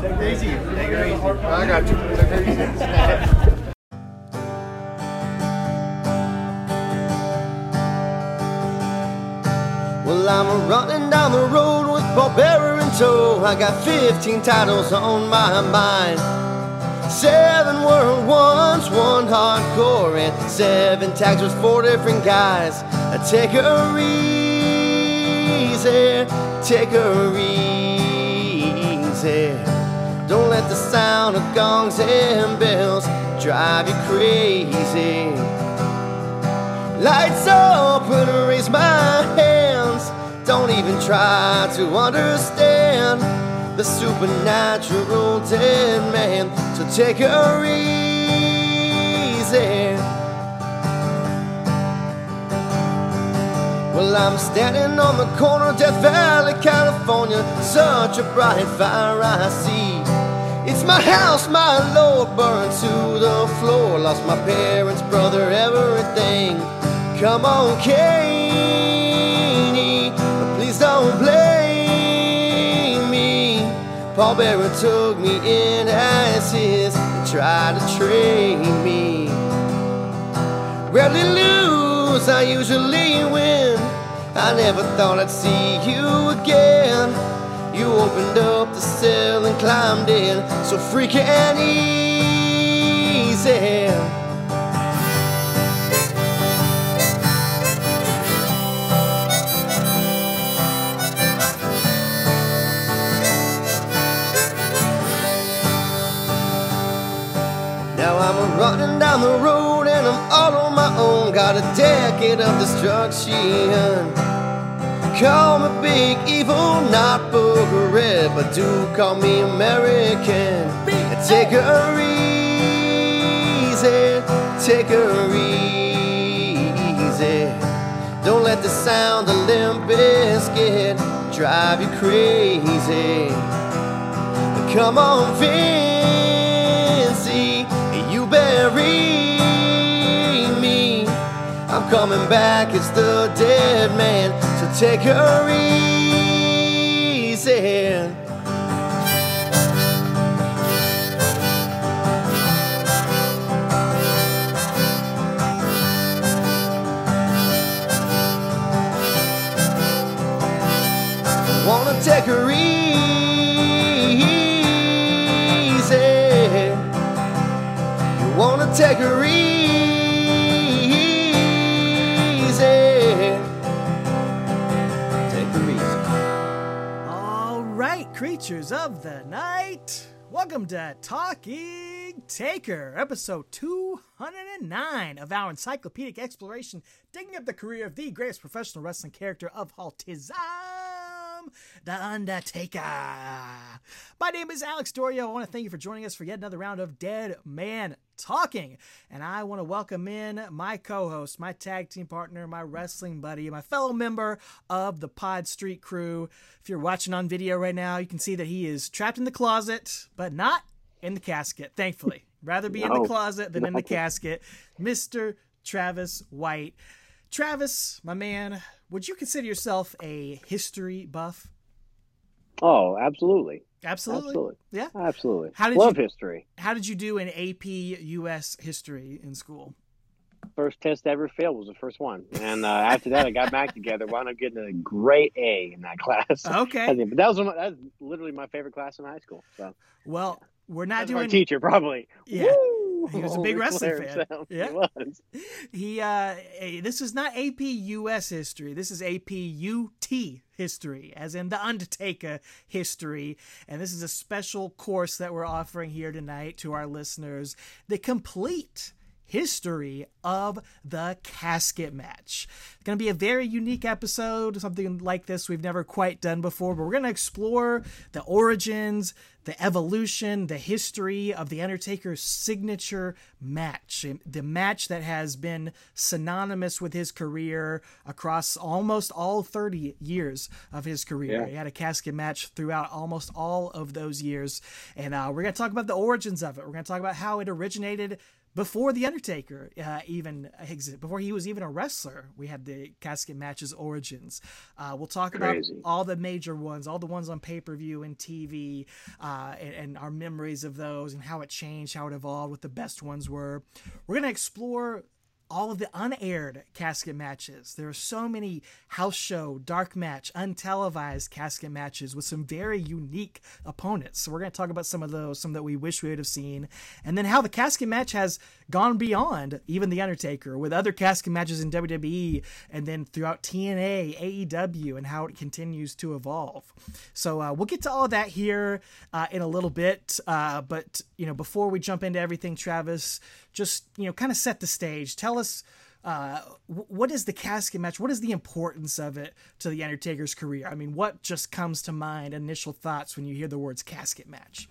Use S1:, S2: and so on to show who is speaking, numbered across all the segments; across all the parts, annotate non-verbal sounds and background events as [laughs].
S1: Take easy. Take.
S2: I got you. Take it easy.
S3: Well, I'm running down the road with Barbera in tow. I got 15 titles on my mind. Seven world ones, one hardcore, and seven tags with four different guys. Take her easy, take her easy. Don't let the sound of gongs and bells drive you crazy. Lights up and raise my hands. Don't even try to understand the supernatural dead man. So take her easy. Well, I'm standing on the corner of Death Valley, California. Such a bright fire I see. It's my house, my Lord, burned to the floor. Lost my parents, brother, everything. Come on, Katie, please don't blame me. Paul Bearer took me in as his and tried to train me. Rarely lose, I usually win. I never thought I'd see you again. You opened up the cell and climbed in, so freaky and easy. Now I'm running down the road and I'm all on my own. Got a decade of destruction. Call me big evil, not booger but do call me American. Take her easy, take her easy. Don't let the sound of Limp Bizkit drive you crazy. Come on, Vincy, you bury me. I'm coming back, it's the dead man, take her easy. Wanna take her easy. You wanna take her easy.
S4: Creatures of the night. Welcome to Talking Taker, episode 209 of our encyclopedic exploration, digging up the career of the greatest professional wrestling character of all tism, The Undertaker. My name is Alex Doria. I want to thank you for joining us for yet another round of Dead Man Talking. And I want to welcome in my co host, my tag team partner, my wrestling buddy, my fellow member of the Pod Street crew. If you're watching on video right now, you can see that he is trapped in the closet, but not in the casket, thankfully. Rather be in the closet than in the casket. Mr. Travis White. Travis, my man, would you consider yourself a history buff?
S5: Oh, absolutely.
S4: Absolutely.
S5: Absolutely.
S4: Yeah.
S5: Absolutely.
S4: How did
S5: Love
S4: you-
S5: history.
S4: How did you do in AP US history in school?
S5: First test I ever failed was the first one. And uh, after that, I got back together, wound up getting a great A in that class.
S4: Okay. [laughs]
S5: But that was, my, that was literally my favorite class in high school. So
S4: Well, we're not
S5: That's
S4: doing
S5: teacher, probably.
S4: Yeah.
S5: Woo!
S4: He was a big wrestling fan.
S5: himself.
S4: Yeah.
S5: He was.
S4: He uh this is not AP US history. This is AP UT history, as in the Undertaker history. And this is a special course that we're offering here tonight to our listeners. The complete history of the casket match. It's going to be a very unique episode, something like this we've never quite done before, but we're going to explore the origins, the evolution, the history of The Undertaker's signature match. The match that has been synonymous with his career across almost all 30 years of his career.
S5: Yeah.
S4: He had a casket match throughout almost all of those years. And uh, we're going to talk about the origins of it. We're going to talk about how it originated before the Undertaker uh, even existed, before he was even a wrestler, we had the casket matches origins. Uh, we'll talk
S5: Crazy.
S4: about all the major ones, all the ones on pay per view and TV, uh, and, and our memories of those, and how it changed, how it evolved, what the best ones were. We're gonna explore all of the unaired casket matches. There are so many house show, dark match, untelevised casket matches with some very unique opponents. So we're going to talk about some of those, some that we wish we would have seen, and then how the casket match has gone beyond even the Undertaker with other casket matches in WWE, and then throughout TNA, AEW, and how it continues to evolve. So uh, we'll get to all that here uh, in a little bit. Uh, but you know, before we jump into everything, Travis, just you know, kind of set the stage. Tell us uh, what is the casket match? What is the importance of it to the Undertaker's career? I mean, what just comes to mind? Initial thoughts when you hear the words casket match.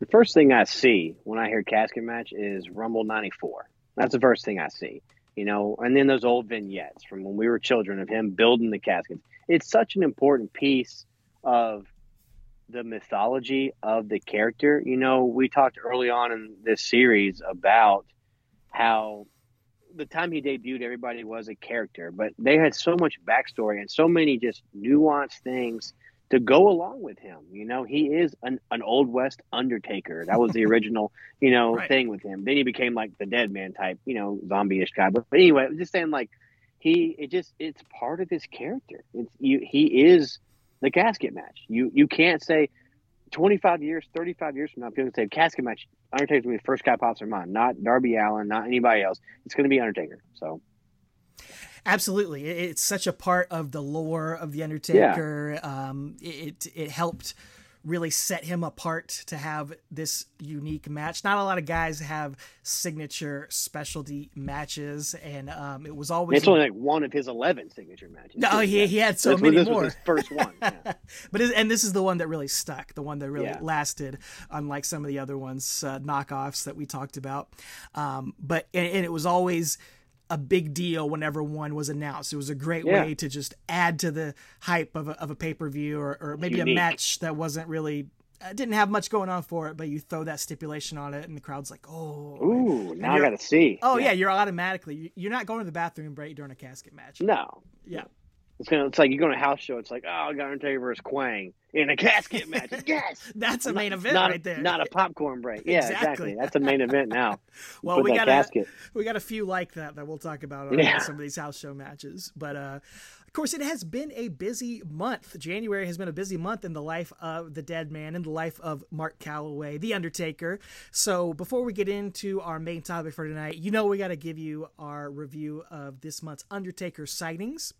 S5: The first thing I see when I hear casket match is Rumble '94. That's the first thing I see, you know. And then those old vignettes from when we were children of him building the caskets. It's such an important piece of the mythology of the character. You know, we talked early on in this series about how the time he debuted, everybody was a character, but they had so much backstory and so many just nuanced things to go along with him. You know, he is an, an old west Undertaker. That was the [laughs] original, you know,
S4: Right.
S5: thing with him. Then he became like the dead man type, you know, zombie-ish guy. But, but anyway, I'm just saying like he it just it's part of his character. It's you he is the casket match. You you can't say 25 years, 35 years from now, people say casket match. Undertaker's gonna be the first guy pops in mind, not Darby Allin, not anybody else. It's gonna be Undertaker. So
S4: Absolutely, it's such a part of the lore of the Undertaker. Um, it it helped really set him apart to have this unique match. Not a lot of guys have signature specialty matches, and um, it was always
S5: it's only like one of his 11 signature matches.
S4: No, he, he had so many
S5: this
S4: more.
S5: was his first one. Yeah. [laughs]
S4: but and this is the one that really stuck, the one that really
S5: Yeah.
S4: lasted, unlike some of the other ones, uh, knockoffs that we talked about. Um, but and, and it was always a big deal whenever one was announced. It was a great
S5: Yeah.
S4: way to just add to the hype of a, of a pay per view or, or maybe a match that wasn't really. Uh, didn't have much going on for it, but you throw that stipulation on it, and the crowd's like, "Oh,
S5: Ooh, now I got to see.
S4: oh yeah. you're automatically you're not going to the bathroom break during a casket match."
S5: No.
S4: Yeah,
S5: It's. It's like you go to a house show. It's like, oh, I got Undertaker versus Kwang in a casket match. [laughs] yes,
S4: that's a main event
S5: not,
S4: right there.
S5: Not a popcorn break. Yeah,
S4: Exactly.
S5: exactly. That's a main event now. [laughs]
S4: well, we got
S5: casket.
S4: we got a few like that that we'll talk about on
S5: Yeah.
S4: some of these house show matches. But uh, of course, it has been a busy month. January has been a busy month in the life of the dead man, in the life of Mark Calaway, the Undertaker. So before we get into our main topic for tonight, you know we got to give you our review of this month's Undertaker sightings.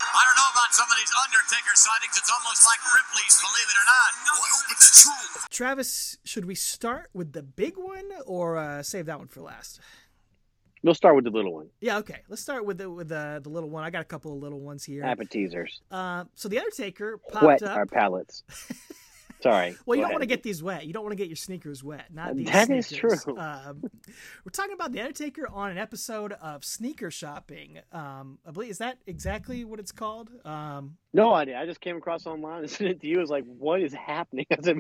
S2: Some of these Undertaker sightings. It's almost like Ripley's, believe it or not. Well, I hope it's true.
S4: Travis, should we start with the big one or uh, save that one for last?
S5: We'll start with the little one.
S4: Yeah, okay. Let's start with the with the, the little one. I got a couple of little ones here.
S5: Appetizers.
S4: Uh, so the Undertaker popped
S5: Wet
S4: up.
S5: our palates. [laughs] Sorry.
S4: Well, you don't want to get these wet. You don't want to get your sneakers wet. Not these
S5: That is
S4: sneakers.
S5: true.
S4: Um, we're talking about the Undertaker on an episode of Sneaker Shopping. Um, I believe is that exactly what it's called? Um,
S5: No idea. I just came across online and [laughs] sent it to you. I was like, what is happening? [laughs] I said,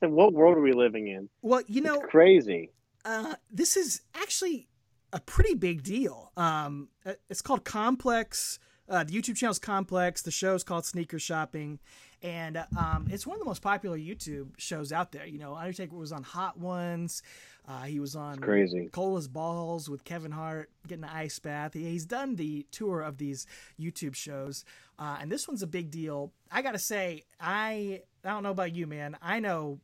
S5: what world are we living in?
S4: well, you know,
S5: It's crazy.
S4: uh, this is actually a pretty big deal. Um, uh, it's called Complex. Uh, the YouTube channel is Complex. The show is called Sneaker Shopping, and um, it's one of the most popular YouTube shows out there. You know, Undertaker was on Hot Ones. Uh, he was on
S5: crazy.
S4: Cold as Balls with Kevin Hart, getting the ice bath. He, he's done the tour of these YouTube shows, uh, and this one's a big deal. I gotta say, I I don't know about you, man. I know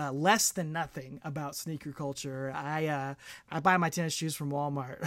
S4: uh, less than nothing about sneaker culture. I uh, I buy my tennis shoes from Walmart.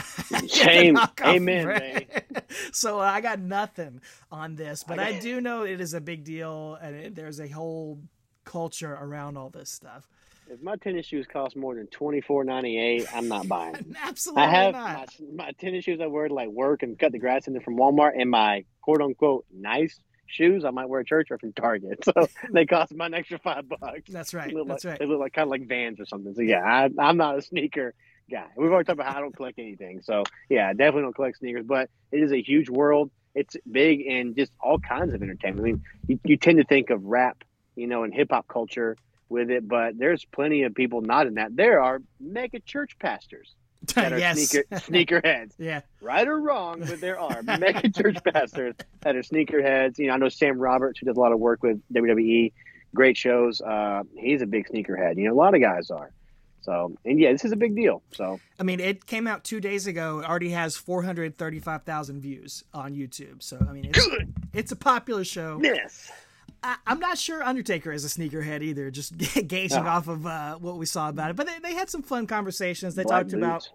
S4: [laughs]
S5: Shame. [laughs] Amen, man. [laughs]
S4: so uh, I got nothing on this, but
S5: I
S4: I, do know it is a big deal, and it, there's a whole culture around all this stuff.
S5: If my tennis shoes cost more than twenty four ninety eight, I'm not buying. them.
S4: Absolutely
S5: I have
S4: not.
S5: my, my tennis shoes I wear to like work and cut the grass in them from Walmart, and my quote unquote nice shoes I might wear at church are from Target. [laughs] So they cost me an extra five bucks.
S4: That's right. That's
S5: like,
S4: right.
S5: They look like kind of like Vans or something. So yeah, I, I'm not a sneaker guy. We've already talked about how I don't collect anything. So yeah, I definitely don't collect sneakers. But it is a huge world. It's big and just all kinds of entertainment. I mean, you, you tend to think of rap, you know, and hip hop culture with it, but there's plenty of people not in that. There are mega church pastors that are [laughs]
S4: Yes.
S5: sneaker [laughs] sneakerheads.
S4: Yeah.
S5: right or wrong, but there are mega [laughs] church pastors that are sneakerheads. You know, I know Sam Roberts, who does a lot of work with WWE, great shows. Uh, he's a big sneakerhead. You know, a lot of guys are. So, and yeah, this is a big deal. So,
S4: I mean, it came out two days ago. It already has 435,000 views on YouTube. So, I mean, it's,
S5: good.
S4: it's a popular show.
S5: Yes.
S4: I, I'm not sure Undertaker is a sneakerhead either, just [laughs] gauging off of uh, what we saw about it. But they, they had some fun conversations. They
S5: Black
S4: talked about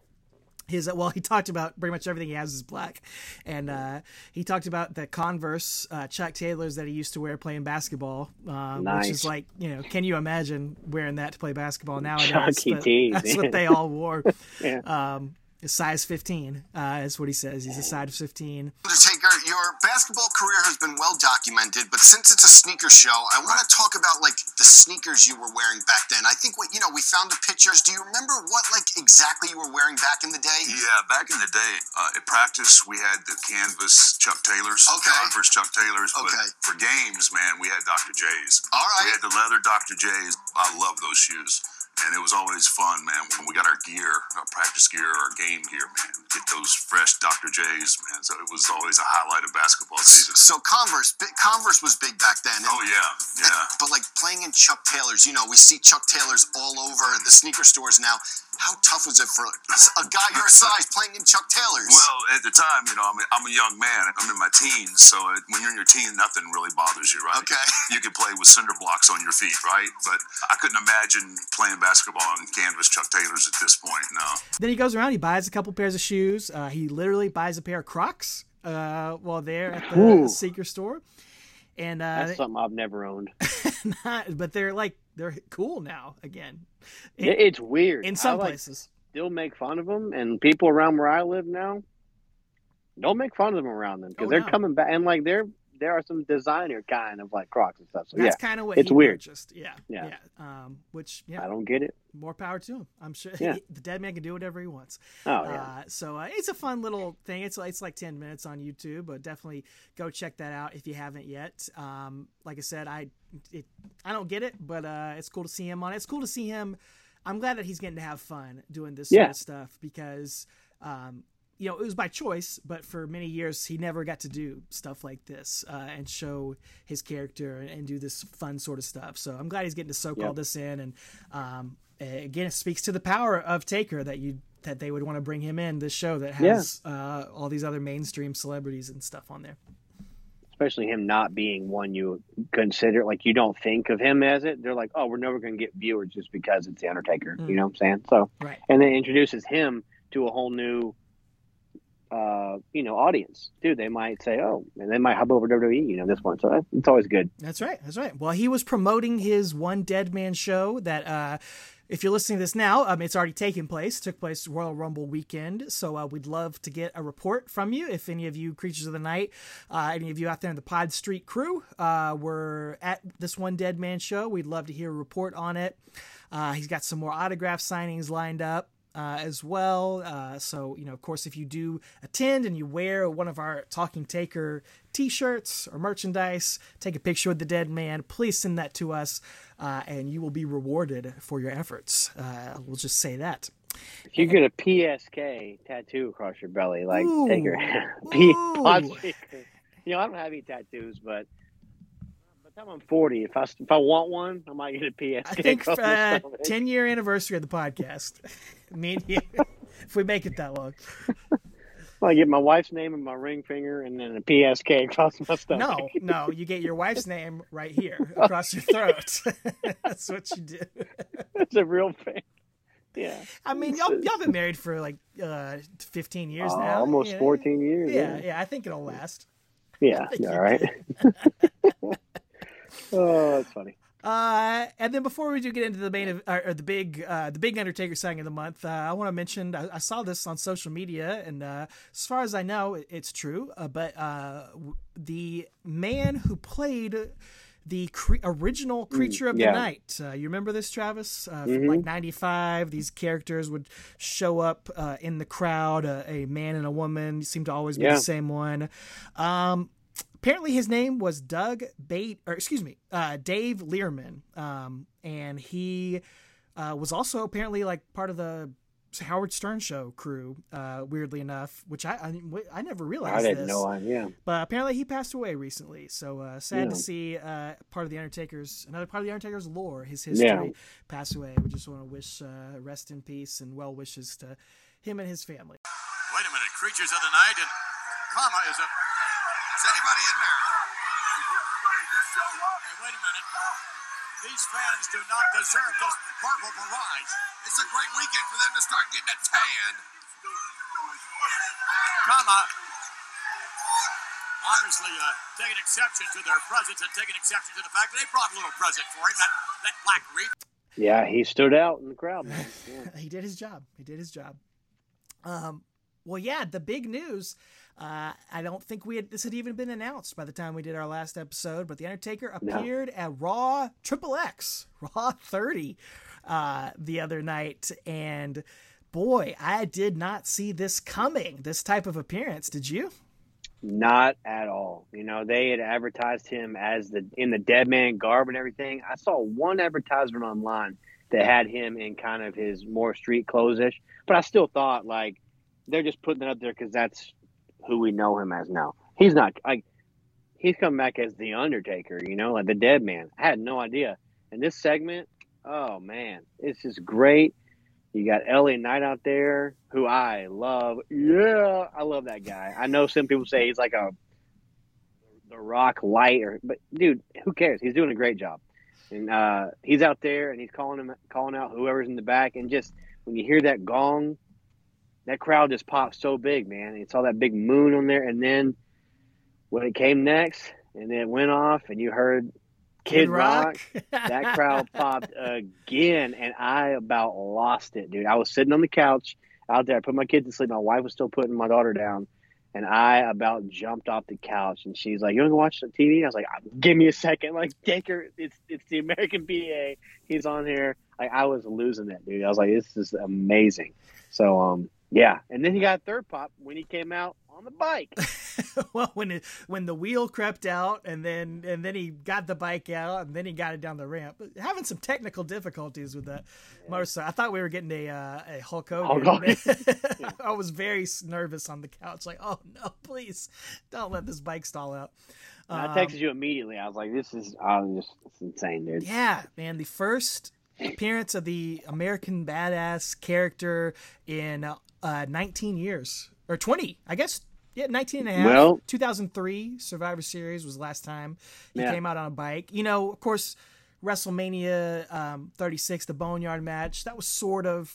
S4: his well he talked about pretty much everything he has is black and uh, he talked about the converse uh, chuck taylors that he used to wear playing basketball uh, which
S5: Nice.
S4: is like you know can you imagine wearing that to play basketball [laughs] nowadays
S5: Chucky
S4: that's
S5: man.
S4: what they all wore [laughs]
S5: Yeah.
S4: um, a size 15 uh, is what he says he's a size 15
S1: Undertaker, your basketball career has been well documented, but since it's a sneaker show, I want to talk about like the sneakers you were wearing back then. I think what you know, we found the pictures. Do you remember what like exactly you were wearing back in the day?
S6: Yeah, back in the day, uh, at practice we had the canvas Chuck Taylors,
S1: Okay.
S6: Converse Chuck Taylors.
S1: Okay.
S6: For games, man, we had Dr. J's.
S1: All
S6: We had the leather Dr. J's. I love those shoes. And it was always fun, man, when we got our gear, our practice gear, our game gear, man. Get those fresh Dr. J's, man. So it was always a highlight of basketball season.
S1: So Converse, Converse was big back then. and-
S6: Oh, yeah, yeah. [laughs]
S1: But like playing in Chuck Taylors, you know, we see Chuck Taylors all over the sneaker stores now. How tough was it for a guy your size playing in Chuck Taylors?
S6: Well, at the time, you know, I'm a, I'm a young man. I'm in my teens, so when you're in your teen, nothing really bothers you, right?
S1: Okay.
S6: You can play with cinder blocks on your feet, right? But I couldn't imagine playing basketball in canvas Chuck Taylors at this point. No.
S4: then he goes around he buys a couple pairs of shoes uh, he literally buys a pair of crocs uh, while there at the
S5: Ooh.
S4: sneaker store and uh,
S5: That's something I've never owned. [laughs]
S4: not, but they're like they're cool now again
S5: It, it's weird.
S4: in some
S5: I, like,
S4: places
S5: still make fun of them, and people around where I live now don't make fun of them around them because
S4: Oh,
S5: they're
S4: no.
S5: coming back, and like they're there are some designer kind of like Crocs and stuff. So
S4: that's
S5: yeah,
S4: kind of what
S5: it's weird.
S4: Just yeah yeah,
S5: Yeah.
S4: Um, which yeah
S5: I don't get it.
S4: more power to him i'm sure
S5: Yeah. [laughs]
S4: the dead man can do whatever he wants
S5: Oh yeah,
S4: uh, so uh, it's a fun little thing it's, it's like 10 minutes on youtube but definitely go check that out if you haven't yet um, like i said i it, i don't get it but uh, it's cool to see him on it it's cool to see him i'm glad that he's getting to have fun doing this sort of stuff because um, you know, it was by choice, but for many years he never got to do stuff like this uh, and show his character and, do this fun sort of stuff. So I'm glad he's getting to soak all this in, and um, again, it speaks to the power of Taker that you that they would want to bring him in this show that has uh, all these other mainstream celebrities and stuff on there.
S5: especially him not being one you consider like you don't think of him as it. They're like, oh, we're never going to get viewers just because it's the Undertaker.
S4: Mm.
S5: You know what I'm saying? So
S4: Right.
S5: and then introduces him to a whole new uh you know audience dude they might say oh and they might hop over WWE you know this one so it's always good
S4: That's right. That's right. Well, he was promoting his One Dead Man show that, uh, if you're listening to this now, um, it's already taken place. It took place Royal Rumble weekend. So uh, we'd love to get a report from you. If any of you creatures of the night, uh, any of you out there in the Pod Street crew, uh, were at this One Dead Man show, we'd love to hear a report on it. Uh, he's got some more autograph signings lined up uh, as well. Uh, so, you know, of course, if you do attend and you wear one of our Talking Taker t shirts or merchandise, take a picture with the dead man, please send that to us uh, and you will be rewarded for your efforts. Uh, we'll just say that.
S5: if you get a PSK tattoo across your belly like
S4: Ooh.
S5: Taker [laughs] P- you know I don't have any tattoos but time I'm 40 if I if I want one I might get a PSK
S4: I think [laughs] uh, 10 year anniversary of the podcast. [laughs] Me and you, [laughs] if we make it that long.
S5: I get my wife's name and my ring finger and then a PSK across my stomach
S4: No, no, you get your wife's name right here across your throat. That's what you do.
S5: it's a real thing yeah
S4: I mean, y'all, y'all been married for like uh, 15 years
S5: Uh,
S4: now.
S5: almost
S4: Yeah.
S5: 14 years
S4: Yeah, yeah, I think it'll last.
S5: Yeah, all right. Oh, that's funny.
S4: Uh, and then before we do get into the main of, or, or the big, uh, the big Undertaker signing of the month, uh, I want to mention I, I saw this on social media, and uh, as far as I know, it, it's true. Uh, but uh, w- the man who played the cre- original creature of the
S5: yeah.
S4: night, uh, you remember this, Travis? Uh, From like '95, these characters would show up uh, in the crowd. Uh, a man and a woman seem to always be
S5: Yeah.
S4: the same one. Um, apparently his name was Doug Bate, or excuse me, uh, Dave Learman, um, and he uh, was also apparently like part of the Howard Stern show crew. Uh, weirdly enough, which I I, I never realized.
S5: I didn't
S4: this.
S5: know. I, yeah.
S4: But apparently he passed away recently. So uh, sad to see uh, part of the Undertaker's another part of the Undertaker's lore, his history,
S5: Yeah.
S4: pass away. We just want to wish uh, rest in peace and well wishes to him and his family.
S2: Wait a minute, creatures of the night and comma is a. Is anybody in there? Hey, wait a minute. These fans do not deserve this purple barrage. It's a great weekend for them to start getting a tan. Comma. Obviously, uh, taking exception to their presence and taking exception to the fact that they brought a little present for him, that, that black wreath.
S5: Yeah, he stood out in the crowd. Man. Yeah. [laughs]
S4: he did his job. He did his job. Um, well, yeah, the big news. Uh, I don't think we had this had even been announced by the time we did our last episode, but the Undertaker
S5: No.
S4: appeared at Raw Triple X, [laughs] Raw 30, uh, the other night, and boy, I did not see this coming. This type of appearance, did you?
S5: Not at all. You know, they had advertised him as the in the dead man garb and everything. I saw one advertisement online that had him in kind of his more street clothes ish, but I still thought like they're just putting it up there because that's who we know him as now. He's not like he's coming back as the Undertaker. You know, like the dead man. I had no idea. And this segment, oh man, it's just great. You got LA Knight out there, who I love. Yeah, I love that guy. I know some people say he's like a the Rock light, or but dude, who cares? He's doing a great job, and uh, he's out there and he's calling him, calling out whoever's in the back, and just when you hear that gong, that crowd just popped so big, man. You saw that big moon on there, and then when it came next, and then it went off, and you heard Kid, Rock [laughs] that crowd popped again, and I about lost it, dude. I was sitting on the couch out there. I put my kids to sleep. My wife was still putting my daughter down, and I about jumped off the couch. And she's like, "You want to watch the TV?" I was like, "Give me a second. Like, take her. It's it's the American PA. He's on here." Like, I was losing it, dude. I was like, "This is amazing." So, um, yeah. And then he got a third pop when he came out on the bike. [laughs]
S4: well, when it, when the wheel crept out, and then and then he got the bike out, and then he got it down the ramp. But having some technical difficulties with that motorcycle. I thought we were getting a uh, a Hulk Hogan.
S5: Hulk Hogan. [laughs]
S4: I was very nervous on the couch, like, oh no, please don't let this bike stall out.
S5: And I
S4: Um,
S5: texted you immediately. I was like, "This is, I was just, it's insane, dude."
S4: Yeah, man, the first appearance of the American badass character in uh, 19 years or 20, I guess. Yeah, 19 and a half.
S5: Well-
S4: 2003 Survivor Series was the last time he
S5: Yeah.
S4: came out on a bike. You know, of course, WrestleMania um, 36, the Boneyard match, that was sort of.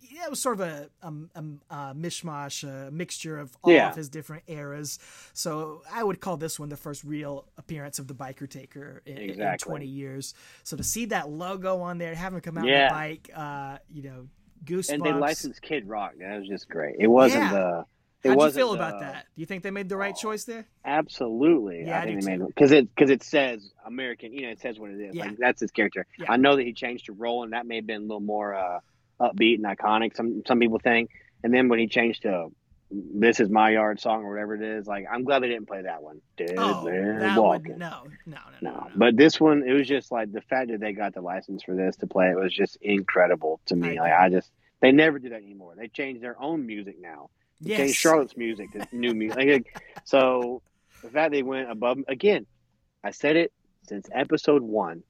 S4: Yeah, it was sort of a, um, um, uh, mishmash, a mixture of all
S5: Yeah.
S4: of his different eras. So I would call this one the first real appearance of the biker taker in, in 20 years. So to see that logo on there, having him come out on
S5: Yeah.
S4: the bike, uh, you know, goosebumps.
S5: and they licensed Kid Rock. That was just great. It wasn't
S4: Yeah.
S5: the. It
S4: How'd you feel
S5: the-
S4: about that? Do you think they made the right choice there?
S5: Absolutely.
S4: Yeah, I
S5: I think they made because it because it says American. You know, it says what it is.
S4: Yeah.
S5: Like that's his character.
S4: Yeah.
S5: I know that he changed to roll, and that may have been a little more uh, upbeat and iconic. Some some people think. And then when he changed to "This Is My Yard" song or whatever it is, like I'm glad they didn't play that one. Dead
S4: Oh,
S5: man
S4: that
S5: walking.
S4: would no, no, no, no.
S5: No, but this one, it was just like the fact that they got the license for this to play it was just incredible to me.
S4: I
S5: like. I just, they never do that anymore. They change their own music now. They change
S4: yes.
S5: Charlotte's music to new music. Like, so the fact they went above again, I said it since episode one.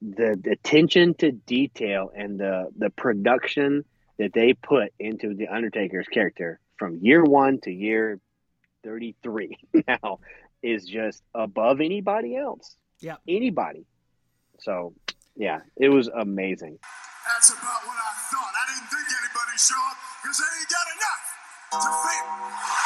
S5: The, the attention to detail and the the production that they put into the Undertaker's character from year one to year thirty three [laughs] now is just above anybody else.
S4: Yeah.
S5: anybody. So yeah, it was amazing.
S2: That's about what I thought. I didn't think anybody'd show up because they ain't got enough to fit.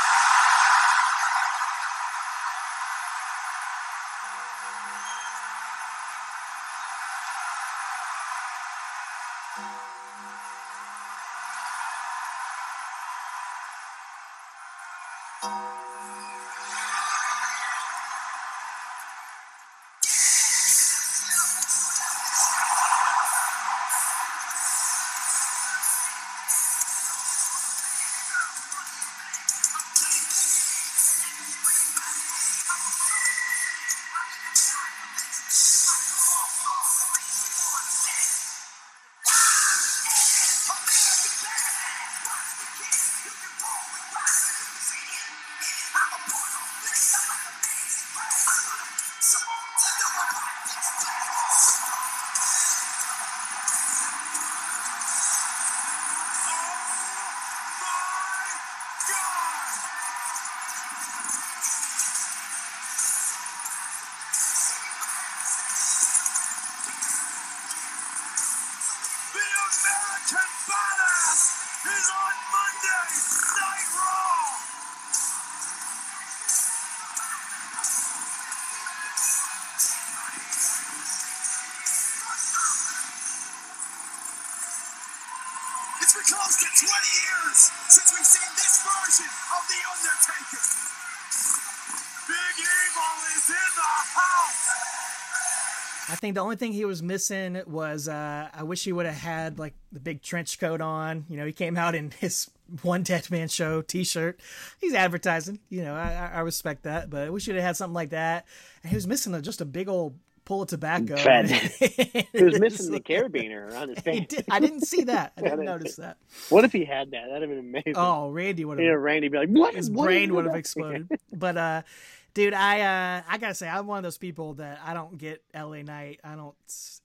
S2: The
S4: only thing he was missing was uh, I wish he would have had like the big trench coat on. You know, he came out in [laughs] his one Dead Man Show T-shirt. He's advertising. You know, I, I respect that, but I wish he'd have had something like that. And he was missing a, just a big old pull of tobacco. [laughs]
S5: He was missing the carabiner around his [laughs]
S4: did. I didn't see that. I didn't notice that.
S5: What if he had that? That'd have been amazing.
S4: Oh, Randy would have.
S5: Randy be like, "What?
S4: His
S5: what
S4: brain would have exploded. But uh, dude, I uh, I gotta say, I'm one of those people that I don't get L.A. Knight. I don't.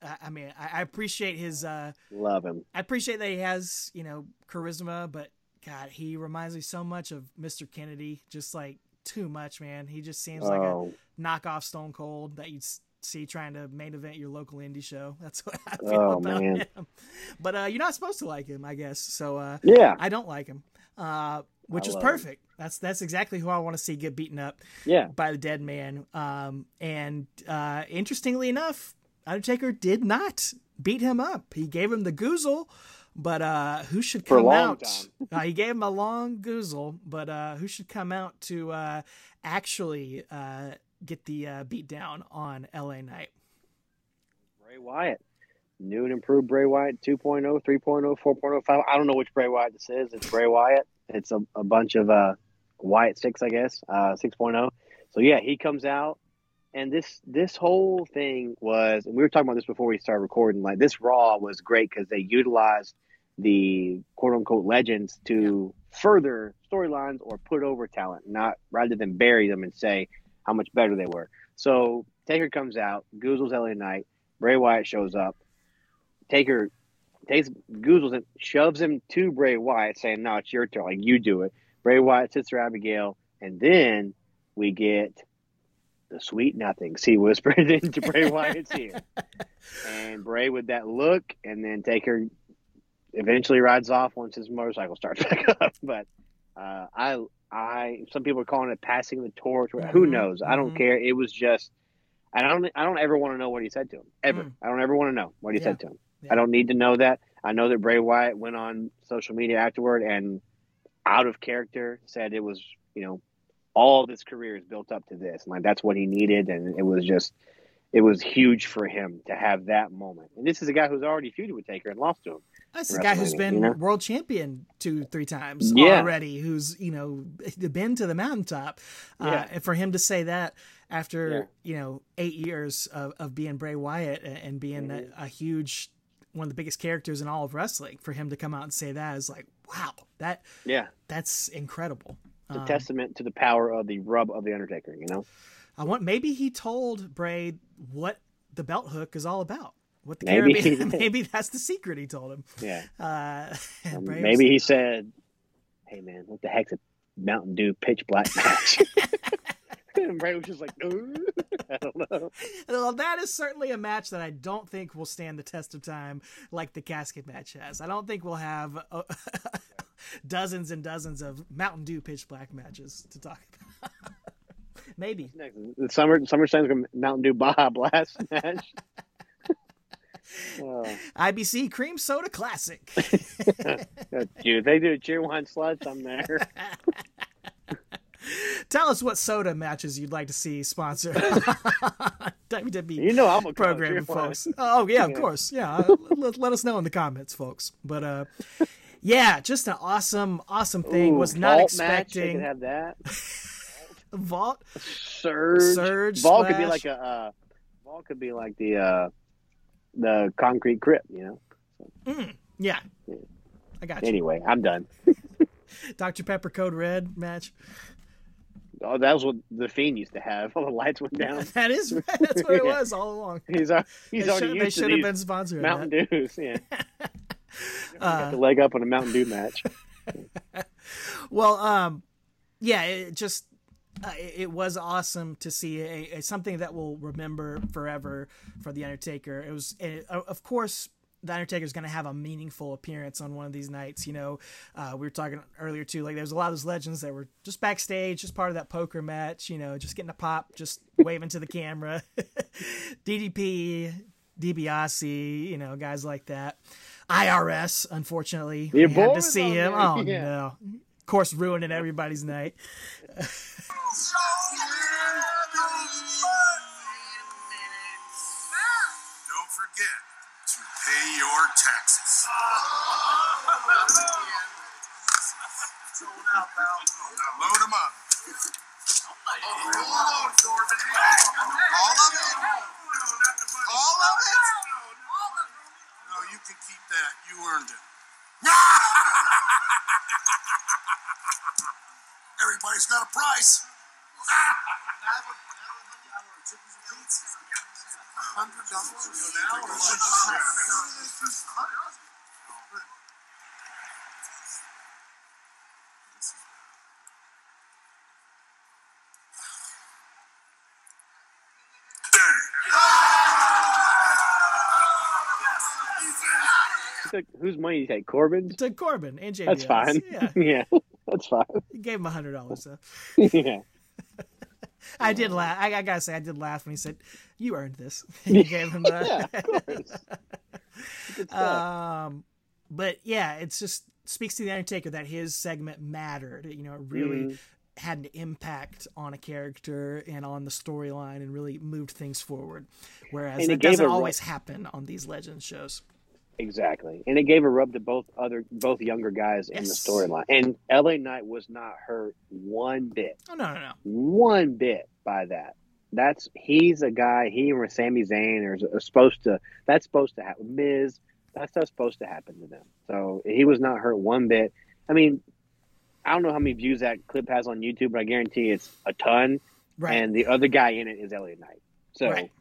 S4: I- I mean, I, I appreciate his. Uh,
S5: Love him.
S4: I appreciate that he has, you know, charisma, but God, he reminds me so much of Mr. Kennedy. Just like too much, man. He just seems like
S5: Oh,
S4: a knockoff Stone Cold that you'd see trying to main event your local indie show. [laughs] That's what I feel
S5: Oh,
S4: about
S5: man.
S4: him. But uh, you're not supposed to like him, I guess. So uh,
S5: yeah,
S4: I don't like him, uh, which
S5: I
S4: is perfect. That's that's exactly who I want to see get beaten up
S5: yeah.
S4: by the dead man. Um, and uh, interestingly enough, Undertaker did not beat him up. He gave him the goozle, but uh, who should
S5: For
S4: come out? uh, he gave him a long goozle, but uh, who should come out to uh, actually uh, get the uh, beat down on LA Knight?
S5: Bray Wyatt. New and improved Bray Wyatt 2.0, 3.0, 4.0, 5. I don't know which Bray Wyatt this is. It's Bray Wyatt. It's a, a bunch of uh, Wyatt 6, I guess, uh, 6.0. So, yeah, he comes out. And this this whole thing was, and we were talking about this before we started recording. Like this Raw was great because they utilized the quote unquote legends to further storylines or put over talent, not rather than bury them and say how much better they were. So Taker comes out, Goozles LA Knight, Bray Wyatt shows up. Taker takes Goozles and shoves him to Bray Wyatt, saying, "No, it's your turn. Like you do it." Bray Wyatt sits for Abigail, and then we get the sweet nothings. He whispered [laughs] into Bray Wyatt's ear, [laughs] and Bray with that look, and then Taker eventually rides off once his motorcycle starts [laughs] back up. But uh, I, I, some people are calling it passing the torch. Who
S4: Mhm,
S5: knows? I don't
S4: mhm.
S5: care. It was just. I don't. I don't ever want to know what he said to him. Ever.
S4: Mm.
S5: I don't ever want to know what he
S4: Yeah.
S5: said to him.
S4: Yeah.
S5: I don't need to know that. I know that Bray Wyatt went on social media afterward and out of character said it was, you know, all of his career is built up to this. And like that's what he needed and it was just it was huge for him to have that moment. And this is a guy who's already feuded with Taker and lost to him.
S4: This is a guy who's been
S5: you know?
S4: world champion two, three times
S5: Yeah.
S4: already. Who's you know [laughs] been to the mountaintop, uh, and for him to say that after you know eight years of, of being Bray Wyatt and, and being
S5: Mm-hmm.
S4: a, a huge one of the biggest characters in all of wrestling, for him to come out and say that is like wow, that
S5: Yeah.
S4: that's incredible.
S5: It's a
S4: Um,
S5: testament to the power of the rub of the Undertaker, you know?
S4: I want maybe he told Bray what the belt hook is all about. What the
S5: Maybe
S4: Caribbean, [laughs] [laughs] maybe that's the secret he told him.
S5: Yeah.
S4: Uh, [laughs]
S5: Um,
S4: Bray was-
S5: maybe he said, Hey man, what the heck's a Mountain Dew pitch black match? [laughs] and Bray was just like, "Uh, [laughs] I don't know.
S4: Well, that is certainly a match that I don't think will stand the test of time like the casket match has. I don't think we'll have uh, [laughs] dozens and dozens of Mountain Dew pitch black matches to talk about. Maybe.
S5: Next, the summer SummerSlam's gonna Mountain Dew Baja Blast match. oh,
S4: IBC Cream Soda Classic.
S5: dude, they do a Cheerwine sluts. I'm there. [laughs]
S4: Tell us what soda matches you'd like to see sponsor [laughs] WWE
S5: You know I'm a
S4: programming, folks. Oh yeah, of
S5: Yeah.
S4: course. Yeah, [laughs] let, let us know in the comments, folks. But uh, yeah, just an awesome, awesome thing.
S5: Ooh,
S4: Was not
S5: vault Match,
S4: expecting
S5: could have that.
S4: vault.
S5: Surge.
S4: Surge,
S5: Ball could be like a. Uh, ball could be like the uh, the concrete grip. You know.
S4: Yeah, I got you.
S5: Anyway, I'm done.
S4: Dr Pepper Code Red match.
S5: Oh, that was what the Fiend used to have. [laughs] All the lights went down. [laughs]
S4: That is. [laughs] That's what it
S5: Yeah.
S4: was all along.
S5: He's al- he's
S4: They
S5: already
S4: should, they
S5: used to
S4: should have
S5: these
S4: been sponsoring
S5: Mountain
S4: that.
S5: Dews. Yeah,
S4: Uh,
S5: got the leg up on a Mountain Dew match.
S4: Well, um, yeah, it just uh, it it was awesome to see a, a something that we'll remember forever for the Undertaker. It was, it, of course, the Undertaker's going to have a meaningful appearance on one of these nights. You know, uh, we were talking earlier too. Like, there's a lot of those legends that were just backstage, just part of that poker match. You know, just getting a pop, just [laughs] waving to the camera. [laughs] DDP, DiBiase, you know, guys like that. IRS, unfortunately,
S5: Your
S4: we had to see him.
S5: there,
S4: Oh
S5: yeah.
S4: no! Of course, ruining everybody's night. [laughs]
S2: pay your taxes. [laughs] Load them up. All of it? All of it? No, you can keep that. You earned it. [laughs] Everybody's got a price. [laughs] Hundred dollars now, or should you
S5: Took- Whose money you take? Corbin's?
S4: To Corbin and JBL.
S5: That's fine.
S4: Yeah, [laughs]
S5: yeah, that's fine.
S4: he gave him a hundred dollars though. [laughs]
S5: yeah. [laughs]
S4: I did laugh. I, I gotta say, I did laugh when he said, "You earned this." [laughs] he [laughs] gave him the.
S5: Yeah, of course.
S4: Um, but yeah, it's just speaks to the Undertaker that his segment mattered. You know, it really
S5: Mm-hmm.
S4: had an impact on a character and on the storyline, and really moved things forward. Whereas
S5: And it
S4: that doesn't always happen on these Legends shows.
S5: Exactly, and it gave a rub to both other both younger guys in the storyline. And LA Knight was not hurt one bit,
S4: Oh no, no, no.
S5: one bit by that. That's he's a guy. He and Sami Zayn are, are supposed to. That's supposed to happen. Miz, that's not supposed to happen to them. So he was not hurt one bit. I mean, I don't know how many views that clip has on YouTube, but I guarantee it's a ton.
S4: Right.
S5: And the other guy in it is LA Knight. So
S4: Right.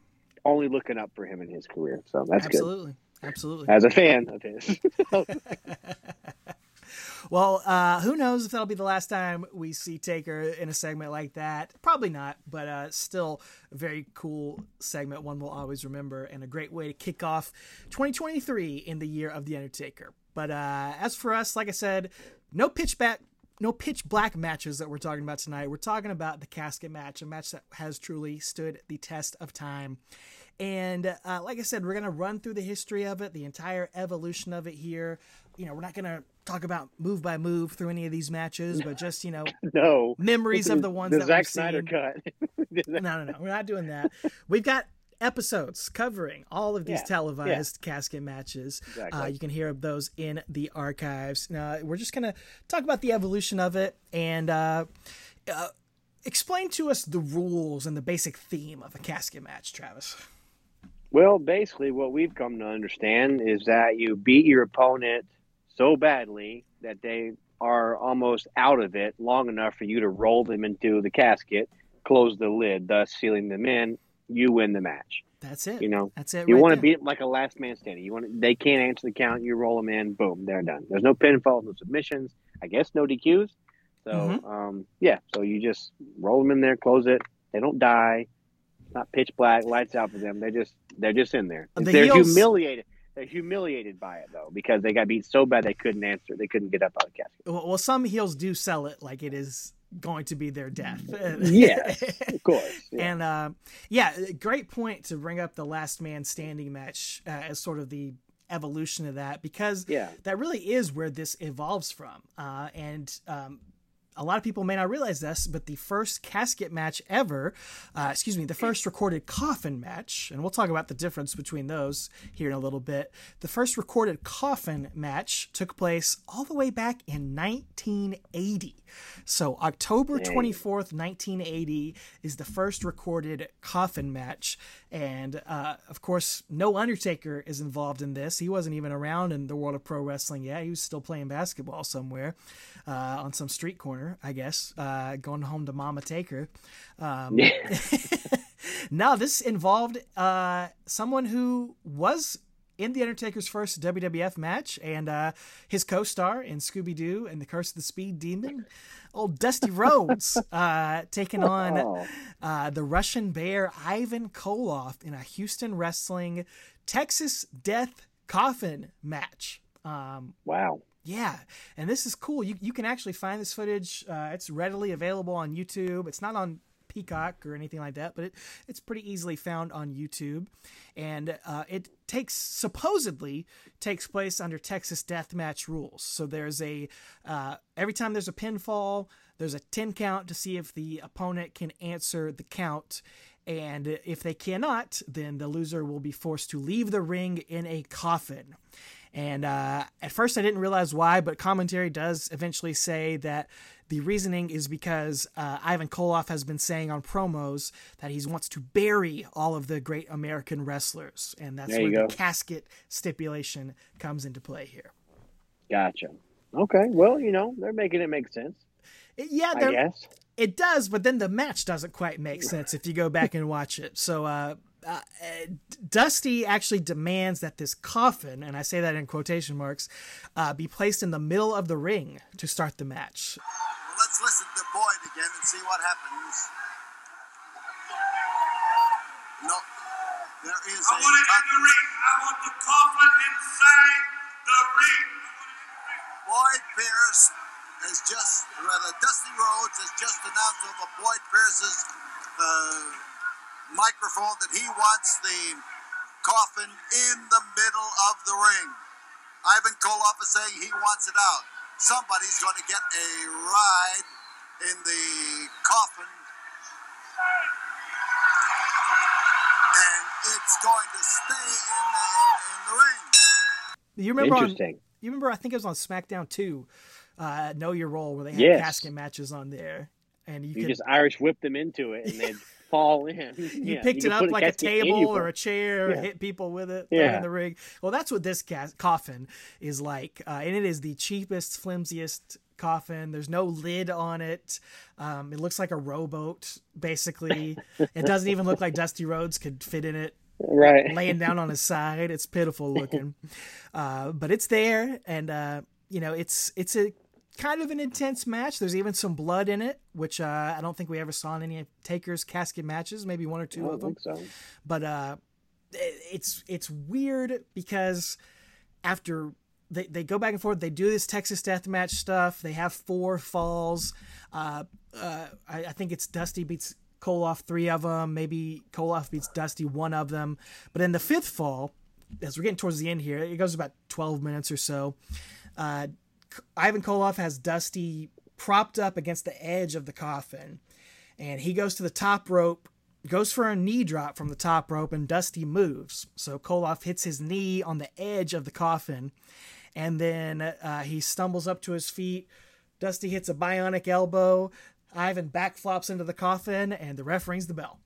S5: only looking up for him in his career. So that's good.
S4: Absolutely. Absolutely.
S5: As a fan of his. [laughs]
S4: Well, uh, who knows if that'll be the last time we see Taker in a segment like that? Probably not, but uh, still a very cool segment, one we'll always remember, and a great way to kick off 2023 in the year of The Undertaker. But uh, as for us, like I said, no pitch back. No pitch black matches that we're talking about tonight. We're talking about the casket match, a match that has truly stood the test of time. And uh, like I said, we're going to run through the history of it, the entire evolution of it here. You know, we're not going to talk about move by move through any of these matches, but just, you know, [laughs]
S5: no.
S4: memories of the ones
S5: the
S4: that
S5: Zack
S4: we've
S5: Snyder
S4: seen.
S5: cut. [laughs]
S4: No, no, no. We're not doing that. We've got episodes covering all of these
S5: Yeah,
S4: televised casket matches.
S5: Exactly.
S4: Uh, you can hear those in the archives. Now, we're just going to talk about the evolution of it and uh, uh, explain to us the rules and the basic theme of a casket match, Travis.
S5: Well, basically, what we've come to understand is that you beat your opponent so badly that they are almost out of it long enough for you to roll them into the casket, close the lid, thus sealing them in. You win the match.
S4: That's it.
S5: You know,
S4: That's it.
S5: you
S4: right
S5: want to beat it like a last man standing. You want to, they can't answer the count. You roll them in. Boom, they're done. There's no pinfalls, no submissions. I guess no DQs. So,
S4: Mhm.
S5: um, yeah. So you just roll them in there, close it. They don't die. Not pitch black, lights out for them. They're just they're just in there.
S4: The
S5: they're
S4: heels-
S5: humiliated. They're humiliated by it though because they got beat so bad they couldn't answer. They couldn't get up out of the casket.
S4: Well, well, some heels do sell it like it is going to be their death. [laughs]
S5: yeah, of course. Yeah.
S4: And uh, yeah, great point to bring up the last man standing match uh, as sort of the evolution of that because
S5: Yeah.
S4: that really is where this evolves from. Uh, and um, a lot of people may not realize this, but the first casket match ever, uh, excuse me, the first recorded coffin match, and we'll talk about the difference between those here in a little bit. The first recorded coffin match took place all the way back in 1980. So October 24th, 1980 is the first recorded coffin match. And uh, of course, no Undertaker is involved in this. He wasn't even around in the world of pro wrestling yet. He was still playing basketball somewhere uh, on some street corner, I guess, uh, going home to Mama Taker. Um, [laughs] no, this involved uh, someone who was in the Undertaker's first WWF match, and uh, his co-star in Scooby Doo and the Curse of the Speed Demon, old Dusty Rhodes, [laughs] uh, taking on
S5: Oh.
S4: uh, the Russian Bear Ivan Koloff in a Houston Wrestling Texas Death coffin match. Um,
S5: Wow.
S4: yeah, and this is cool. You you can actually find this footage. Uh, it's readily available on YouTube. It's not on Peacock or anything like that, but it it's pretty easily found on YouTube, and uh, it takes supposedly takes place under Texas Deathmatch rules. So there's a uh, every time there's a pinfall, there's a ten count to see if the opponent can answer the count. And if they cannot, then the loser will be forced to leave the ring in a coffin. And uh, at first, I didn't realize why, but commentary does eventually say that the reasoning is because uh, Ivan Koloff has been saying on promos that he wants to bury all of the great American wrestlers, and that's where
S5: you
S4: the casket stipulation comes into play here.
S5: Gotcha. Okay. Well, you know, they're making it make sense.
S4: It- yeah,
S5: I guess.
S4: It does, but then the match doesn't quite make sense if you go back and watch it. So, uh, uh, uh, Dusty actually demands that this coffin, and I say that in quotation marks, uh, be placed in the middle of the ring to start the match.
S2: Well, let's listen to Boyd again and see what happens. No, there is
S7: I
S2: a.
S7: want it in the ring. I want the coffin inside the ring.
S2: Boyd Pierce has just, rather, Dusty Rhodes has just announced over Boyd Pierce's uh, microphone that he wants the coffin in the middle of the ring. Ivan Koloff is saying he wants it out. Somebody's going to get a ride in the coffin. And it's going to stay in the, in, in the ring.
S4: You remember on,
S5: Interesting.
S4: you remember I think it was on SmackDown 2, uh, Know Your Role, where they had
S5: Yes.
S4: casket matches on there. And you,
S5: You
S4: could,
S5: just Irish whipped them into it and they'd fall in.
S4: you picked it up like a table or a chair,
S5: Yeah.
S4: hit people with it,
S5: Yeah.
S4: in the ring. Well, that's what this ca- coffin is like, uh, and it is the cheapest, flimsiest coffin. There's no lid on it. Um, it looks like a rowboat, basically. it doesn't even look like Dusty Rhodes could fit in it
S5: Right.
S4: laying down on his side. It's pitiful looking, [laughs] uh, but it's there, and uh, you know it's it's a kind of an intense match. There's even some blood in it, which uh, I don't think we ever saw in any Taker's casket matches. Maybe one or
S5: I
S4: two
S5: don't
S4: of them
S5: so.
S4: but uh it's it's weird because after they, they go back and forth they do this texas death match stuff they have four falls uh, uh I, I think it's dusty beats koloff three of them maybe koloff beats dusty one of them but in the fifth fall as we're getting towards the end here it goes about 12 minutes or so uh ivan koloff has dusty propped up against the edge of the coffin and he goes to the top rope, goes for a knee drop from the top rope, and Dusty moves. So Koloff hits his knee on the edge of the coffin, and then uh, he stumbles up to his feet. Dusty hits a bionic elbow. Ivan backflops into the coffin, and the ref rings the bell.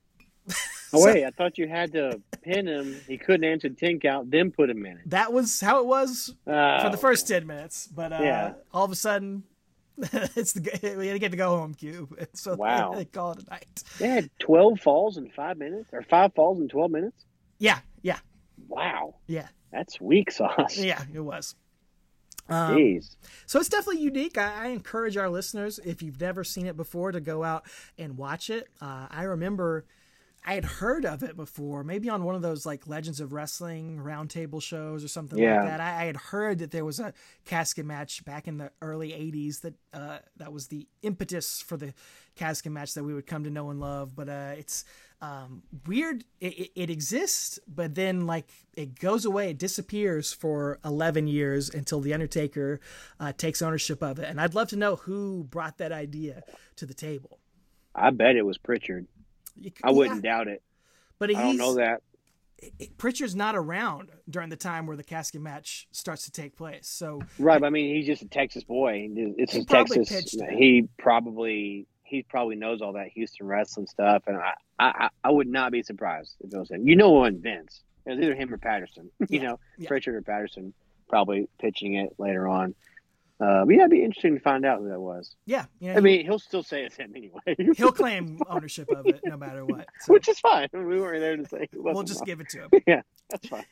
S4: [laughs]
S5: Oh wait, I thought you had to pin him. He couldn't answer ten count, then put him in it.
S4: That was how it was for the first 10 minutes, but uh,
S5: Yeah.
S4: all of a sudden, [laughs] it's the [laughs] we get to go home cube. So
S5: Wow.
S4: they call it a night.
S5: They had twelve falls in five minutes, or five falls in twelve minutes.
S4: Yeah, yeah,
S5: Wow,
S4: yeah,
S5: that's weak sauce.
S4: yeah. It was. Um,
S5: Jeez.
S4: So it's definitely unique. I, I encourage our listeners, if you've never seen it before, to go out and watch it. Uh, I remember I had heard of it before, maybe on one of those like Legends of Wrestling roundtable shows or something
S5: Yeah.
S4: like that. I, I had heard that there was a casket match back in the early '80s that uh, that was the impetus for the casket match that we would come to know and love. But uh, it's um, weird. It, it, it exists, but then like it goes away, it disappears for 11 years until the Undertaker uh, takes ownership of it. And I'd love to know who brought that idea to the table.
S5: I bet it was Pritchard.
S4: You
S5: I wouldn't
S4: yeah,
S5: doubt it.
S4: but
S5: I don't know that.
S4: Pritchard's not around during the time where the casket match starts to take place. So
S5: Right, but I mean, he's just a Texas boy. It's
S4: He
S5: Texas. He probably he probably knows all that Houston wrestling stuff, and I I, I would not be surprised if it was him. You know, when Vince, it was either him or Patterson. [laughs] you
S4: Yeah,
S5: know,
S4: yeah.
S5: Pritchard or Patterson probably pitching it later on. Uh, but yeah, it'd be interesting to find out who that was.
S4: yeah, you know,
S5: I mean, he'll still say it's him anyway, [laughs]
S4: he'll claim ownership of it no matter what. [laughs] So
S5: which is fine. [laughs] We weren't there to say. It
S4: we'll just
S5: mine.
S4: give it to him.
S5: Yeah, that's fine.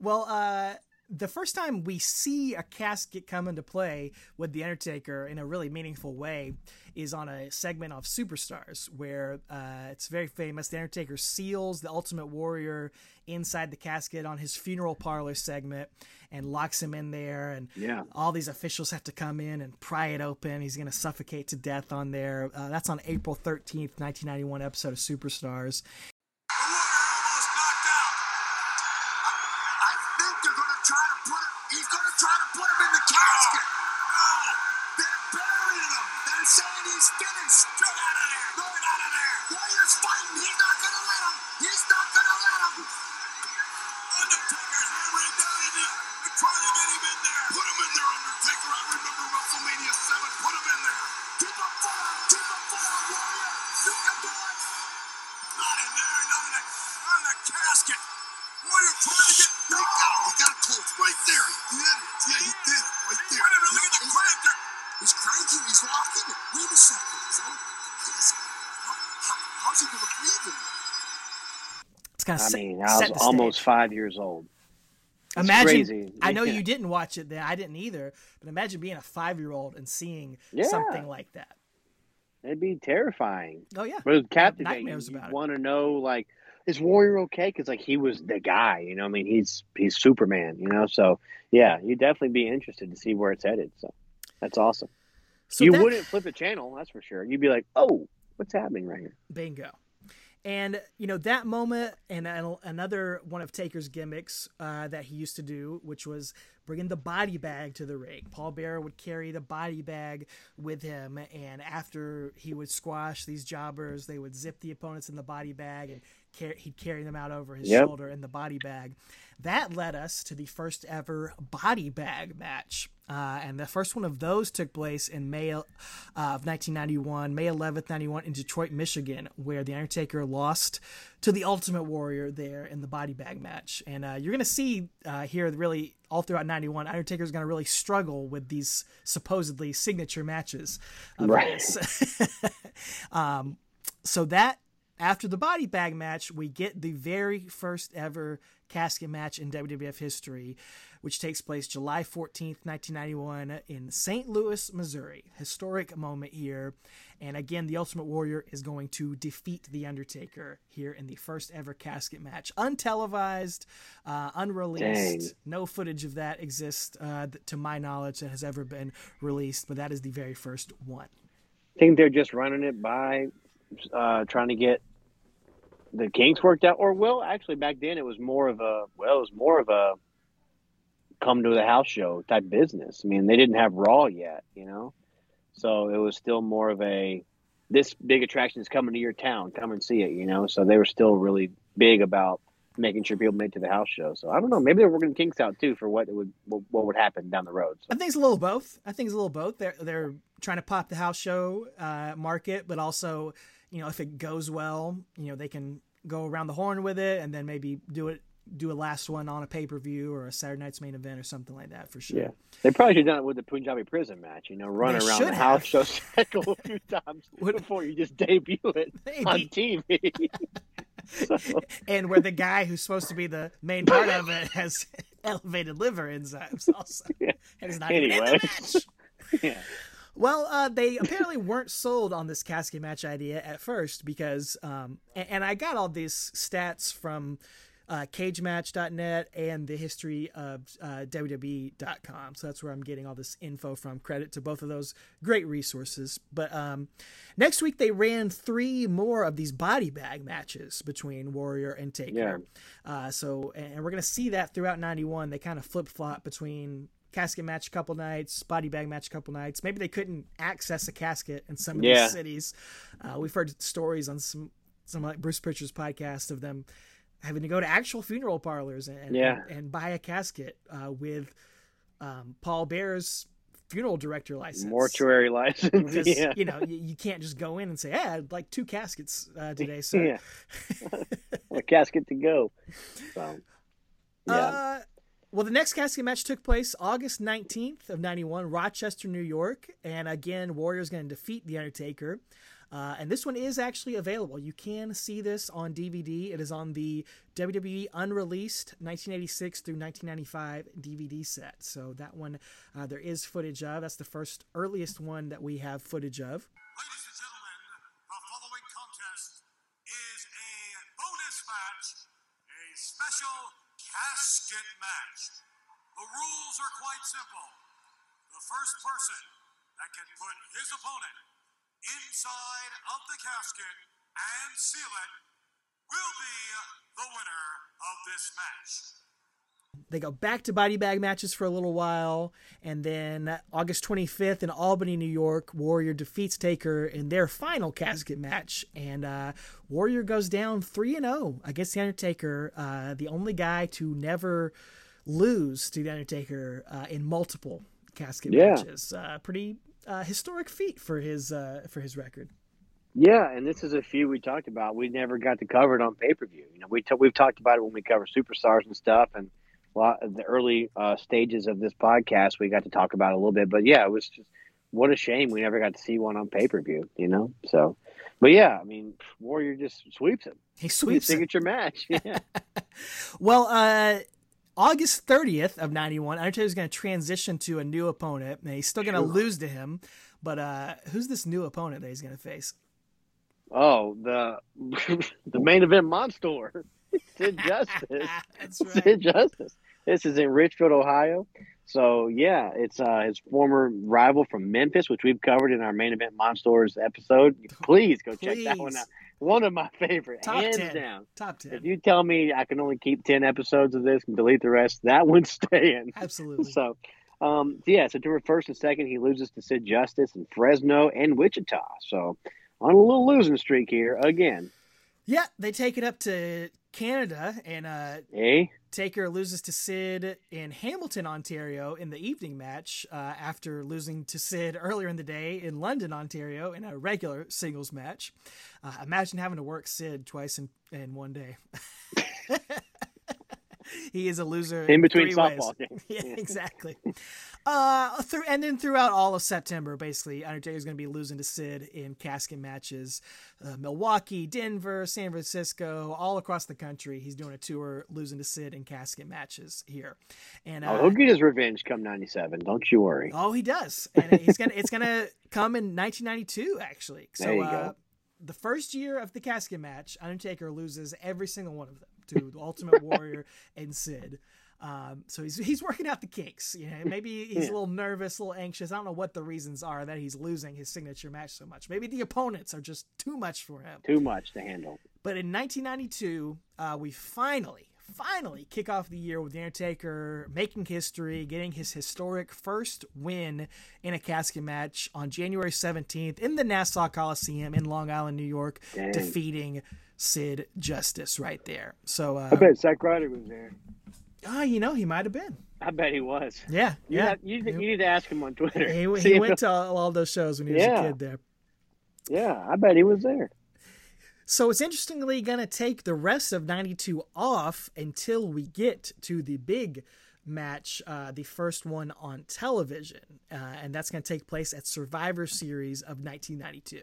S4: Well, uh, the first time we see a casket come into play with the Undertaker in a really meaningful way is on a segment of Superstars where uh, it's very famous. The Undertaker seals the Ultimate Warrior inside the casket on his funeral parlor segment and locks him in there. And
S5: Yeah.
S4: all these officials have to come in and pry it open. He's going to suffocate to death on there. Uh, that's on April 13th, 1991 episode of Superstars.
S5: Was
S4: the
S5: almost
S4: stage.
S5: five years old. It's
S4: imagine.
S5: crazy.
S4: I know
S5: Yeah.
S4: you didn't watch it then. I didn't either. But imagine being a five year old and seeing
S5: Yeah.
S4: something like that.
S5: It'd be terrifying.
S4: Oh yeah.
S5: But it was captivating. you want to know, like, is Warrior okay? Because like he was the guy, you know. I mean, he's he's Superman, you know. So yeah, you'd definitely be interested to see where it's headed. So that's awesome.
S4: So
S5: you
S4: that-
S5: wouldn't flip the channel, that's for sure. You'd be like, oh, what's happening right here?
S4: Bingo. And you know that moment, and another one of Taker's gimmicks uh, that he used to do, which was bringing the body bag to the ring. Paul Bearer would carry the body bag with him, and after he would squash these jobbers, they would zip the opponents in the body bag, and car- he'd carry them out over his
S5: Yep.
S4: shoulder in the body bag. That led us to the first ever body bag match. Uh, and the first one of those took place in May uh, of 1991, May 11th, 91, in Detroit, Michigan, where The Undertaker lost to the Ultimate Warrior there in the body bag match. And uh, you're going to see uh, here, really, all throughout 91, Undertaker's going to really struggle with these supposedly signature matches of
S5: Right. [laughs]
S4: um, so that after the body bag match, we get the very first ever casket match in WWF history, which takes place July 14th, 1991, in St. Louis, Missouri. Historic moment here. And again, the Ultimate Warrior is going to defeat The Undertaker here in the first ever casket match. Untelevised, uh, unreleased.
S5: Dang.
S4: No footage of that exists, uh, to my knowledge, that has ever been released, but that is the very first one.
S5: I think they're just running it by uh, trying to get the kinks worked out. Or well, actually, back then it was more of a well, it was more of a come to the house show type business. I mean, they didn't have Raw yet, you know, so it was still more of a this big attraction is coming to your town, come and see it, you know. So they were still really big about making sure people made to the house show. So I don't know, maybe they're working kinks out too for what would what, what would happen down the road. So.
S4: I think it's a little both. I think it's a little both. They're they're trying to pop the house show uh, market, but also, you know, if it goes well, you know, they can go around the horn with it, and then maybe do it do a last one on a pay per view or a Saturday night's main event or something like that for sure.
S5: Yeah, they probably should have done it with the Punjabi prison match. You know, run
S4: They
S5: around the house show cycle [laughs] a few times before you just debut it [laughs] on TV. [laughs] so,
S4: And where the guy who's supposed to be the main part of it has elevated liver enzymes also,
S5: Yeah.
S4: and is not even in
S5: Anyway.
S4: the match.
S5: yeah,
S4: Well, uh, they apparently weren't sold on this casket match idea at first because, um, and, and I got all these stats from uh, CageMatch.net and the history of uh, WWE.com. So that's where I'm getting all this info from. Credit to both of those great resources. But um, next week they ran three more of these body bag matches between Warrior and Taker. Uh, so, and we're gonna see that throughout '91. They kind of flip flop between casket match a couple nights, body bag match a couple nights. Maybe they couldn't access a casket in some of
S5: Yeah.
S4: these cities. Uh, we've heard stories on some some like Bruce Pritchard's podcast of them having to go to actual funeral parlors and
S5: Yeah.
S4: and, and buy a casket uh, with um, Paul Bearer's funeral director license.
S5: mortuary license.
S4: Because [laughs]
S5: yeah,
S4: you know you, you can't just go in and say, "Hey, I'd like two caskets uh, today, [laughs] sir."
S5: yeah. [laughs] a casket to go. So, yeah,
S4: Uh, well, the next casket match took place August 19th of 91, Rochester, New York. And again, Warrior's going to defeat The Undertaker. Uh, and this one is actually available. You can see this on DVD. It is on the WWE Unreleased 1986 through 1995 DVD set. So that one uh, there is footage of. That's the first earliest one that we have footage of.
S7: Ladies and gentlemen, the following contest is a bonus match, a special casket match. The rules are quite simple. The first person that can put his opponent inside of the casket and seal it will be the winner of this match.
S4: They go back to body bag matches for a little while, and then August 25th in Albany, New York, Warrior defeats Taker in their final casket match, and uh, Warrior goes down three and zero against the Undertaker, uh, the only guy to never lose to the Undertaker uh, in multiple casket
S5: Yeah.
S4: matches. Uh, pretty uh, historic feat for his uh, for his record.
S5: Yeah, and this is a few we talked about. We never got to cover it on pay per view. You know, we t- we've talked about it when we cover superstars and stuff, and lot of the early uh, stages of this podcast, we got to talk about a little bit. But yeah, it was just what a shame we never got to see one on pay per view. You know, so but yeah, I mean, Warrior just sweeps him.
S4: He sweeps
S5: signature match. [laughs] Yeah, [laughs]
S4: Well, uh, August 30th of 91, Undertaker's going to transition to a new opponent. And he's still going to lose to him. But uh, who's this new opponent that he's going to face?
S5: oh the [laughs] the main event monster, Sid Justice.
S4: That's right.
S5: Sid Justice. This is in Richfield, Ohio. So yeah, it's uh, his former rival from Memphis, which we've covered in our main event Monsters episode. Please go check that one out. One of my favorite,
S4: Top
S5: hands
S4: 10.
S5: down.
S4: Top 10.
S5: If you tell me I can only keep ten episodes of this and delete the rest, that [laughs] one's staying.
S4: Absolutely.
S5: So, um, yeah, September first and second, he loses to Sid Justice in Fresno and Wichita. So, on a little losing streak here again.
S4: Yeah, they take it up to Canada, and uh,
S5: Eh?
S4: Taker loses to Sid in Hamilton, Ontario, in the evening match uh, after losing to Sid [laughs] earlier in the day in London, Ontario, in a regular singles match. Uh, imagine having to work Sid twice in, in one day. [laughs] he is a loser
S5: In between softball games. [laughs]
S4: yeah, exactly. Uh, through and then throughout all of September, basically, Undertaker's going to be losing to Sid in casket matches, uh, Milwaukee, Denver, San Francisco, all across the country. He's doing a tour, losing to Sid in casket matches here, and uh,
S5: Oh, he'll get his revenge come '97. Don't you worry.
S4: Oh, he does, and he's gonna it's gonna [laughs] come in 1992 actually. So
S5: There you
S4: uh,
S5: go.
S4: the first year of the casket match, Undertaker loses every single one of them to the Ultimate Warrior and Sid. Um, so he's he's working out the kinks. You know, maybe he's a little nervous, a little anxious. I don't know what the reasons are that he's losing his signature match so much. Maybe the opponents are just too much for him.
S5: Too much to handle.
S4: But in 1992, uh, we finally, finally kick off the year with The Undertaker making history, getting his historic first win in a casket match on January 17th in the Nassau Coliseum in Long Island, New York,
S5: Dang.
S4: defeating Sid Justice right there. So, uh,
S5: I bet Zack Ryder was there.
S4: Oh, you know, he might have been.
S5: I bet he was.
S4: Yeah,
S5: You,
S4: yeah.
S5: have, you, you need to ask him on Twitter.
S4: he, [laughs]
S5: See
S4: he went to all, those shows when he was
S5: Yeah.
S4: a kid there.
S5: Yeah, I bet he was there.
S4: So it's interestingly going to take the rest of 92 off until we get to the big match, uh, the first one on television. Uh, and that's going to take place at Survivor Series of 1992.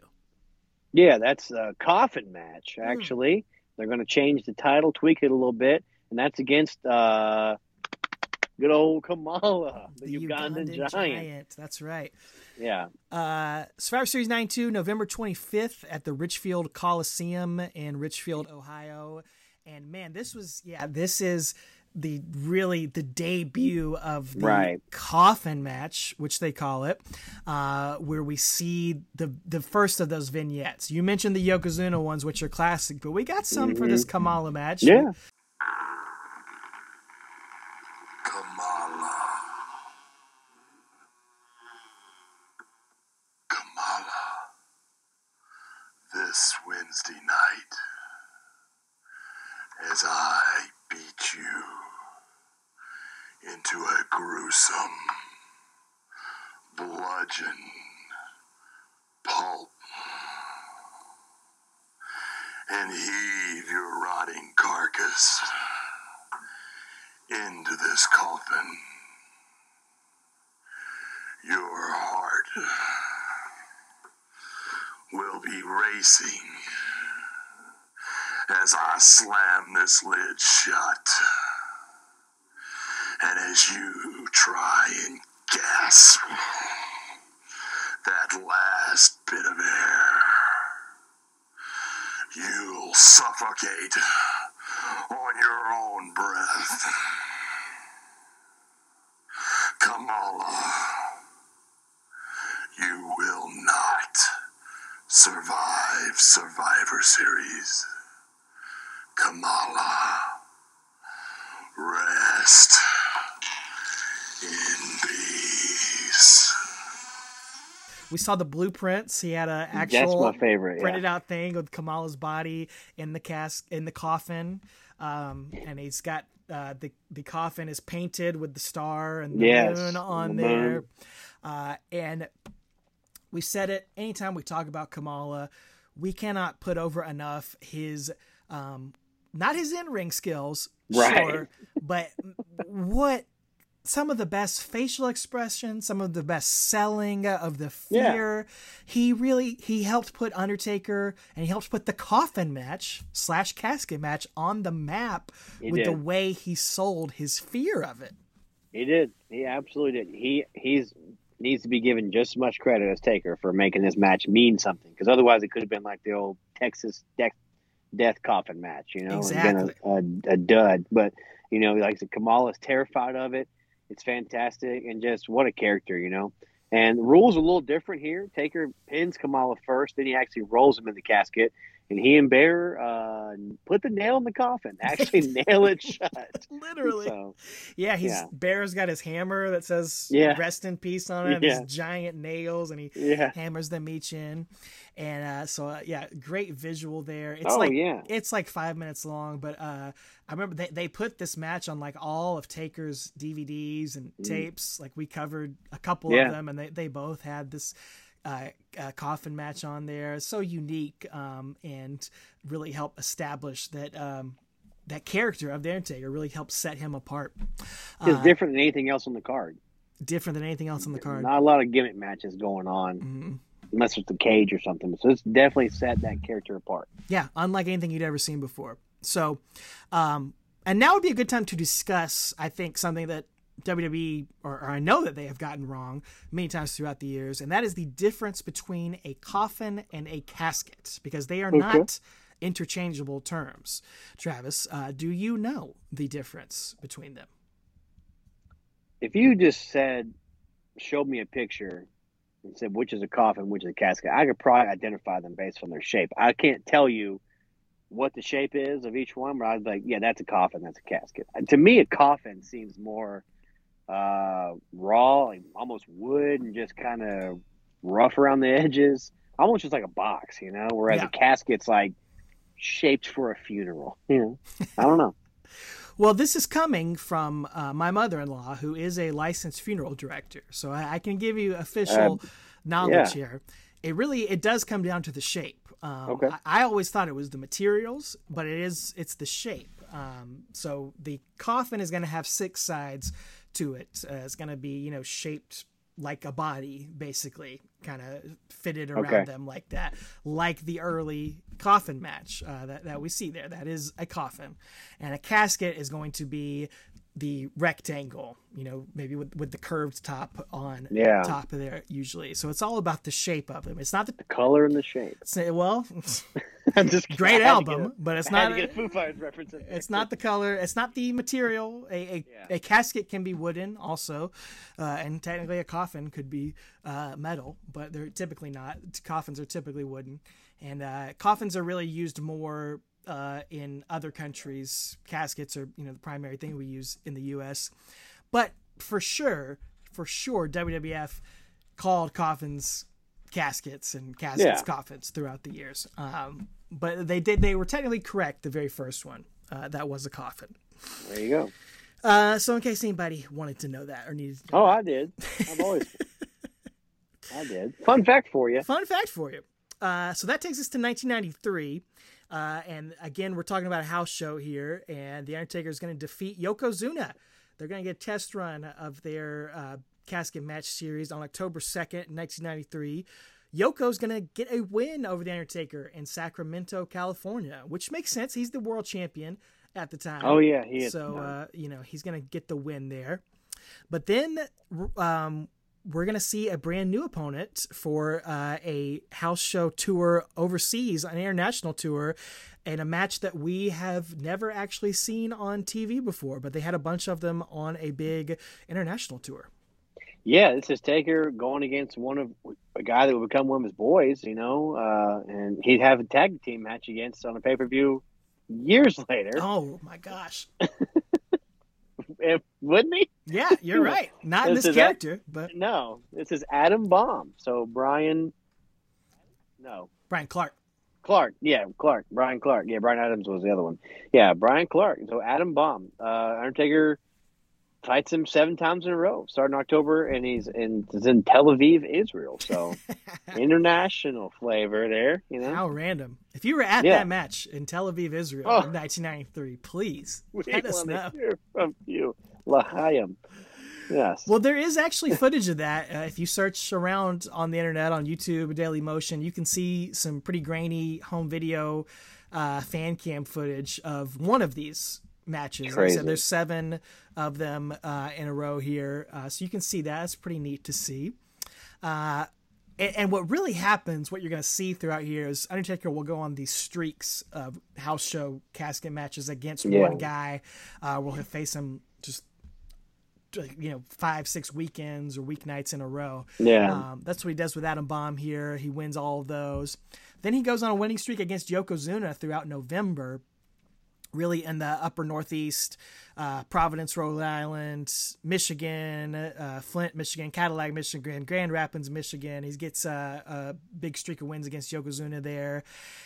S5: Yeah, that's a coffin match.
S4: Hmm.
S5: Actually, they're going to change the title, tweak it a little bit, and that's against uh, good old Kamala, the, Ugandan, giant.
S4: That's right.
S5: Yeah,
S4: Uh, Survivor Series 92, November 25th at the Richfield Coliseum in Richfield, Ohio. And man, this was, yeah, this is the really the debut of the
S5: Right.
S4: coffin match, which they call it, uh, where we see the the first of those vignettes. You mentioned the Yokozuna ones, which are classic, but we got some for this Kamala match.
S5: Mm-hmm. yeah.
S7: Kamala. Kamala. This Wednesday night, as I beat you into a gruesome, bludgeon pulp and heave your rotting carcass into this coffin. Your heart will be
S6: be racing as I slam this lid shut. And as you try and gasp that last bit of air, you'll suffocate on your own breath. Kamala, you will not survive Survivor Series. Kamala, rest in peace.
S4: We saw the blueprints. He had a
S5: That's
S4: actual
S5: my favorite.
S4: printed
S5: Yeah.
S4: out thing with Kamala's body in the cask in the coffin, um, and he's got uh, the the coffin is painted with the star and the
S5: Yes,
S4: moon on
S5: the
S4: there,
S5: moon.
S4: uh, and we said it anytime we talk about Kamala, we cannot put over enough his um, not his in ring skills,
S5: Right.
S4: sure, but what some of the best facial expressions, some of the best selling uh, of the
S5: Yeah.
S4: fear. He really he helped put Undertaker and he helped put the coffin match slash casket match on the map
S5: He
S4: with the way he sold his fear of it.
S5: He did. He absolutely did. He he's needs to be given just as much credit as Taker for making this match mean something. Because otherwise, it could have been like the old Texas death, death coffin match, you know,
S4: Exactly.
S5: a, a, a dud. But you know, like I said, Kamala's terrified of it. It's fantastic, and just what a character, you know. And the rules are a little different here. Taker pins Kamala first, then he actually rolls him in the casket, and he and Bear uh, put the nail in the coffin. [laughs] Actually, nail it shut.
S4: Literally.
S5: So,
S4: Yeah, he's
S5: Yeah.
S4: Bear's got his hammer that says
S5: Yeah.
S4: "Rest in peace" on it.
S5: Yeah.
S4: These giant nails, and he
S5: yeah.
S4: hammers them each in. And uh, so, uh, yeah, great visual there. It's
S5: Oh,
S4: like
S5: yeah.
S4: it's like five minutes long, but uh, I remember they, they put this match on like all of Taker's DVDs and tapes. Like we covered a couple
S5: Mm.
S4: Of them, and they, they both had this. Uh, uh, coffin match on there, so unique, um, and really help establish that um, that character of the Undertaker really helped set him apart.
S5: It's
S4: Uh,
S5: different than anything else on the card.
S4: different than anything else on the card.
S5: Not a lot of gimmick matches going on,
S4: Mhm.
S5: unless it's the cage or something. So it's definitely set that character apart.
S4: Yeah, unlike anything you'd ever seen before. So, um, and now would be a good time to discuss, I think, something that WWE, or, or I know that they have gotten wrong many times throughout the years, and that is the difference between a coffin and a casket, because they are not interchangeable terms. Travis, uh, do you know the difference between them?
S5: If you just said, showed me a picture and said which is a coffin, which is a casket, I could probably identify them based on their shape. I can't tell you what the shape is of each one, but I was like, yeah, that's a coffin, that's a casket. And to me, a coffin seems more uh, raw, like almost wood, and just kind of rough around the edges, almost just like a box, you know. Whereas
S4: Yeah.
S5: a casket's like shaped for a funeral. [laughs] You know, I don't know. [laughs]
S4: Well, this is coming from uh, my mother in law, who is a licensed funeral director. So I, I can give you official knowledge
S5: yeah.
S4: here. It really it does come down to the shape. Um,
S5: Okay.
S4: I, I always thought it was the materials, but it is it's the shape. Um, so the coffin is going to have six sides to it. Uh, it's going to be you know shaped like a body, basically, kind of fitted around
S5: Okay.
S4: them like that, like the early coffin match uh, that that we see there. That is a coffin, and a casket is going to be the rectangle, you know, maybe with, with the curved top on
S5: Yeah.
S4: top of there usually. So it's all about the shape of them. It's not the
S5: Color and the shape.
S4: say well, [laughs]
S5: I'm just
S4: great
S5: I had to
S4: album,
S5: a-
S4: but it's not
S5: a Foo Fighters reference.
S4: it's not the color. It's not the material. A a,
S5: Yeah.
S4: a casket can be wooden also, uh, and technically a coffin could be uh, metal, but they're typically not. Coffins are typically wooden, and uh, coffins are really used more uh, in other countries. Caskets are you know the primary thing we use in the U.S., but for sure, for sure, WWF called coffins caskets and caskets
S5: Yeah.
S4: coffins throughout the years. Um, but they did they were technically correct the very first one. Uh, that was a coffin.
S5: There you go.
S4: Uh, so in case anybody wanted to know that or needed to know
S5: Oh, I did. I've always. [laughs] I did. Fun fact for you.
S4: Fun fact for you. Uh, so that takes us to 1993. Uh, and again, we're talking about a house show here, and The Undertaker is going to defeat Yokozuna. They're going to get a test run of their uh, casket match series on October 2nd, 1993. Yoko's going to get a win over The Undertaker in Sacramento, California, which makes sense. He's the world champion at the time.
S5: Oh, yeah, he is.
S4: So, uh, you know, he's going to get the win there. But then um, we're going to see a brand new opponent for uh, a house show tour overseas, an international tour, and a match that we have never actually seen on TV before. But they had a bunch of them on a big international tour.
S5: Yeah, this is Taker going against one of a guy that would become one of his boys, you know, uh, and he'd have a tag team match against on a pay per view years later.
S4: Oh my gosh. [laughs]
S5: Wouldn't he?
S4: Yeah, you're [laughs] right. Not in this, this character, but
S5: no, this is Adam Bomb. So Brian, no,
S4: Brian Clark.
S5: Clark, yeah, Clark, Brian Clark, yeah, Brian Adams was the other one. Yeah, Brian Clark. So Adam Bomb, uh, Undertaker fights him seven times in a row, starting October, and he's in he's in Tel Aviv, Israel. So [laughs] international flavor there, you know.
S4: How random! If you were at yeah. that match in Tel Aviv, Israel, oh. in 1993, please
S5: we
S4: let us know.
S5: Hear from you, Lahayim. Yes.
S4: Well, there is actually footage of that. Uh, if you search around on the internet, on YouTube, Daily Motion, you can see some pretty grainy home video uh, fan cam footage of one of these matches. Like I said, there's seven of them uh, in a row here, uh, so you can see that. It's pretty neat to see. Uh, and, and, what really happens, what you're going to see throughout here is Undertaker will go on these streaks of house show casket matches against yeah. one guy. Uh, we'll face him just you know five six weekends or weeknights in a row
S5: yeah
S4: um, that's what he does with adam bomb here he wins all of those then he goes on a winning streak against yokozuna throughout november really in the upper northeast uh, Providence, Rhode Island, Michigan, uh, Flint, Michigan, Cadillac, Michigan, Grand Rapids, Michigan. He gets a, a, big streak of wins against Yokozuna there.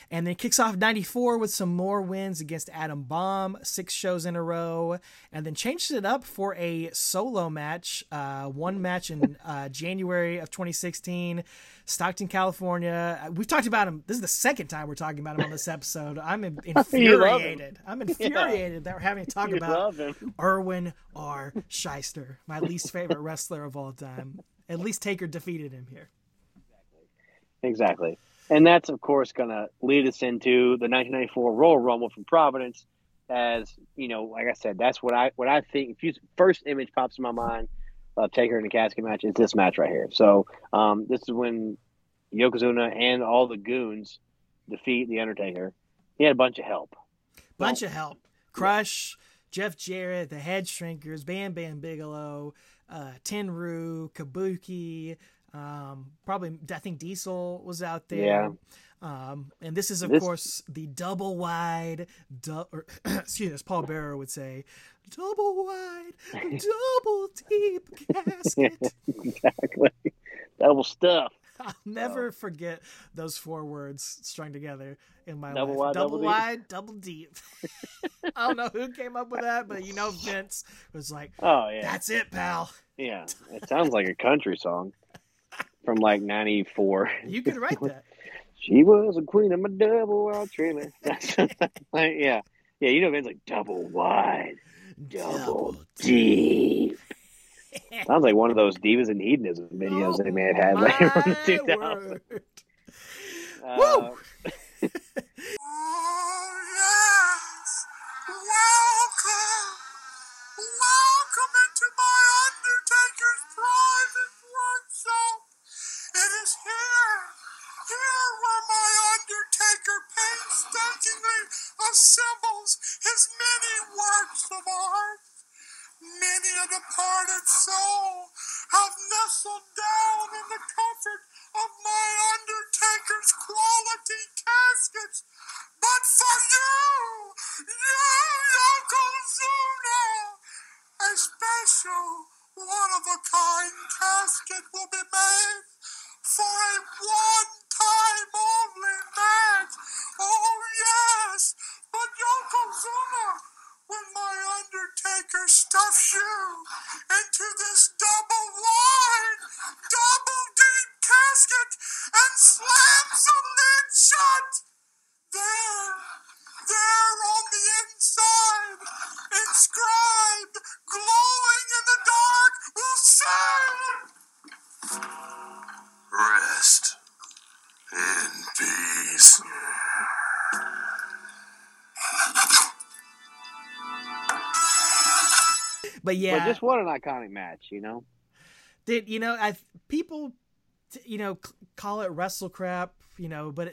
S4: And then kicks off 94 with some more wins against Adam Bomb, six shows in a row. And then changes it up for a solo match, uh, one match in uh, January of 2016. Stockton, California. We've talked about him. This is the second time we're talking about him on this episode. I'm [laughs] infuriated. I'm [laughs] infuriated yeah. that we're having to talk you about Irwin R. Schyster, my least favorite wrestler of all time. At least Taker defeated him here.
S5: Exactly. And that's, of course, going to lead us into the 1994 Royal Rumble from Providence. As you know, like I said, that's what I what I think. If you first image pops in my mind of Taker in the casket match is this match right here. So um, this is when Yokozuna and all the goons defeat the Undertaker. He had a bunch of help.
S4: Bunch well, of help. Crush, Jeff Jarrett, the Head Shrinkers, Bam Bam Bigelow, uh, Tenryu, Kabuki, um, probably I think Diesel was out there.
S5: Yeah.
S4: Um, and this is of this... course the double wide, du- or, [clears throat] excuse me, as Paul Bearer would say, double wide, [laughs] double deep [laughs] casket.
S5: exactly, double stuff. [laughs]
S4: I'll oh. never oh. forget those four words strung together in my
S5: double
S4: life.
S5: Wide,
S4: double, wide, double deep. [laughs] I don't know who came up with that, but you know Vince was like,
S5: "Oh yeah,
S4: that's it, pal."
S5: Yeah, it sounds like a country song from like '94.
S4: You could write that. [laughs]
S5: she was a queen of my double wide trailer. yeah, yeah. You know Vince like double wide, double, double deep. Sounds like one of those divas and hedonism videos oh, they may have had later in the 2000s. Uh,
S7: oh, yes. Welcome. Welcome into my Undertaker's private workshop. It is here, here where my Undertaker painstakingly assembles his many works of art. Many a departed soul have nestled down in the comfort of my Undertaker's quality caskets. But for you, you Yokozuna, a special one-of-a-kind casket will be made for a one-time only match. Oh yes, but Yokozuna with my Undertaker stuffs shoe into this double wide, double deep casket and slams the lid shut. There, there on the inside, inscribed, glowing in the dark, will say,
S6: Rest in peace.
S4: But yeah,
S5: But just what an iconic match, you know?
S4: did you know I people you know call it wrestle crap, you know, but uh,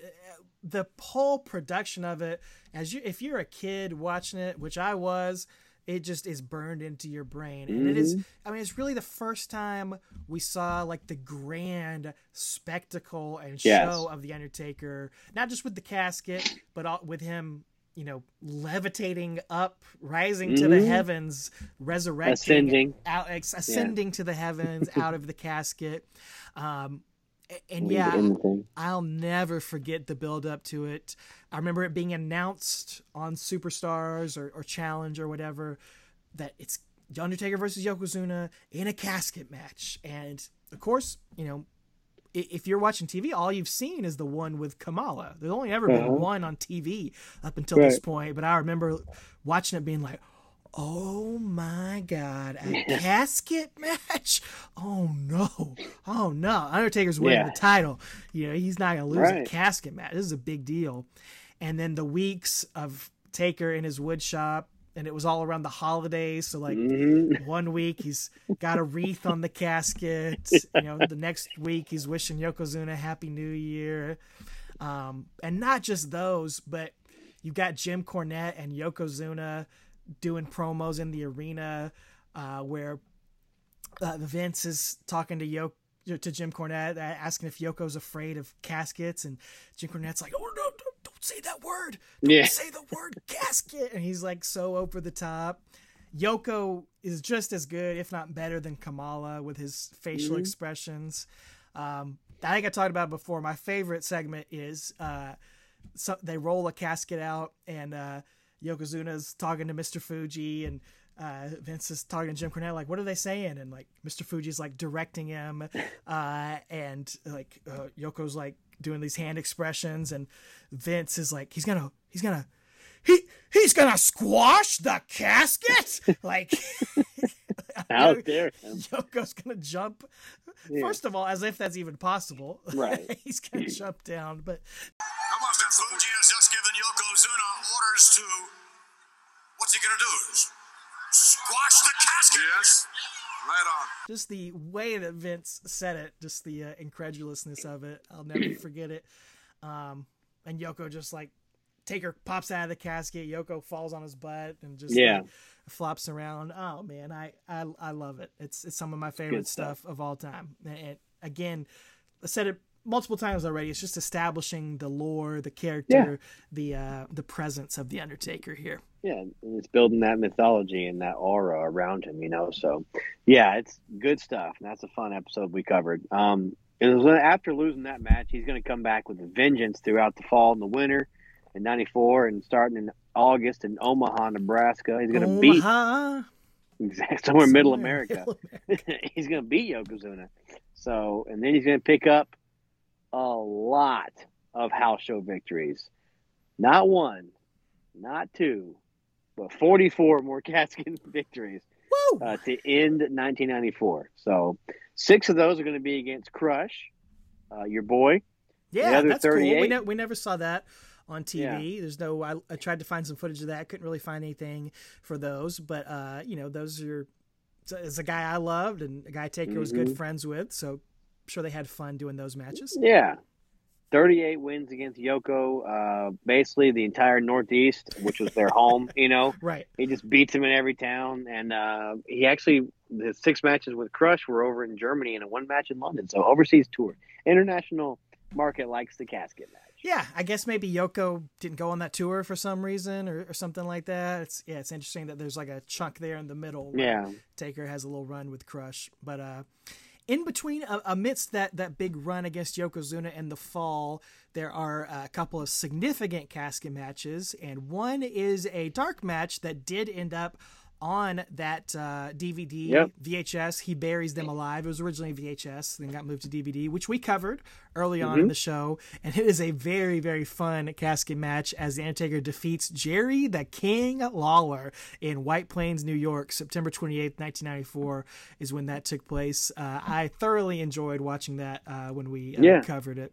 S4: the whole production of it as you if you're a kid watching it, which I was, it just is burned into your brain. And it is I mean it's really the first time we saw like the grand spectacle and
S5: Yes.
S4: show of the Undertaker, not just with the casket, but all, with him you know, levitating up, rising to the
S5: Mhm.
S4: heavens, resurrecting,
S5: Ascending.
S4: out, ascending to the heavens [laughs] out of the casket. Um, and yeah,
S5: in the thing.
S4: I'll never forget the build up to it. I remember it being announced on Superstars or, or Challenge or whatever that it's The Undertaker versus Yokozuna in a casket match. And of course, you know, if you're watching TV, all you've seen is the one with Kamala. There's only ever
S5: Uh-huh.
S4: been one on TV up until this point. But I remember watching it being like, oh my God, a [laughs] casket match? Oh no. Oh no. Undertaker's winning
S5: Yeah.
S4: the title. You know, he's not going to lose a casket match. This is a big deal. And then the weeks of Taker in his wood shop, and it was all around the holidays. So, like,
S5: Mhm. [laughs]
S4: one week he's got a wreath on the casket. You know, the next week he's wishing Yokozuna a Happy New Year. Um, and not just those, but you've got Jim Cornette and Yokozuna doing promos in the arena uh, where uh, Vince is talking to Yoko. To Jim Cornette, asking if Yoko's afraid of caskets, and Jim Cornette's like, "Oh no, say that word! Don't
S5: Yeah.
S4: say the word [laughs] casket!" And he's like so over the top. Yoko is just as good, if not better, than Kamala with his facial expressions. Um, I think I talked about it before. My favorite segment is uh, so they roll a casket out, and uh, Yokozuna's talking to Mr. Fuji, and uh, Vince is talking to Jim Cornette, like, what are they saying? And like Mr. Fuji's like directing him, [laughs] uh, and like uh, Yoko's like doing these hand expressions, and Vince is like, he's gonna, he's gonna. He he's gonna squash the casket, [laughs] like
S5: out there?
S4: Yoko's gonna jump.
S5: Yeah.
S4: First of all, as if that's even possible.
S5: Right. [laughs]
S4: he's gonna jump down, but
S7: Come on, Mr. Fuji has just given Yokozuna orders to. What's he gonna do? Squash the casket? Yes. Right on.
S4: just the way that Vince said it, just the uh, incredulousness of it, I'll never [clears throat] forget it. Um, and Yoko just like Taker pops out of the casket, Yoko falls on his butt and just
S5: Yeah.
S4: like, flops around. Oh man, I, I I love it. It's it's some of my favorite
S5: stuff.
S4: stuff of all time. And, and again, I said it multiple times already. It's just establishing the lore, the character, the uh, the presence of the Undertaker here.
S5: Yeah, and it's building that mythology and that aura around him, you know. So, yeah, it's good stuff. And that's a fun episode we covered. Um, and it was after losing that match, he's going to come back with a vengeance throughout the fall and the winter in '94, and starting in August in Omaha, Nebraska. He's going to beat exactly somewhere in Middle America.
S4: Middle America. [laughs]
S5: he's going to beat Yokozuna. So, and then he's going to pick up a lot of house show victories. Not one, not two, but 44 more [laughs] casket victories
S4: Woo!
S5: uh, to end 1994. So, six of those are going to be against Crush, uh, your boy.
S4: Yeah, that's cool. We, ne- we never saw that on TV. There's no. I, I tried to find some footage of that. Couldn't really find anything for those. But uh, you know, those are. It's a guy I loved and a guy Taker was
S5: Mm-hmm.
S4: good friends with. So sure they had fun doing those matches.
S5: Yeah. 38 wins against Yoko, uh, basically the entire Northeast, which was their home, you know. [laughs]
S4: Right.
S5: He just beats him in every town, and uh, he actually the six matches with Crush were over in Germany and a one match in London. So overseas tour, international market likes the casket match.
S4: Yeah, I guess maybe Yoko didn't go on that tour for some reason or, or something like that. It's yeah, it's interesting that there's like a chunk there in the middle. where
S5: Yeah,
S4: Taker has a little run with Crush, but uh, in between, uh, amidst that that big run against Yokozuna in the fall, there are a couple of significant casket matches, and one is a dark match that did end up on that uh, DVD
S5: Yep.
S4: VHS. He buries them alive. It was originally VHS, then got moved to DVD, which we covered early on
S5: Mm-hmm.
S4: in the show, and it is a very very fun casket match as the Undertaker defeats Jerry the King Lawler in White Plains, New York, September 28th, 1994 is when that took place. Uh, I thoroughly enjoyed watching that uh, when we uh,
S5: Yeah.
S4: covered it.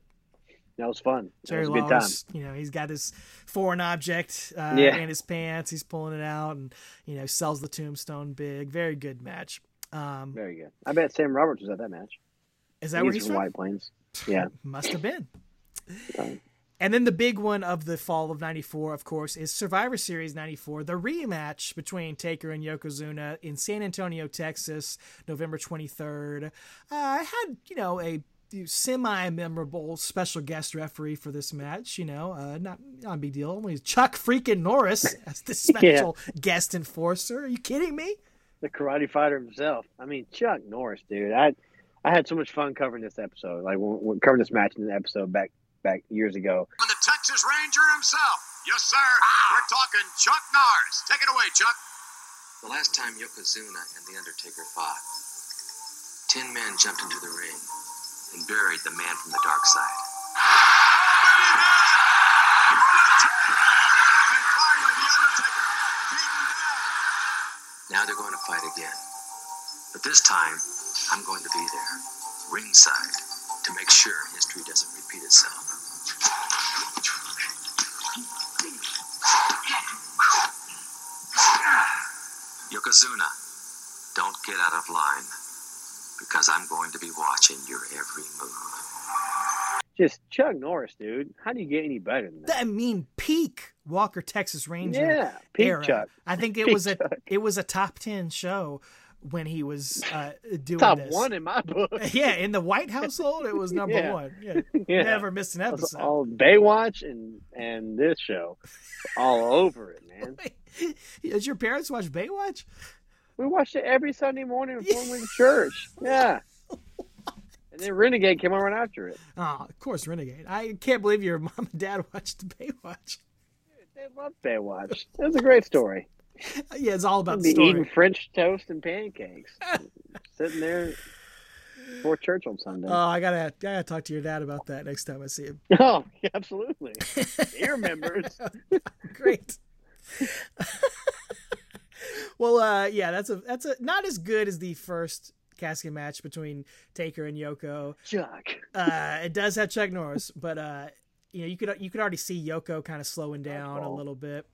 S5: That was fun. That
S4: Jerry
S5: was a good time.
S4: You know, he's got his foreign object uh,
S5: Yeah.
S4: in his pants. He's pulling it out and, you know, sells the tombstone big. Very good match. Um,
S5: Very good. I bet Sam Roberts was at that match.
S4: is that where he's
S5: from
S4: from?
S5: White Plains. Yeah. [laughs]
S4: Must have been. [laughs]
S5: Um,
S4: And then the big one of the fall of 94, of course, is Survivor Series 94, the rematch between Taker and Yokozuna in San Antonio, Texas, November 23rd. Uh, I had, you know, a semi memorable special guest referee for this match, you know, uh, not, not a big deal. Only Chuck freaking Norris [laughs] as the special guest enforcer. Are you kidding me?
S5: the karate fighter himself. I mean, Chuck Norris, dude. I I had so much fun covering this episode, like when, when covering this match in the episode back back years ago.
S7: And the Texas Ranger himself. Yes, sir. We're talking Chuck Norris. Take it away, Chuck.
S8: The last time Yokozuna and The Undertaker fought, ten men jumped into the ring and buried the man from the dark side. Now they're going to fight again. But this time, I'm going to be there, ringside, to make sure history doesn't repeat itself. Yokozuna, don't get out of line, because I'm going to be watching your every move.
S5: Just Chuck Norris, dude. How do you get any better than that?
S4: I mean, peak Walker Texas Ranger
S5: Yeah, peak
S4: era.
S5: Chuck.
S4: I think it
S5: Peak
S4: was a
S5: Chuck.
S4: it was a top ten show when he was uh, doing
S5: Top
S4: this.
S5: one in my book. [laughs]
S4: Yeah, in the White household, it was number
S5: Yeah.
S4: one. Yeah, [laughs]
S5: Yeah.
S4: never missed an episode.
S5: all Baywatch and and this show, all over it, man. [laughs]
S4: Did your parents watch Baywatch?
S5: We watched it every Sunday morning [laughs] before we went to church. Yeah. And then Renegade came on right after it.
S4: Oh, of course, Renegade. I can't believe your [laughs] mom and dad watched Baywatch.
S5: They loved Baywatch. It was a great story.
S4: Uh, yeah, it's all about the story.
S5: eating French toast and pancakes, sitting there before church on Sunday.
S4: Oh, I gotta, I gotta talk to your dad about that next time I see him. [laughs]
S5: oh, absolutely. he remembers.
S4: Great. Well, uh, yeah, that's a that's a not as good as the first casket match between Taker and Yoko.
S5: Chuck.
S4: Uh, it does have Chuck Norris, [laughs] but uh, you know you could you could already see Yoko kind of slowing down a little bit.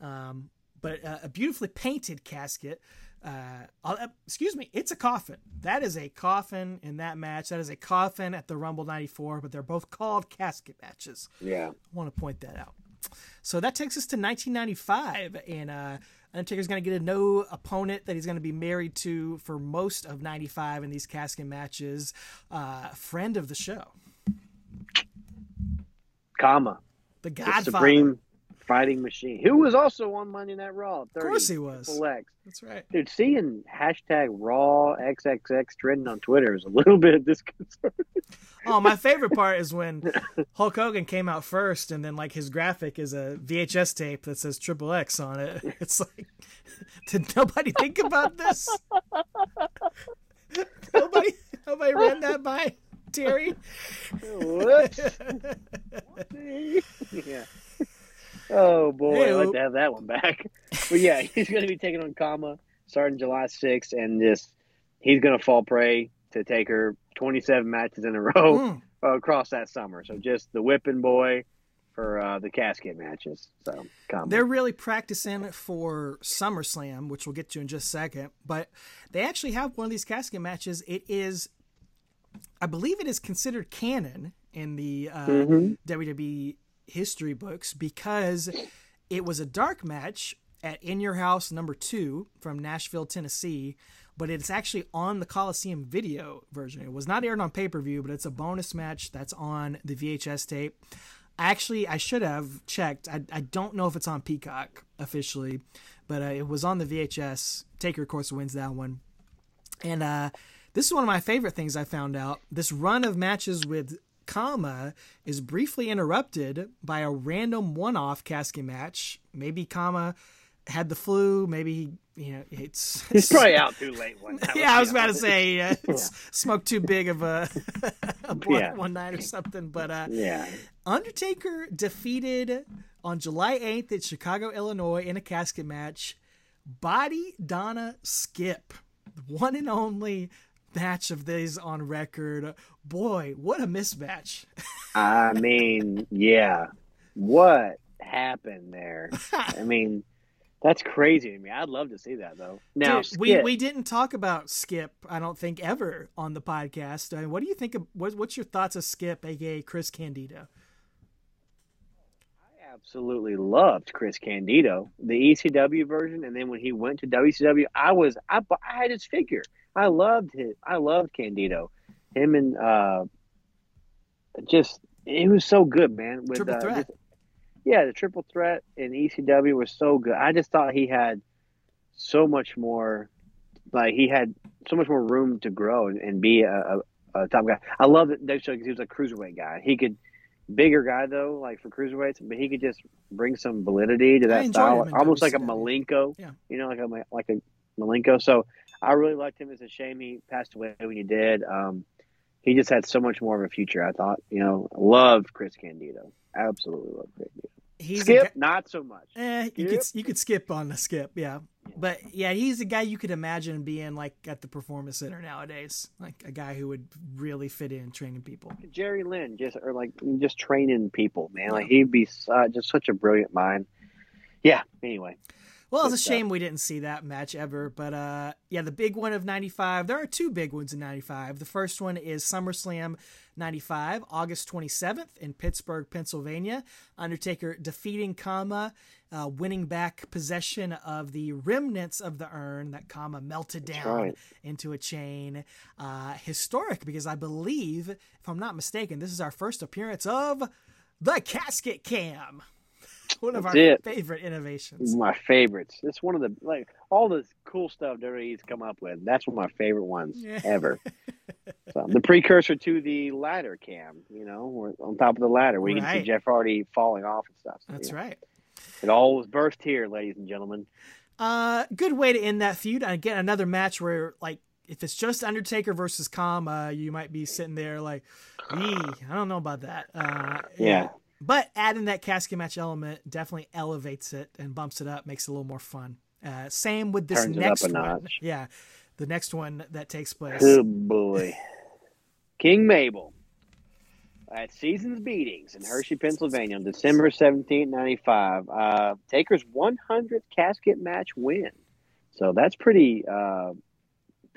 S4: Um, but uh, a beautifully painted casket. Uh, uh, excuse me, it's a coffin. That is a coffin in that match. That is a coffin at the Rumble '94. But they're both called casket matches.
S5: Yeah.
S4: I want to point that out. So that takes us to 1995, and uh, Undertaker's going to get a no opponent that he's going to be married to for most of 95 in these casket matches. Uh, friend of the show,
S5: Kama.
S4: the
S5: The
S4: Godfather.
S5: Supreme Fighting Machine. Who was also on Monday Night Raw. 30,
S4: Of course he was.
S5: X.
S4: That's right.
S5: Dude, seeing hashtag Raw XXX trending on Twitter is a [laughs] little bit disconcerting.
S4: Oh, my favorite part is when [laughs] Hulk Hogan came out first, and then like his graphic is a VHS tape that says Triple X on it. [laughs] It's like, did nobody think about this? nobody, nobody ran that by Terry.
S5: Whoops. yeah. Oh boy, I'd like to have that one back. [laughs] But yeah, he's going to be taking on Kama starting July 6th, and just he's going to fall prey to Taker 27 matches in a row
S4: Mm. [laughs]
S5: across that summer. So just the whipping boy for uh, the casket matches. So Kama.
S4: They're really practicing for SummerSlam, which we'll get to in just a second. But they actually have one of these casket matches. It is, I believe, it is considered canon in the uh,
S5: Mhm.
S4: WWE history books because it was a dark match at In Your House number two from Nashville, Tennessee. But it's actually on the Coliseum video version. It was not aired on pay per view, but it's a bonus match that's on the VHS tape. Actually, I should have checked. I, I don't know if it's on Peacock officially, but uh, it was on the VHS. Taker, of course, wins that one. And uh, this is one of my favorite things I found out. This run of matches with Kama is briefly interrupted by a random one-off casket match. Maybe Kama had the flu. Maybe he, you know, it's [laughs]
S5: He's probably [laughs] out too late one time.
S4: yeah, I was about to say uh, [laughs] it's smoked too big of a, a blunt
S5: Yeah.
S4: one night or something. But uh,
S5: Yeah.
S4: Undertaker defeated on July 8th at Chicago, Illinois, in a casket match, Body Donna Skip, the one and only match of these on record. Boy, what a mismatch. [laughs]
S5: I mean, yeah. What happened there? I [laughs] mean, that's crazy to me. I'd love to see that though. Now,
S4: Dude, we we didn't talk about Skip. I don't think ever on the podcast. I mean, what do you think? Of, what, what's your thoughts of Skip, aka Chris Candido?
S5: I absolutely loved Chris Candido, the ECW version, and then when he went to WCW, I was I, I had his figure. I loved his. I loved Candido. Him and uh, just it was so good, man. With
S4: Triple
S5: uh, just- yeah, the triple threat in ECW was so good. I just thought he had so much more. Like he had so much more room to grow and, and be a, a, a top guy. I love that they showed because he was a cruiserweight guy. He could bigger guy though, like for cruiserweights, but he could just bring some validity to that style,
S4: him
S5: almost like a Malenko.
S4: Yeah.
S5: you know, like a like a Malenko. So I really liked him. It's a shame he passed away when he did. Um, he just had so much more of a future. I thought, you know, loved Chris Candido. Absolutely loved Chris Candido.
S4: He's
S5: Skip,
S4: guy-
S5: not so much.
S4: Eh, you could you could skip on the skip, yeah. But yeah, he's a guy you could imagine being like at the performance center nowadays, like a guy who would really fit in training people.
S5: Jerry Lynn, just or like just training people, man. Like he'd be uh, just such a brilliant mind. Yeah. Anyway,
S4: Well, it's a
S5: stuff.
S4: shame we didn't see that match ever, but uh, yeah, the big one of '95. There are two big ones in '95. The first one is SummerSlam '95, August 27th in Pittsburgh, Pennsylvania. Undertaker defeating Kama, uh, winning back possession of the remnants of the urn that Kama melted
S5: That's
S4: down
S5: right.
S4: into a chain. Uh, historic because I believe, if I'm not mistaken, this is our first appearance of the casket cam. [laughs] One of
S5: That's
S4: our
S5: it.
S4: favorite innovations.
S5: my favorites. It's one of the like all the cool stuff WWE's come up with. That's one of my favorite ones
S4: Yeah.
S5: ever. [laughs] so, the precursor to the ladder cam, you know, on top of the ladder where you can see Jeff Hardy falling off and stuff. So,
S4: That's
S5: know,
S4: right.
S5: It all was birthed here, ladies and gentlemen.
S4: Uh, good way to end that feud. Again, another match where like if it's just Undertaker versus Kama, you might be sitting there like, "Ee, I don't know about that." Uh,
S5: Yeah.
S4: But adding that casket match element definitely elevates it and bumps it up, makes it a little more fun. Uh, same with this
S5: Turns
S4: next one. Yeah, the next one that takes place.
S5: Oh boy. King Mabel at Seasons Beatings in Hershey, Pennsylvania on December 17, 95. Uh, Taker's 100th casket match win. So that's pretty. Uh,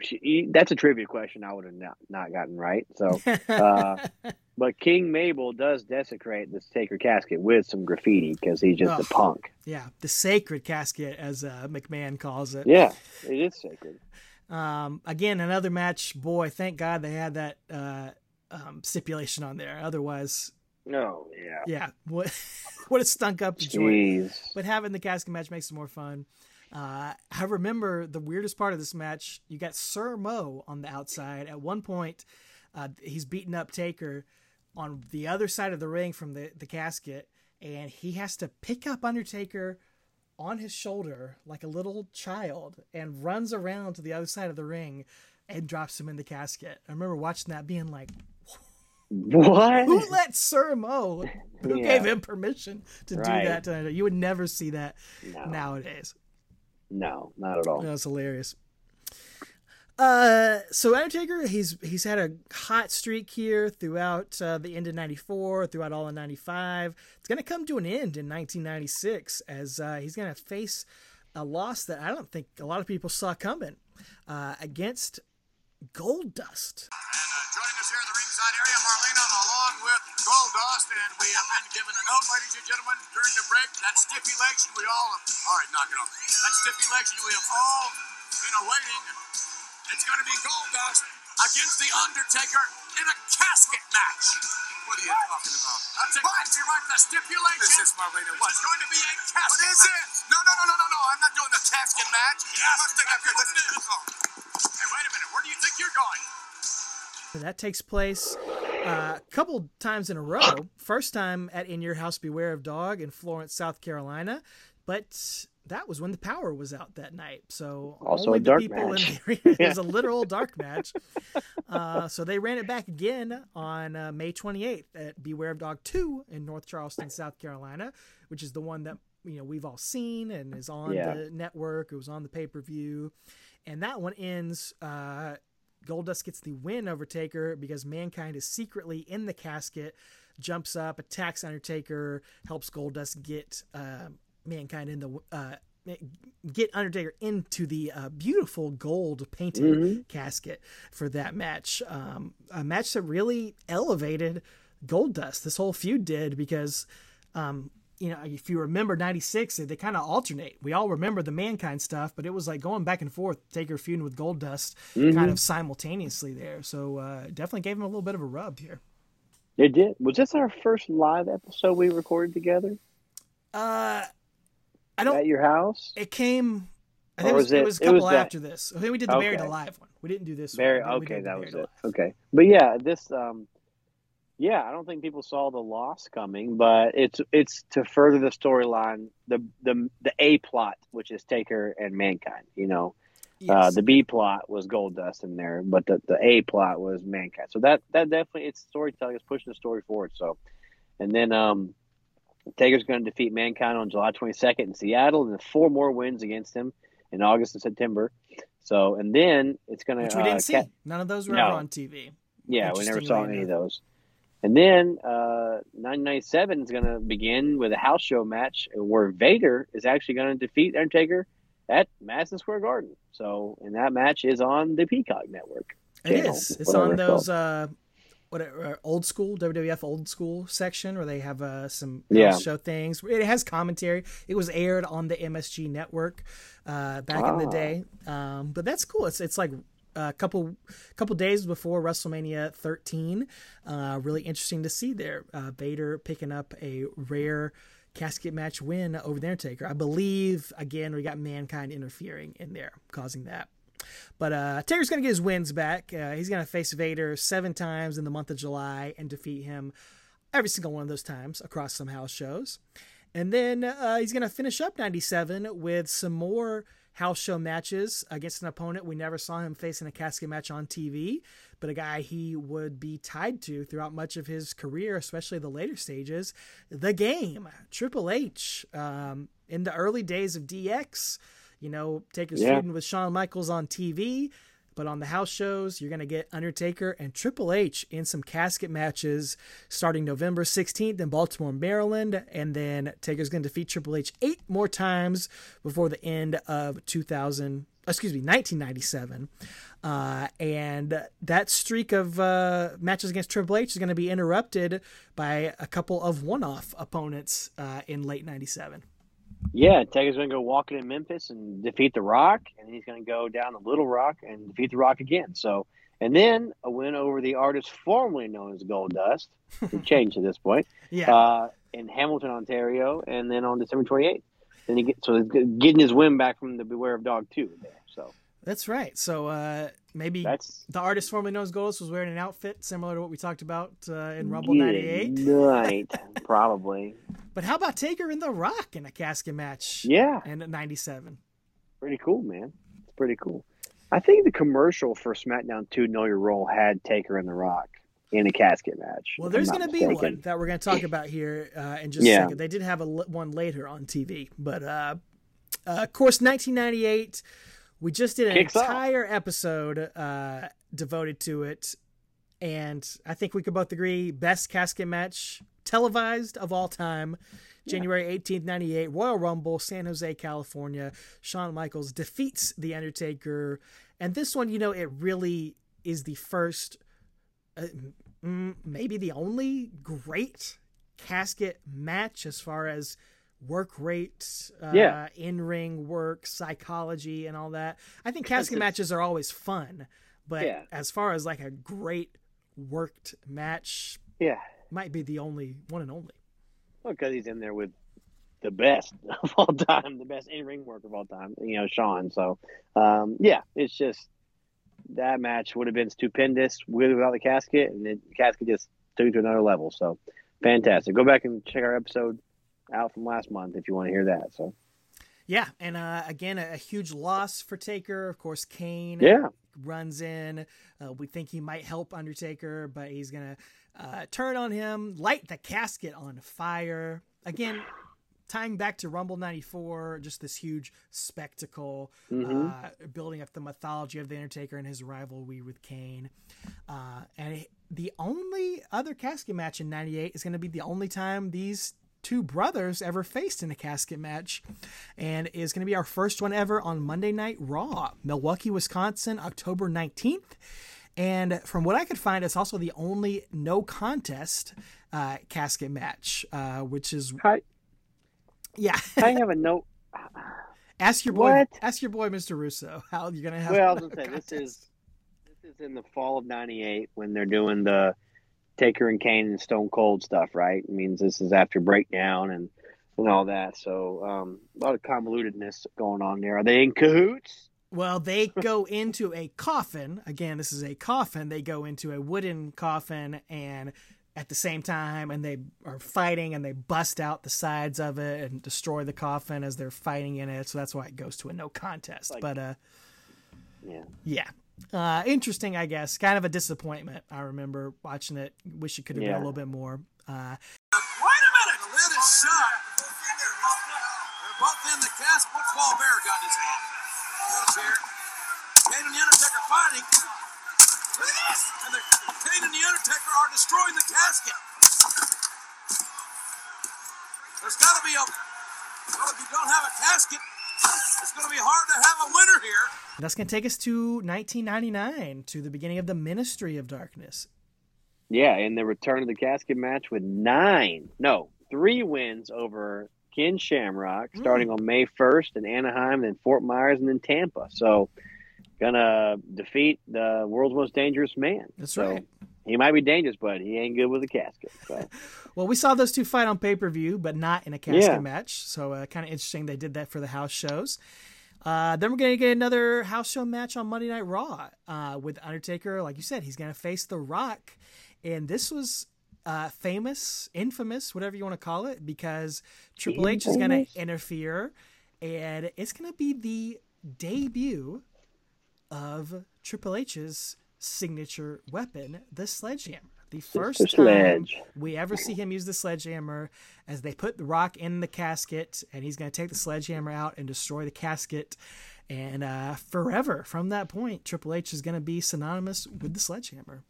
S5: she- that's a trivia question I would have not, not gotten right. So, uh, [laughs] but King Mabel does desecrate this Taker casket with some graffiti because he's just
S4: Ugh.
S5: a punk.
S4: yeah, the sacred casket, as uh, McMahon calls it.
S5: Yeah, it is sacred.
S4: Um, again, another match. Boy, thank God they had that uh, um, stipulation on there. Otherwise,
S5: no, yeah.
S4: yeah, what [laughs] would have stunk up the joint. But having the casket match makes it more fun. Uh, I remember the weirdest part of this match. You got Sir Mo on the outside. At one point, uh, he's beating up Taker on the other side of the ring from the, the casket, and he has to pick up Undertaker on his shoulder like a little child and runs around to the other side of the ring and drops him in the casket. I remember watching that being like,
S5: What?
S4: who let Sir Mo? Who
S5: Yeah.
S4: gave him permission to
S5: Right.
S4: do that? To, you would never see that
S5: No.
S4: nowadays.
S5: No, not at all.
S4: That was hilarious. Uh, so Undertaker, he's he's had a hot streak here throughout uh, the end of '94, throughout all of '95. It's going to come to an end in 1996 as uh, he's going to face a loss that I don't think a lot of people saw coming uh, against Goldust.
S2: And with Goldust, and we have been given a note, ladies and gentlemen, during the break. That stiffy lection we all have, all right, knock it off. That stiffy lection we have all been awaiting. It's going to be Goldust against the Undertaker in a casket match. What are you talking about? That's exactly right. The stipulation. This is Marlena. What? It's going to be a casket. What is it? No, no, no, no, no, no. I'm not doing a casket match. Yes, Let's take up here. Let's do this. Hey, wait a minute. Where do you think you're going?
S4: That takes place uh, a couple times in a row. First time at In Your House Beware of Dog in Florence, South Carolina, but that was when the power was out that night. So
S5: Also
S4: only the people
S5: match.
S4: in the arena. it was a [laughs] literal dark match. Uh, so they ran it back again on uh, May 28th at Beware of Dog 2 in North Charleston, South Carolina, which is the one that you know we've all seen and is on
S5: Yeah.
S4: the network. It was on the pay per view, and that one ends. Uh, Goldust gets the win over Taker because Mankind is secretly in the casket, jumps up, attacks Undertaker, helps Goldust get uh, Mankind in the uh, get Undertaker into the uh, beautiful gold painted
S5: Mhm.
S4: casket for that match. Um, a match that really elevated Goldust. This whole feud did because, um, you know, if you remember '96, they kind of alternate. We all remember the Mankind stuff, but it was like going back and forth. Taker feuding with Goldust
S5: Mhm.
S4: kind of simultaneously there. So uh, definitely gave him a little bit of a rub here.
S5: It did. Was this our first live episode we recorded together
S4: Uh, I don't.
S5: at your house?
S4: It came. I think it was, it
S5: it-
S4: was a couple
S5: was that-
S4: after this. I think we did the Buried Alive one. We didn't do this. One.
S5: Okay, that was
S4: Buried
S5: it. Okay, but yeah, this um, yeah, I don't think people saw the loss coming, but it's it's to further the storyline, the the the A plot, which is Taker and Mankind. You know, uh, the B plot was Goldust in there, but the, the A plot was Mankind. So that that definitely it's storytelling, it's pushing the story forward. So, and then um, Taker's going to defeat Mankind on July 22nd in Seattle, and four more wins against him in August and September. So, and then it's going to
S4: Which we
S5: uh,
S4: didn't see.
S5: ca-
S4: None of those were
S5: No.
S4: on TV.
S5: yeah, we never saw any of those. And then uh, 997 is going to begin with a house show match where Vader is actually going to defeat Undertaker at Madison Square Garden. So, and that match is on the Peacock Network.
S4: It
S5: channel,
S4: is. It's on those uh, what uh, old school WWF old school section where they have uh, some
S5: Yeah.
S4: show things. It has commentary. It was aired on the MSG network uh, back in the
S5: Ah.
S4: day. Um, but that's cool. It's it's like a couple couple days before WrestleMania 13. Uh, really interesting to see there. Uh, Vader picking up a rare casket match win over the Undertaker. I believe again we got Mankind interfering in there, causing that. But uh, Taker's going to get his wins back. Uh, he's going to face Vader seven times in the month of July and defeat him every single one of those times across some house shows. And then uh, he's going to finish up 97 with some more house show matches against an opponent we never saw him face in a casket match on TV, but a guy he would be tied to throughout much of his career, especially the later stages. The game, Triple H. Um, in the early days of DX, you know, Taker's
S5: Yeah.
S4: feuding with Shawn Michaels on TV. But on the house shows, you're going to get Undertaker and Triple H in some casket matches starting November 16th in Baltimore, Maryland. And then Taker's going to defeat Triple H eight more times before the end of 2000, excuse me, 1997. Uh, and that streak of uh, matches against Triple H is going to be interrupted by a couple of one off opponents uh, in late 97.
S5: Yeah, Taker's going to go walking in Memphis and defeat The Rock, and then he's going to go down to Little Rock and defeat The Rock again. So, and then a win over the artist formerly known as Goldust, who [laughs] changed at this point,
S4: Yeah.
S5: uh, in Hamilton, Ontario, and then on December 28th. Then he get so he's getting his win back from the Beware of Dog 2 there. So
S4: That's right. So uh, maybe
S5: that's
S4: the artist formerly known as Goldust was wearing an outfit similar to what we talked about uh, in Rumble 98.
S5: night, [laughs] probably.
S4: But how about Taker and The Rock in a casket match?
S5: Yeah.
S4: And 97.
S5: Pretty cool, man. It's pretty cool. I think the commercial for SmackDown 2 Know Your Role had Taker and The Rock in a casket match.
S4: Well, there's going to be one that we're going to talk about here uh, in just a second. They did have a l- one later on TV, but uh, uh, of course, 1998. We just did an
S5: Kicks off.
S4: entire episode uh, devoted to it, and I think we could both agree best casket match televised of all time. January 18th, 98, Royal Rumble, San Jose, California. Shawn Michaels defeats The Undertaker. And this one, you know, it really is the first uh, mm, maybe the only great casket match as far as work rate, uh,
S5: Yeah.
S4: in ring work, psychology, and all that. I think casket matches are always fun, but
S5: Yeah.
S4: as far as like a great worked match,
S5: Yeah.
S4: might be the only one and only.
S5: Well, because he's in there with the best [laughs] of all time, the best in ring work of all time, you know, Shawn. So, um, yeah, it's just that match would have been stupendous with without the casket, and the casket just took it to another level. So, fantastic. Go back and check our episode out from last month if you want to hear that. So,
S4: Yeah, and uh, again, a, a huge loss for Taker. Of course, Kane
S5: Yeah.
S4: runs in. Uh, we think he might help Undertaker, but he's gonna uh, turn on him, light the casket on fire. Again, tying back to Rumble '94, just this huge spectacle,
S5: Mhm.
S4: uh, building up the mythology of the Undertaker and his rivalry with Kane. Uh, and the only other casket match in '98 is going to be the only time these two brothers ever faced in a casket match, and is going to be our first one ever on Monday Night Raw, Milwaukee, Wisconsin, October 19th. And from what I could find, it's also the only no contest uh, casket match, uh, which is
S5: How,
S4: yeah.
S5: I have a note. [laughs]
S4: ask your boy,
S5: What?
S4: ask your boy, Mr. Russo, how you're gonna have.
S5: Well, [laughs] I was gonna say this is this is in the fall of '98 when they're doing the Taker and Kane and Stone Cold stuff, right? It means this is after Breakdown and and all that. So um, a lot of convolutedness going on there. Are they in cahoots?
S4: Well, they [laughs] go into a coffin. Again, this is a coffin. They go into a wooden coffin and at the same time and they are fighting and they bust out the sides of it and destroy the coffin as they're fighting in it. So that's why it goes to a no contest.
S5: Like-
S4: but uh
S5: Yeah.
S4: yeah. Uh interesting, I guess. Kind of a disappointment. I remember watching it. Wish it could have been a little bit more. Uh
S2: Wait a minute! The lid is shut. They're both in the cast. What's Paul Bearer got in his hand? Got a. Kane and the Undertaker fighting. Look at this! And the Kane and the Undertaker are destroying the casket. There's got to be a. Well, if you don't have a casket, it's going to be hard to have a winner here.
S4: that's gonna take us to 1999 to the beginning of the Ministry of Darkness.
S5: Yeah, in the return of the casket match with nine, no, three wins over Ken Shamrock, hmm. starting on May 1st in Anaheim, then Fort Myers, and then Tampa. So, gonna defeat the world's most dangerous man.
S4: That's
S5: So,
S4: right.
S5: He might be dangerous, but he ain't good with a casket. So, [laughs]
S4: Well, we saw those two fight on pay per view, but not in a casket
S5: Yeah.
S4: match. So, uh, kind of interesting they did that for the house shows. Uh, then we're going to get another house show match on Monday Night Raw uh, with Undertaker. Like you said, he's going to face The Rock. And this was uh, famous, infamous, whatever you want to call it, because Triple H is going to interfere. And it's going to be the debut of Triple H's signature weapon, the sledgehammer. The first time we ever see him use the sledgehammer as they put the rock in the casket and he's going to take the sledgehammer out and destroy the casket. And uh, forever from that point triple h is going to be synonymous with the sledgehammer.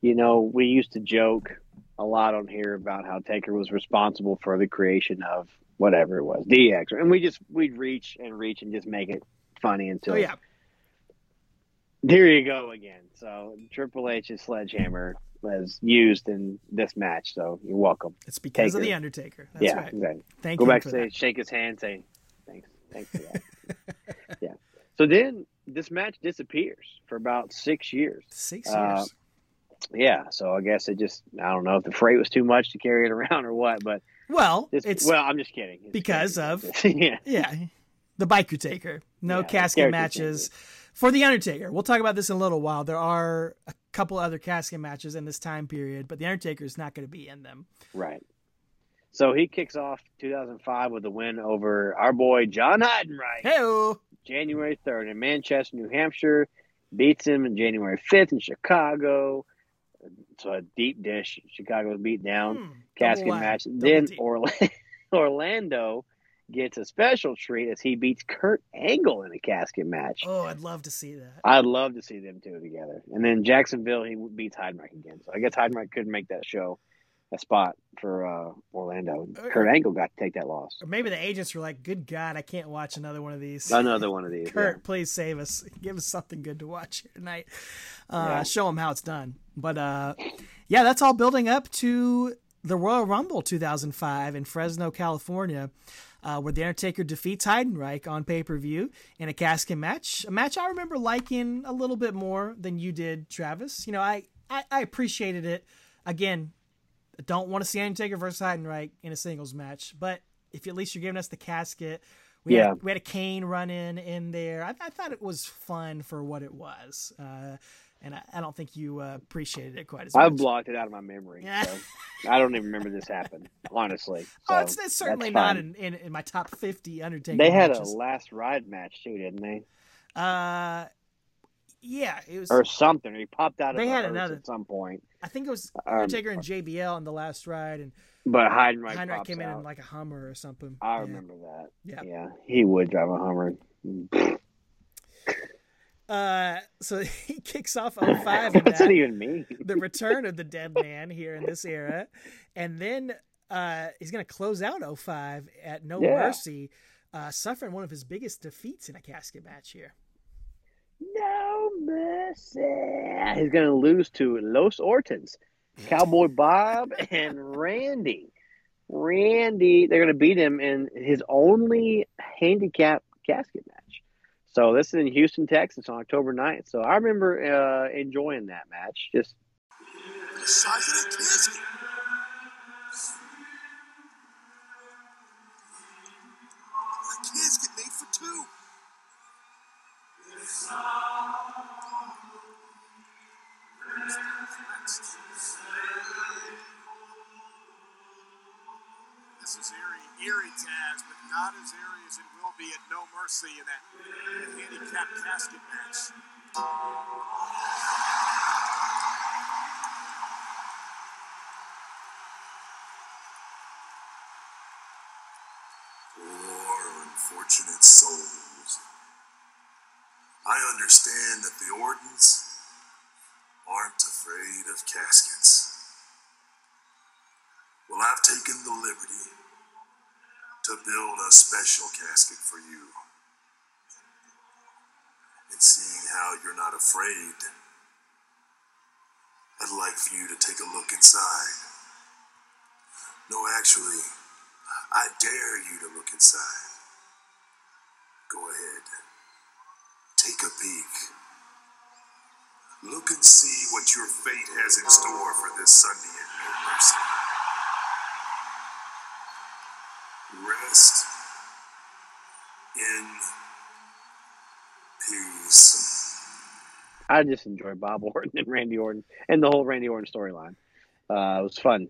S5: You know, we used to joke a lot on here about how Taker was responsible for the creation of whatever it was, DX, and we just we'd reach and reach and just make it funny until
S4: oh yeah
S5: There you go again. So Triple H's sledgehammer was used in this match. So you're welcome.
S4: it's because of
S5: Taker.
S4: the undertaker that's
S5: yeah,
S4: right
S5: exactly.
S4: thank you. Go
S5: back,
S4: that.
S5: shake his hand, say thanks, thanks for that. [laughs] yeah. So then this match disappears for about six years.
S4: six
S5: uh,
S4: years
S5: Yeah. So I guess it just I don't know if the freight was too much to carry it around or what, but
S4: well it's
S5: well, I'm just kidding. It's
S4: because
S5: kidding.
S4: of- [laughs]
S5: yeah.
S4: yeah the biker taker no
S5: Yeah,
S4: casket matches for the undertaker we'll talk about this in a little while there are a couple other casket matches in this time period but the undertaker is not going to be in them
S5: Right. So he kicks off 2005 with a win over our boy John Heidenreich.
S4: hey
S5: January 3rd in Manchester, New Hampshire. Beats him in January 5th in Chicago. So a deep dish. Chicago was beat down.
S4: Hmm,
S5: Casket match.
S4: double
S5: Then. [laughs] Orlando, Orlando gets a special treat as he beats Kurt Angle in a casket match.
S4: Oh, I'd love to see that.
S5: I'd love to see them two together. And then Jacksonville, he beats Heidenreich again. So I guess Heidenreich couldn't make that show a spot for uh, Orlando. Kurt Angle got to take that loss.
S4: Or maybe the agents were like, "Good God, I can't watch another one of these."
S5: Another one of these. [laughs]
S4: Kurt, please save us. Give us something good to watch here tonight. Uh,
S5: Yeah.
S4: Show them how it's done. But uh, yeah, that's all building up to the Royal Rumble 2005 in Fresno, California, uh, where the Undertaker defeats Heidenreich on pay per view in a casket match. A match I remember liking a little bit more than you did, Travis. You know, I I, I appreciated it. Again, I don't want to see Undertaker versus Heidenreich in a singles match, but if at least you're giving us the casket, we
S5: Yeah.
S4: had we had a Kane run in in there. I, I thought it was fun for what it was, uh, and I, I don't think you uh, appreciated it quite as much.
S5: I
S4: much.
S5: blocked it out of my memory.
S4: Yeah.
S5: So I don't even remember this happened, [laughs] honestly. So
S4: oh, it's, it's certainly not in, in, in my top 50 Undertaker
S5: They had
S4: matches.
S5: a last ride match too, didn't they?
S4: Uh, yeah, it was.
S5: Or something. He popped out of
S4: They
S5: the
S4: had another-
S5: at some point.
S4: I think it was
S5: Um,
S4: Undertaker and JBL in the last ride, and
S5: But Heidenreich,
S4: Heinrich
S5: pops
S4: came in
S5: out.
S4: in like a Hummer or something.
S5: I
S4: Yeah.
S5: remember that.
S4: Yeah.
S5: Yeah, he would drive a Hummer.
S4: Uh, so [laughs] he kicks off [laughs] 05 in
S5: What's
S4: that.
S5: that even mean?
S4: the return of the dead man here in this era. And then uh, he's going to close out 05 at No
S5: Yeah.
S4: Mercy, uh, suffering one of his biggest defeats in a casket match here.
S5: No mercy. He's going to lose to Los Ortons, Cowboy Bob, and Randy. Randy, they're going to beat him in his only handicap casket match. So this is in Houston, Texas on October 9th. So I remember uh, enjoying that match. Just
S2: The size of that casket. A casket made for two.
S7: Is eerie, eerie Taz, but not as eerie as it will be at No Mercy in that handicap casket match.
S6: Poor unfortunate souls. I understand that the Ortons aren't afraid of caskets. Well, I've taken the liberty to build a special casket for you. And seeing how you're not afraid, I'd like for you to take a look inside. No, actually, I dare you to look inside. Go ahead. Take a peek. Look and see what your fate has in store for this Sunday at No Mercy. Rest in peace.
S5: I just enjoy Bob Orton and Randy Orton and the whole Randy Orton storyline. Uh, it was fun.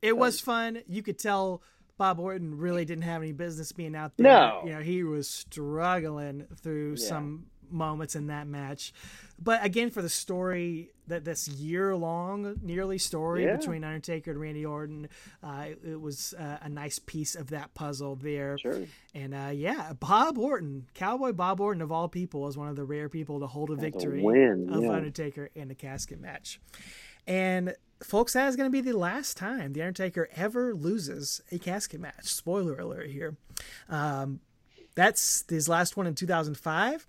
S4: It was fun. You could tell Bob Orton really didn't have any business being out there.
S5: No.
S4: You know, he was struggling through
S5: Yeah.
S4: some moments in that match. But again, for the story that this year long, nearly story
S5: Yeah.
S4: between Undertaker and Randy Orton, uh, it, it was uh, a nice piece of that puzzle there.
S5: Sure.
S4: And uh, yeah, Bob Orton, Cowboy Bob Orton of all people, was one of the rare people to hold a
S5: to
S4: victory
S5: win,
S4: of
S5: yeah.
S4: Undertaker in a casket match. And folks, that is going to be the last time the Undertaker ever loses a casket match. Spoiler alert here. Um, that's his last one in 2005.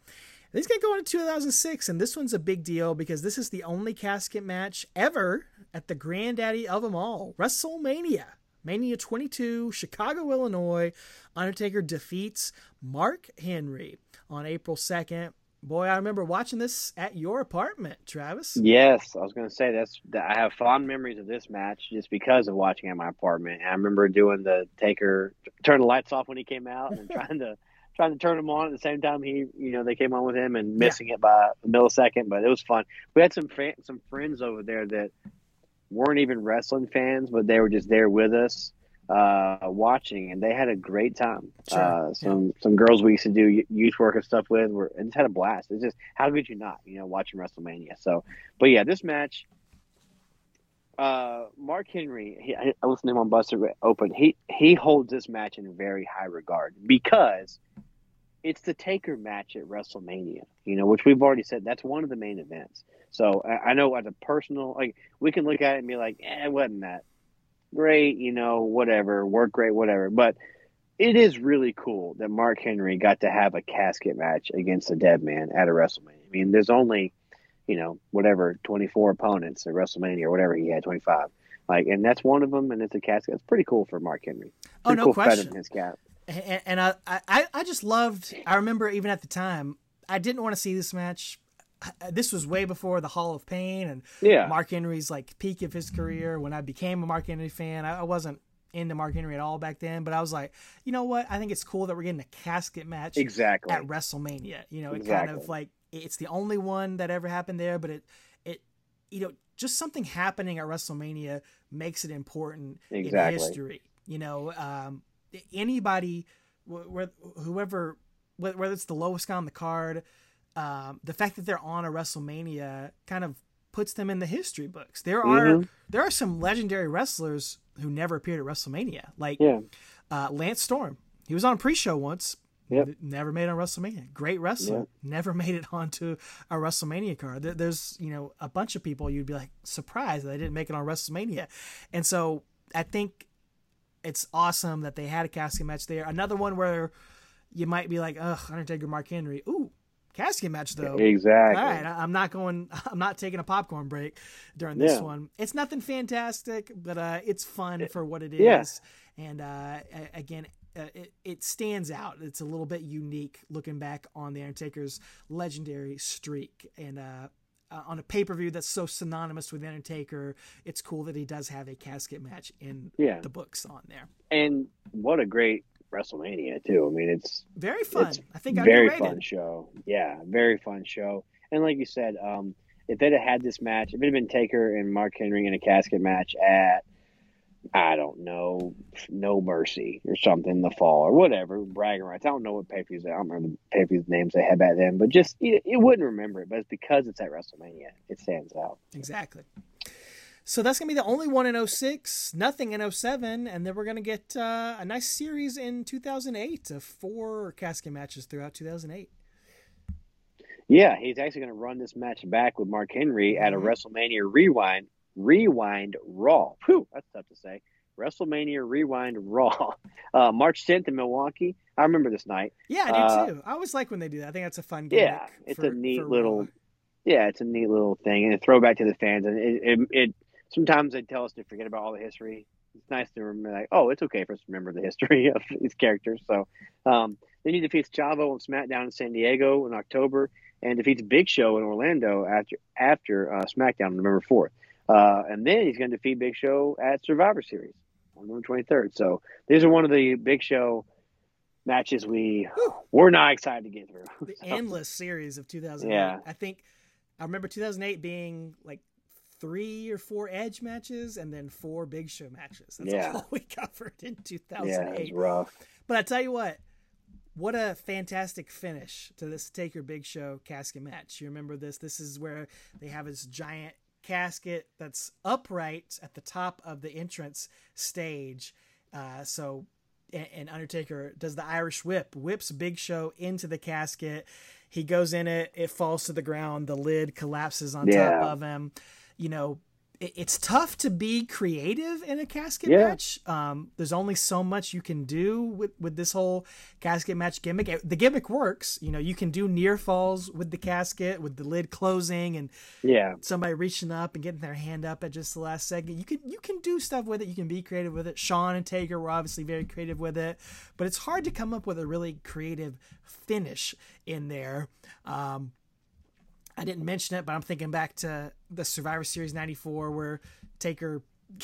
S4: He's going to go into 2006, and this one's a big deal because this is the only casket match ever at the granddaddy of them all, WrestleMania. Mania 22, Chicago, Illinois. Undertaker defeats Mark Henry on April 2nd. Boy, I remember watching this at your apartment, Travis.
S5: Yes, I was going to say that's. that I have fond memories of this match just because of watching at my apartment. And I remember doing the Taker turn the lights off when he came out and [laughs] trying to trying to turn him on at the same time he you know they came on with him and missing it by a millisecond. But it was fun. We had some fa- some friends over there that weren't even wrestling fans, but they were just there with us uh, watching, and they had a great time.
S4: Sure,
S5: Uh, some some girls we used to do youth work and stuff with were and just had a blast. It's just how could you not, you know, watching WrestleMania? So, but yeah, this match. Uh, Mark Henry, he, I listened to him on Busted Open. He he holds this match in very high regard because it's the Taker match at WrestleMania. You know, which we've already said that's one of the main events. So I, I know as a personal, like we can look at it and be like, eh, it wasn't that great, you know, whatever, work great, whatever. But it is really cool that Mark Henry got to have a casket match against a dead man at a WrestleMania. I mean, there's only, you know, whatever, 24 opponents at WrestleMania or whatever he had, 25. Like, and that's one of them, and it's a casket. It's pretty cool for Mark Henry.
S4: Oh, no
S5: cool
S4: question.
S5: his cap.
S4: and, and I, I, I just loved. I remember even at the time, I didn't want to see this match. This was way before the Hall of Pain and
S5: Yeah.
S4: Mark Henry's like peak of his career. When I became a Mark Henry fan, I, I wasn't into Mark Henry at all back then. But I was like, you know what? I think it's cool that we're getting a casket match
S5: Exactly.
S4: at WrestleMania. You know, it kind of like it's the only one that ever happened there, but it it you know just something happening at WrestleMania makes it important
S5: Exactly.
S4: in history. You know, um, anybody, wh- wh- whoever, wh- whether it's the lowest guy on the card, um, the fact that they're on a WrestleMania kind of puts them in the history books. There are
S5: Mhm.
S4: there are some legendary wrestlers who never appeared at WrestleMania, like
S5: Yeah.
S4: uh, Lance Storm. He was on a pre-show once.
S5: Yep.
S4: Never made on WrestleMania. Great wrestler.
S5: Yep.
S4: Never [laughs] made it onto a WrestleMania card. There, there's you know a bunch of people you'd be like surprised that they didn't make it on WrestleMania, and so I think it's awesome that they had a casket match there. Another one where you might be like, ugh, Undertaker, Mark Henry. Ooh, casket match though.
S5: Exactly.
S4: All right, I'm not going. [laughs] I'm not taking a popcorn break during this
S5: Yeah.
S4: one. It's nothing fantastic, but uh, it's fun for what it is.
S5: yeah.
S4: And uh, again, uh, it, it stands out. It's a little bit unique looking back on the Undertaker's legendary streak. And uh, uh, on a pay per view that's so synonymous with Undertaker, it's cool that he does have a casket match in
S5: Yeah.
S4: the books on there.
S5: And what a great WrestleMania too. I mean, it's
S4: Very fun.
S5: It's
S4: I think
S5: very
S4: underrated.
S5: fun show. Yeah, very fun show. And like you said, um, if they'd have had this match, if it had been Taker and Mark Henry in a casket match at, I don't know, No Mercy or something, in the fall or whatever, bragging rights. I don't know what pay per views. I don't remember the pay per views names they had back then, but just you, you wouldn't remember it. But it's because it's at WrestleMania, it stands out.
S4: Exactly. So that's going to be the only one in 06, nothing in 07, and then we're going to get uh, a nice series in 2008 of four casket matches throughout 2008.
S5: Yeah, he's actually going to run this match back with Mark Henry at a
S4: Mhm.
S5: WrestleMania Rewind Rewind Raw. Whew, that's tough to say. WrestleMania Rewind Raw, [laughs] uh, March 10th in Milwaukee. I remember this night.
S4: Yeah, I do
S5: Uh,
S4: too. I always like when they do that. I think that's a fun gimmick.
S5: Yeah, it's
S4: for-
S5: a neat little.
S4: Raw.
S5: Yeah, it's a neat little thing and a throwback to the fans. And it, it, it sometimes they tell us to forget about all the history. It's nice to remember, like, oh, it's okay for us to remember the history [laughs] of these characters. So um, then he defeats Chavo on SmackDown in San Diego in October, and defeats Big Show in Orlando after after uh, SmackDown on November fourth. Uh, and then he's going to defeat Big Show at Survivor Series on November twenty third. So these are one of the Big Show matches we we're not excited to get through.
S4: The [laughs]
S5: So-
S4: endless series of 2008.
S5: Yeah.
S4: I think I remember 2008 being like three or four Edge matches and then four Big Show matches. That's
S5: Yeah.
S4: all [laughs] we covered in
S5: yeah,
S4: 2008.
S5: it's rough.
S4: But I tell you what, what a fantastic finish to this Taker Big Show casket match. You remember this? This is where they have this giant casket that's upright at the top of the entrance stage. Uh, so, and, Undertaker does the Irish whip, whips Big Show into the casket. He goes in it, it falls to the ground, the lid collapses on top of him. You know, it's tough to be creative in a casket
S5: Yeah.
S4: match. Um, there's only so much you can do with, with this whole casket match gimmick. The gimmick works. You know, you can do near falls with the casket, with the lid closing, and
S5: Yeah,
S4: somebody reaching up and getting their hand up at just the last second. You can you can do stuff with it. You can be creative with it. Shawn and Taker were obviously very creative with it, but it's hard to come up with a really creative finish in there. Um, I didn't mention it, but I'm thinking back to the Survivor Series '94 where Taker [laughs]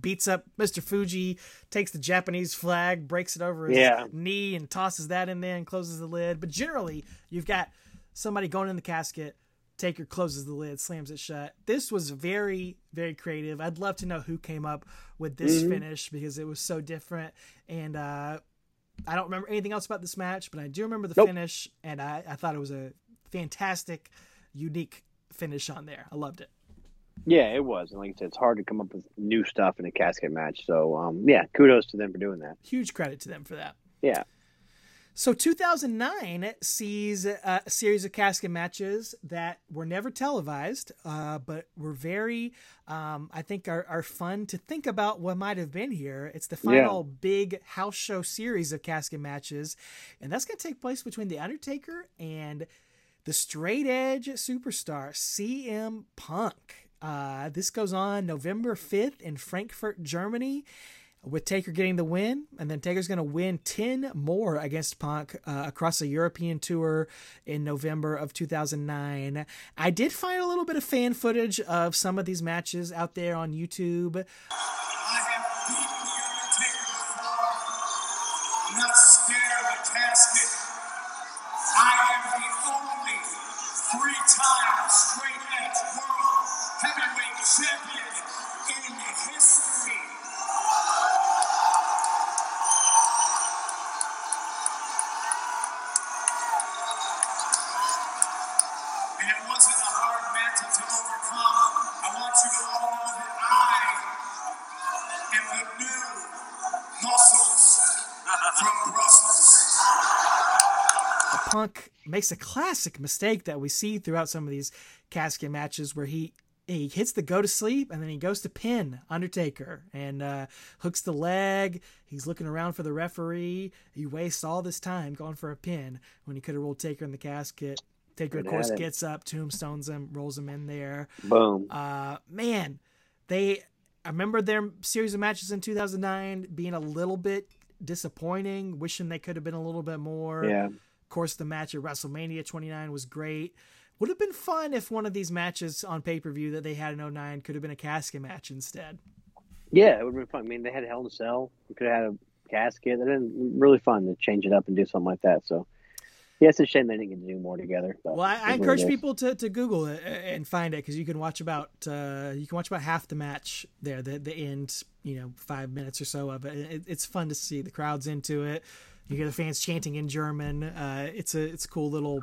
S4: beats up Mr. Fuji, takes the Japanese flag, breaks it over his
S5: Yeah.
S4: knee, and tosses that in there and closes the lid. But generally, you've got somebody going in the casket. Taker closes the lid, slams it shut. This was very, very creative. I'd love to know who came up with this
S5: Mhm.
S4: finish because it was so different. And uh, I don't remember anything else about this match, but I do remember the
S5: Nope.
S4: finish, and I, I thought it was a fantastic, unique finish on there. I loved it.
S5: yeah, it was. And like I said, it's hard to come up with new stuff in a casket match. So um, yeah, kudos to them for doing that.
S4: Huge credit to them for that.
S5: Yeah,
S4: So 2009 sees uh, a series of casket matches that were never televised, uh, but were very, um, I think, are, are fun to think about what might have been here. It's the final big house show series of casket matches, and that's going to take place between The Undertaker and the straight edge superstar CM Punk. Uh, this goes on November 5th in Frankfurt, Germany with Taker getting the win, and then Taker's going to win 10 more against Punk uh, across a European tour in November of 2009. I did find a little bit of fan footage of some of these matches out there on YouTube. Punk makes a classic mistake that we see throughout some of these casket matches where he he hits the go to sleep and then he goes to pin Undertaker and uh, hooks the leg. He's looking around for the referee. He wastes all this time going for a pin when he could have rolled Taker in the casket. Taker, of course, gets up, tombstones him, rolls him in there.
S5: Boom.
S4: Uh, man, they. I remember their series of matches in 2009 being a little bit disappointing, wishing they could have been a little bit more.
S5: yeah.
S4: Of course, the match at WrestleMania 29 was great. Would have been fun if one of these matches on pay per view that they had in 09 could have been a casket match instead.
S5: Yeah, it would have been fun. I mean, they had Hell in a Cell. We could have had a casket. It been really fun to change it up and do something like that. So, yeah, it's a shame they didn't get to do more together.
S4: Well, I, I encourage people to, to Google it and find it because you can watch about uh, you can watch about half the match there, the the end, you know, five minutes or so of it. it it's fun to see the crowds into it. You hear the fans chanting in German. Uh, it's a it's a cool little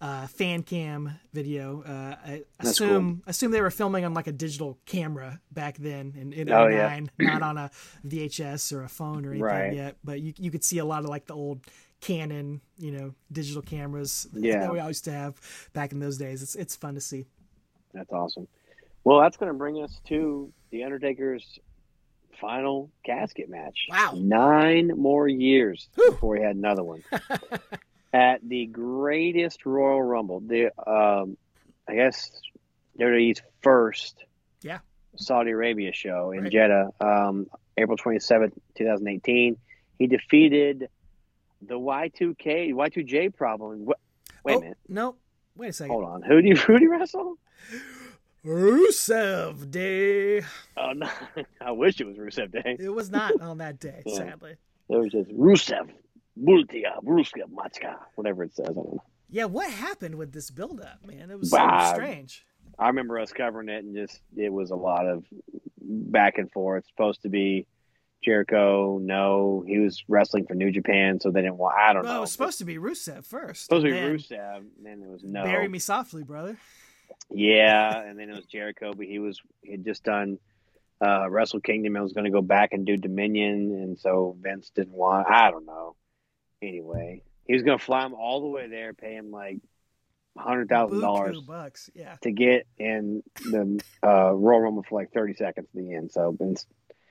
S4: uh, fan cam video. Uh, I
S5: That's
S4: assume assume they were filming on like a digital camera back then in, in
S5: Oh, yeah.
S4: not on a VHS or a phone or anything
S5: Right.
S4: yet. But you you could see a lot of like the old Canon, you know, digital cameras
S5: Yeah.
S4: that we all used to have back in those days. It's it's fun to see.
S5: That's awesome. Well, that's going to bring us to the Undertaker's final casket match.
S4: Wow.
S5: Nine more years
S4: Whew.
S5: before he had another one. [laughs] At the greatest Royal Rumble, the um, I guess WWE's first
S4: Yeah.
S5: Saudi Arabia show in
S4: Right.
S5: Jeddah, um, April twenty seventh, two thousand eighteen. He defeated the Y two K Y two J problem. Wh- Wait
S4: oh,
S5: a minute,
S4: No, wait a second.
S5: hold on. Who do you who do you wrestle? [laughs]
S4: Rusev Day.
S5: Oh no! [laughs] I wish it was Rusev Day.
S4: It was not on that day, [laughs]
S5: Yeah.
S4: sadly.
S5: It was just Rusev, Bultia, Rusev, Machka, whatever it says. I don't know.
S4: Yeah, what happened with this build-up, man? It was
S5: Wow.
S4: so strange.
S5: I remember us covering it, and just it was a lot of back and forth. Supposed to be Jericho. No, he was wrestling for New Japan, so they didn't want. I don't
S4: Well,
S5: know.
S4: it was supposed to be Rusev first.
S5: supposed to be Rusev, and then it was no.
S4: Bury me softly, brother.
S5: Yeah, and then it was Jericho, but he was he had just done uh, Wrestle Kingdom and was going to go back and do Dominion, and so Vince didn't want. I don't know. Anyway, he was going to fly him all the way there, pay him like hundred thousand dollars
S4: bucks. Yeah.
S5: to get in the uh, Royal Rumble for like thirty seconds at the end. So Vince,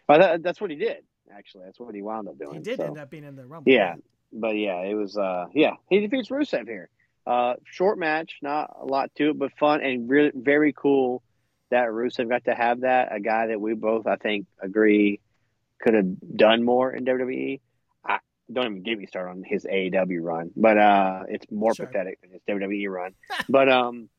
S5: but that, that's what he did. Actually, that's what he wound up doing.
S4: He did
S5: so.
S4: end up being in the Rumble.
S5: Yeah, but yeah, it was. uh Yeah, he defeats Rusev here. Uh Short match, not a lot to it, but fun and really very cool that Rusev got to have that. A guy that we both, I think, agree could have done more in WWE. I don't even get me started on his AEW run, but uh it's more
S4: Sure.
S5: pathetic than his WWE run. [laughs] but um,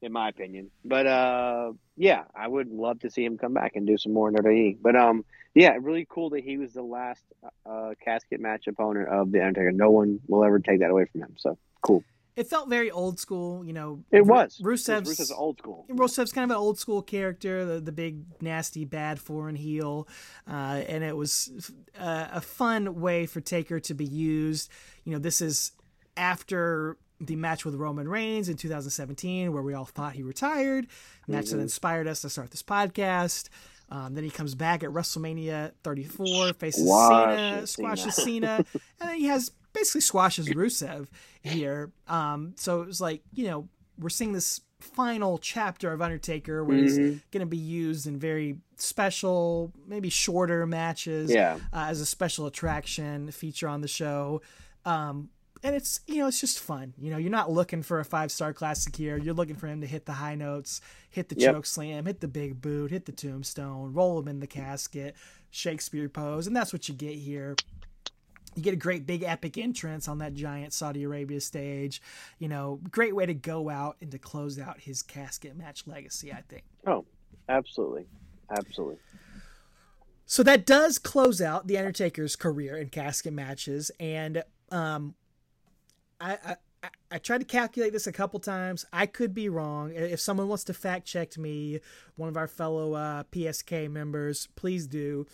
S5: in my opinion, but uh, yeah, I would love to see him come back and do some more in WWE. But um, yeah, really cool that he was the last uh, casket match opponent of the Undertaker. No one will ever take that away from him. So cool.
S4: It felt very old school, you know.
S5: It was.
S4: Ru- Rusev's,
S5: Rusev's old school.
S4: Rusev's kind of an old school character, the, the big, nasty, bad foreign heel. Uh, and it was uh, a fun way for Taker to be used. You know, this is after the match with Roman Reigns in 2017, where we all thought he retired. Match
S5: Mm-hmm.
S4: that inspired us to start this podcast. Um, then he comes back at WrestleMania 34, faces Cena,
S5: Squashes. Cena, [laughs]
S4: and then he has basically squashes Rusev here. Um, so it was like, you know, we're seeing this final chapter of Undertaker where he's
S5: Mhm.
S4: going to be used in very special, maybe shorter matches
S5: Yeah.
S4: uh, as a special attraction feature on the show. Um, and it's you know it's just fun. You know you're not looking for a five star classic here. You're looking for him to hit the high notes, hit the
S5: Yep.
S4: choke slam, hit the big boot, hit the tombstone, roll him in the casket, Shakespeare pose, and that's what you get here. You get a great big epic entrance on that giant Saudi Arabia stage. You know, great way to go out and to close out his casket match legacy. I think.
S5: Oh, absolutely, absolutely.
S4: So that does close out the Undertaker's career in casket matches, and um, I, I I- tried to calculate this a couple times. I could be wrong. If someone wants to fact check me, one of our fellow uh, PSK members, please do.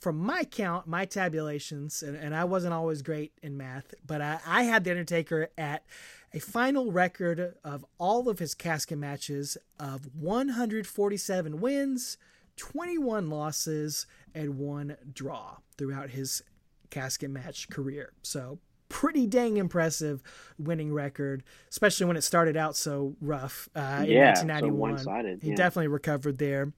S4: From my count, my tabulations, and, and I wasn't always great in math, but I, I had the Undertaker at a final record of all of his casket matches of 147 wins, 21 losses, and one draw throughout his casket match career. So pretty dang impressive winning record, especially when it started out so rough uh, in
S5: Yeah,
S4: 1991.
S5: one-sided,
S4: he definitely recovered there.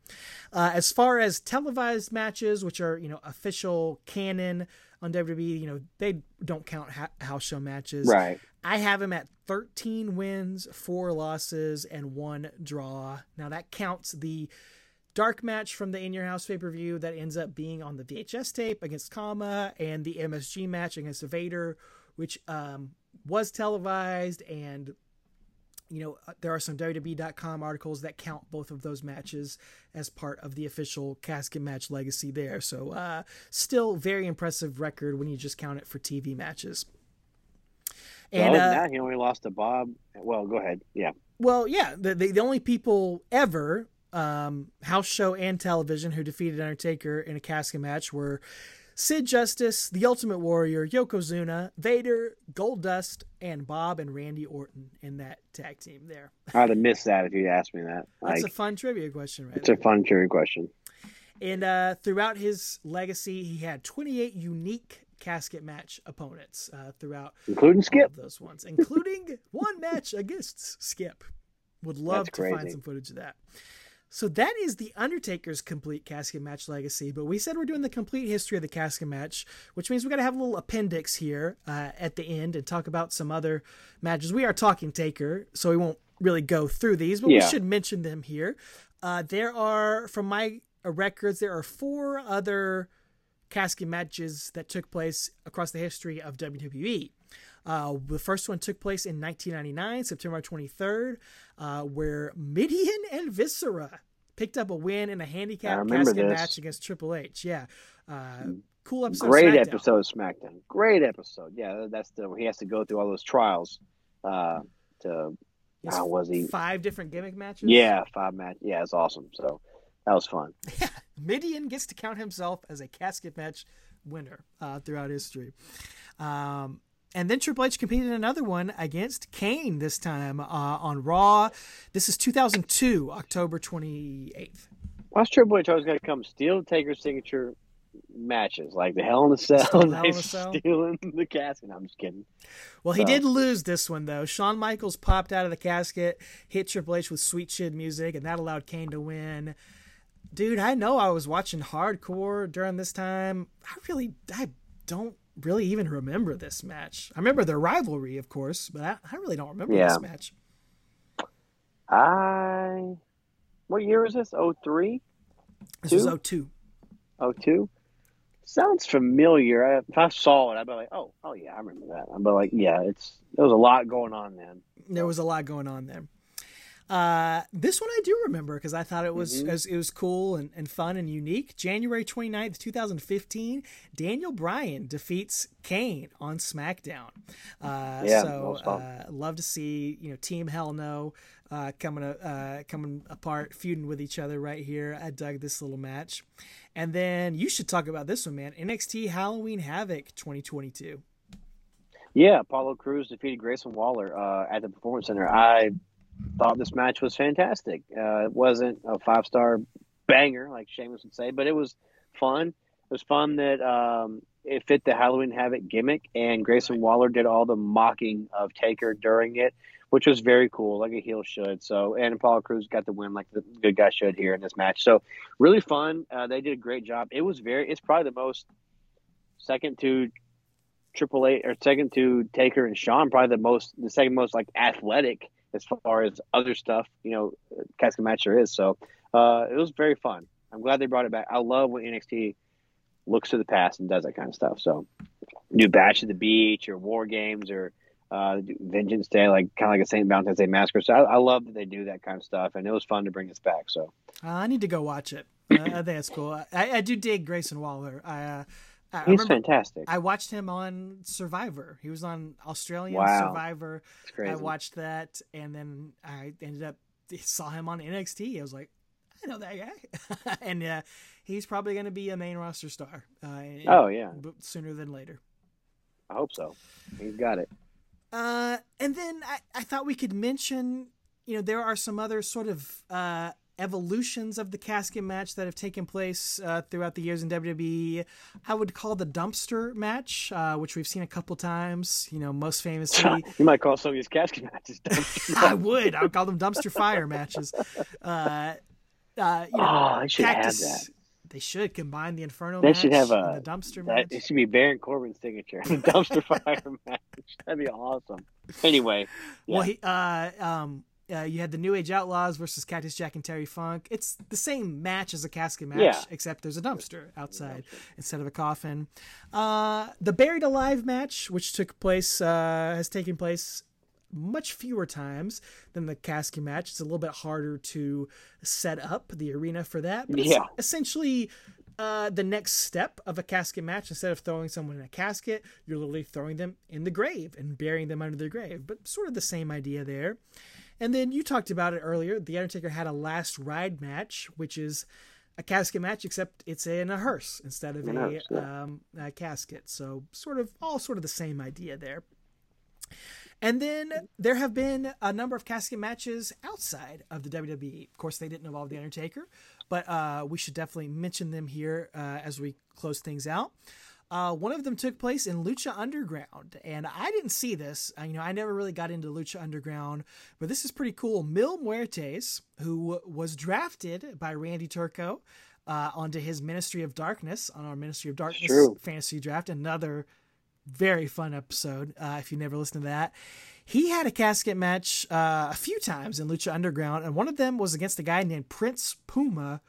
S4: Uh, as far as televised matches, which are you know official canon on WWE, you know they don't count ha- house show matches.
S5: Right.
S4: I have him at 13 wins, four losses, and one draw. Now that counts the dark match from the In Your House pay per view that ends up being on the VHS tape against Kama, and the MSG match against Vader, which um, was televised. And, you know, uh, there are some WWE.com articles that count both of those matches as part of the official casket match legacy there. So, uh, still very impressive record when you just count it for TV matches.
S5: And other than
S4: uh,
S5: that, he only lost to Bob. Well, go ahead. Yeah.
S4: well, yeah, the, the the only people ever um, house show and television who defeated Undertaker in a casket match were Sid Justice, The Ultimate Warrior, Yokozuna, Vader, Goldust, and Bob and Randy Orton in that tag team. There,
S5: I'd have missed that if you'd asked me that. [laughs]
S4: that's a fun trivia question, right?
S5: it's a fun trivia question.
S4: And uh, throughout his legacy, he had 28 unique casket match opponents uh, throughout
S5: Including Skip.
S4: those ones, including [laughs] one match against Skip. Would love
S5: That's
S4: to find some footage of that. So that is the Undertaker's complete casket match legacy. But we said we're doing the complete history of the casket match, which means we got to have a little appendix here uh, at the end and talk about some other matches. We are talking Taker, so we won't really go through these, but we should mention them here. Uh, there are, from my records, there are four other casket matches that took place across the history of WWE. Uh, the first one took place in 1999, September 23rd, uh, where Mideon and Viscera picked up a win in a handicap casket
S5: this.
S4: match against Triple H. Yeah. Uh, cool episode.
S5: Great
S4: SmackDown.
S5: episode of SmackDown. Great episode. Yeah, that's the where he has to go through all those trials. Uh, to how was he?
S4: Five different gimmick matches.
S5: Yeah, five match. Yeah, it's awesome. So that was fun. [laughs]
S4: Mideon gets to count himself as a casket match winner uh, throughout history. Um, and then Triple H competed in another one against Kane this time uh, on Raw. This is 2002, October 28th.
S5: Why's Triple H always got to come steal Taker's signature matches? Like the Hell in a Cell,
S4: the Hell in Cell?
S5: stealing the casket. I'm just kidding.
S4: Well, he
S5: So-
S4: did lose this one though. Shawn Michaels popped out of the casket, hit Triple H with sweet chin music, and that allowed Kane to win. Dude, I know I was watching hardcore during this time. I really, I don't really even remember this match. I remember their rivalry, of course, but I, I really don't remember
S5: Yeah.
S4: this match.
S5: I. What year is this? 03?
S4: This
S5: Two?
S4: was 02.
S5: 02? Sounds familiar. I, if I saw it, I'd be like, oh, oh yeah, I remember that. I'd be like, yeah, it's there was a lot going on then.
S4: There was a lot going on there. Uh, this one I do remember because I thought it was,
S5: Mm-hmm.
S4: it was it was cool and, and fun and unique. January 29th, 2015, Daniel Bryan defeats Kane on SmackDown. Uh,
S5: Yeah,
S4: so uh, love to see you know Team Hell No uh, coming uh, coming apart, feuding with each other right here. I dug this little match. And then you should talk about this one, man. NXT Halloween Havoc 2022.
S5: Yeah, Apollo Crews defeated Grayson Waller uh, at the Performance Center. I thought this match was fantastic. Uh, it wasn't a five star banger like Sheamus would say, but it was fun. It was fun that um, it fit the Halloween Havoc gimmick, and Grayson Waller did all the mocking of Taker during it, which was very cool, like a heel should. So, and Apollo Crews got the win like the good guy should here in this match. So, really fun. Uh, they did a great job. It was very. It's probably the most second to Triple H or second to Taker and Shawn, probably the most, the second most like athletic as far as other stuff, you know, casket match there is. So uh, it was very fun. I'm glad they brought it back. I love when NXT looks to the past and does that kind of stuff. So new Bash at the Beach or War Games or uh, Vengeance Day, like kind of like a St. Valentine's Day Massacre. So I, I love that they do that kind of stuff, and it was fun to bring this back. So
S4: Uh, I need to go watch it. Uh, I think that's cool. I, I do dig Grayson Waller. I, uh, I
S5: he's fantastic.
S4: I watched him on Survivor. He was on Australian
S5: Wow.
S4: Survivor. I watched that, and then I ended up saw him on NXT. I was like, I know that guy, [laughs] and uh, he's probably going to be a main roster star. Uh,
S5: Oh, yeah.
S4: sooner than later.
S5: I hope so. He's got it.
S4: Uh, and then I, I thought we could mention, you know, there are some other sort of uh, evolutions of the casket match that have taken place uh, throughout the years in WWE. I would call the dumpster match, uh, which we've seen a couple times. You know, most famously, [laughs]
S5: you might call some of these casket matches dumpster. [laughs]
S4: I would. I would call them dumpster fire matches. [laughs] Uh, uh, you know,
S5: oh, I should
S4: Cactus-
S5: have that.
S4: They should combine the Inferno
S5: They
S4: match
S5: should have
S4: and
S5: a-
S4: the dumpster
S5: That,
S4: match.
S5: it should be Baron Corbin's signature. The dumpster fire match. That'd be awesome. Anyway, yeah.
S4: Well, he, uh, um, uh, you had the New Age Outlaws versus Cactus Jack and Terry Funk. It's the same match as a casket match,
S5: Yeah.
S4: except there's a dumpster outside instead of a coffin. Uh, the Buried Alive match, which took place, uh, has taken place much fewer times than the casket match. It's a little bit harder to set up the arena for that. But it's
S5: Yeah.
S4: essentially uh, the next step of a casket match. Instead of throwing someone in a casket, you're literally throwing them in the grave and burying them under their grave. But sort of the same idea there. And then you talked about it earlier. The Undertaker had a last ride match, which is a casket match, except it's in a hearse instead of
S5: a, hearse, yeah.
S4: um, a casket. So sort of all sort of the same idea there. And then there have been a number of casket matches outside of the WWE. Of course, they didn't involve The Undertaker, but uh, we should definitely mention them here uh, as we close things out. Uh, one of them took place in Lucha Underground, and I didn't see this. Uh, you know, I never really got into Lucha Underground, but this is pretty cool. Mil Muertes, who was drafted by Randy Turco uh, onto his Ministry of Darkness on our Ministry of Darkness
S5: true.
S4: fantasy draft, another very fun episode uh, if you never listened to that he had a casket match uh, a few times in lucha underground and one of them was against a guy named prince puma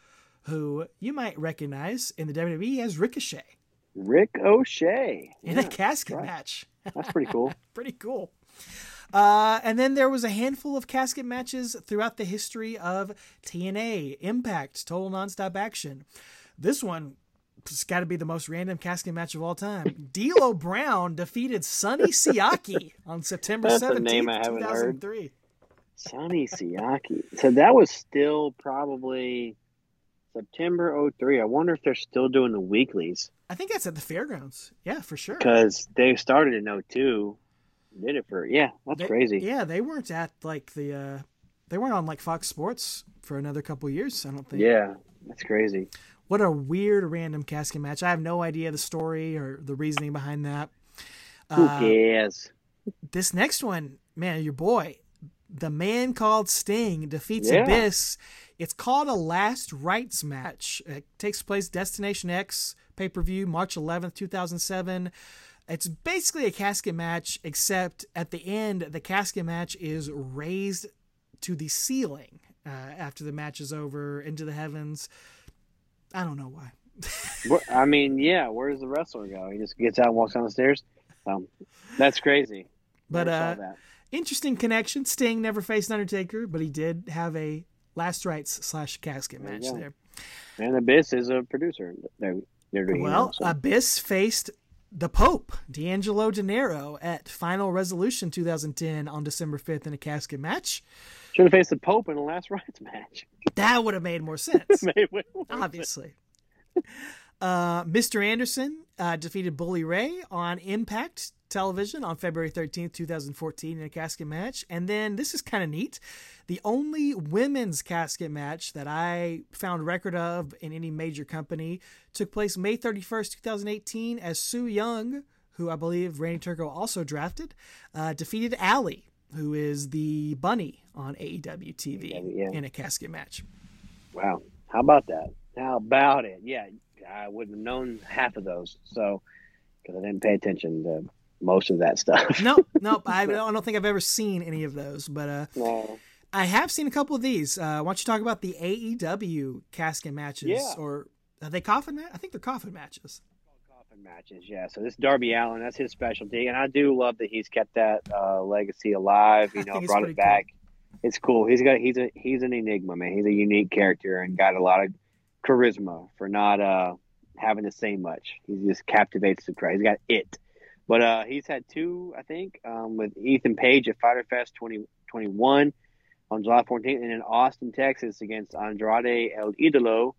S4: who you might recognize in the wwe as ricochet
S5: Rick O'Shea.
S4: in
S5: Yeah,
S4: a casket
S5: right.
S4: match
S5: That's pretty cool. [laughs]
S4: pretty cool uh, and then there was a handful of casket matches throughout the history of TNA, Impact, Total Nonstop Action. This one has got to be the most random casket match of all time. [laughs] D'Lo Brown defeated Sonny Siaki on September
S5: That's a
S4: 17th,
S5: name I haven't heard.
S4: 2003.
S5: Sonny Siaki. So that was still probably September 03. I wonder if they're still doing the weeklies
S4: I think that's at the fairgrounds. Yeah, for sure.
S5: because they started in 02. Did it for, yeah, that's
S4: They-
S5: crazy.
S4: Yeah, they weren't at like the uh they weren't on like Fox Sports for another couple years, I don't think.
S5: Yeah, that's crazy.
S4: What a weird random casket match. I have no idea the story or the reasoning behind that.
S5: Who
S4: Uh,
S5: cares?
S4: this next one, man, your boy, the man called Sting defeats
S5: Yeah.
S4: Abyss. It's called a last rites match. It takes place Destination X pay per view March 11th, 2007. It's basically a casket match, except at the end, the casket match is raised to the ceiling uh, after the match is over into the heavens. I don't know why. [laughs]
S5: I mean, yeah, where does the wrestler go? He just gets out and walks down the stairs? Um, that's crazy.
S4: But uh,
S5: that.
S4: interesting connection. Sting never faced Undertaker, but he did have a last rites slash casket match there.
S5: And Abyss is a producer. Doing
S4: Well,
S5: so.
S4: Abyss faced the Pope, D'Angelo Dinero, at Final Resolution 2010 on December 5th in a casket match.
S5: should have faced the Pope in a last [laughs] rites match.
S4: That would have made more sense, [laughs]
S5: Made more
S4: obviously. Uh, Mr. Anderson uh, defeated Bully Ray on Impact Television on February 13th, 2014, in a casket match. And then this is kind of neat. The only women's casket match that I found record of in any major company took place May 31st, 2018, as Su Yung, who I believe Randy Turco also drafted, uh, defeated Allie, who is the bunny on AEW TV,
S5: yeah.
S4: in a casket match.
S5: Wow. How about that? How about it? Yeah, I wouldn't have known half of those. So, because I didn't pay attention to most of that stuff.
S4: nope, nope. [laughs] I don't think I've ever seen any of those, but uh,
S5: No.
S4: I have seen a couple of these. Uh, why don't you talk about the AEW casket matches?
S5: Yeah.
S4: Or are they coffin match? I think they're coffin matches.
S5: Coffin matches, yeah. So this Darby Allin, that's his specialty, and I do love that he's kept that uh, legacy alive. [laughs] You know, brought it back. It's cool. He's got he's a he's an enigma, man. He's a unique character and got a lot of charisma for not uh having to say much. He just captivates the crowd. He's got it. But uh, he's had two, I think, um, with Ethan Page at Fyter Fest 2021 on July 14th, and in Austin, Texas, against Andrade El Idolo,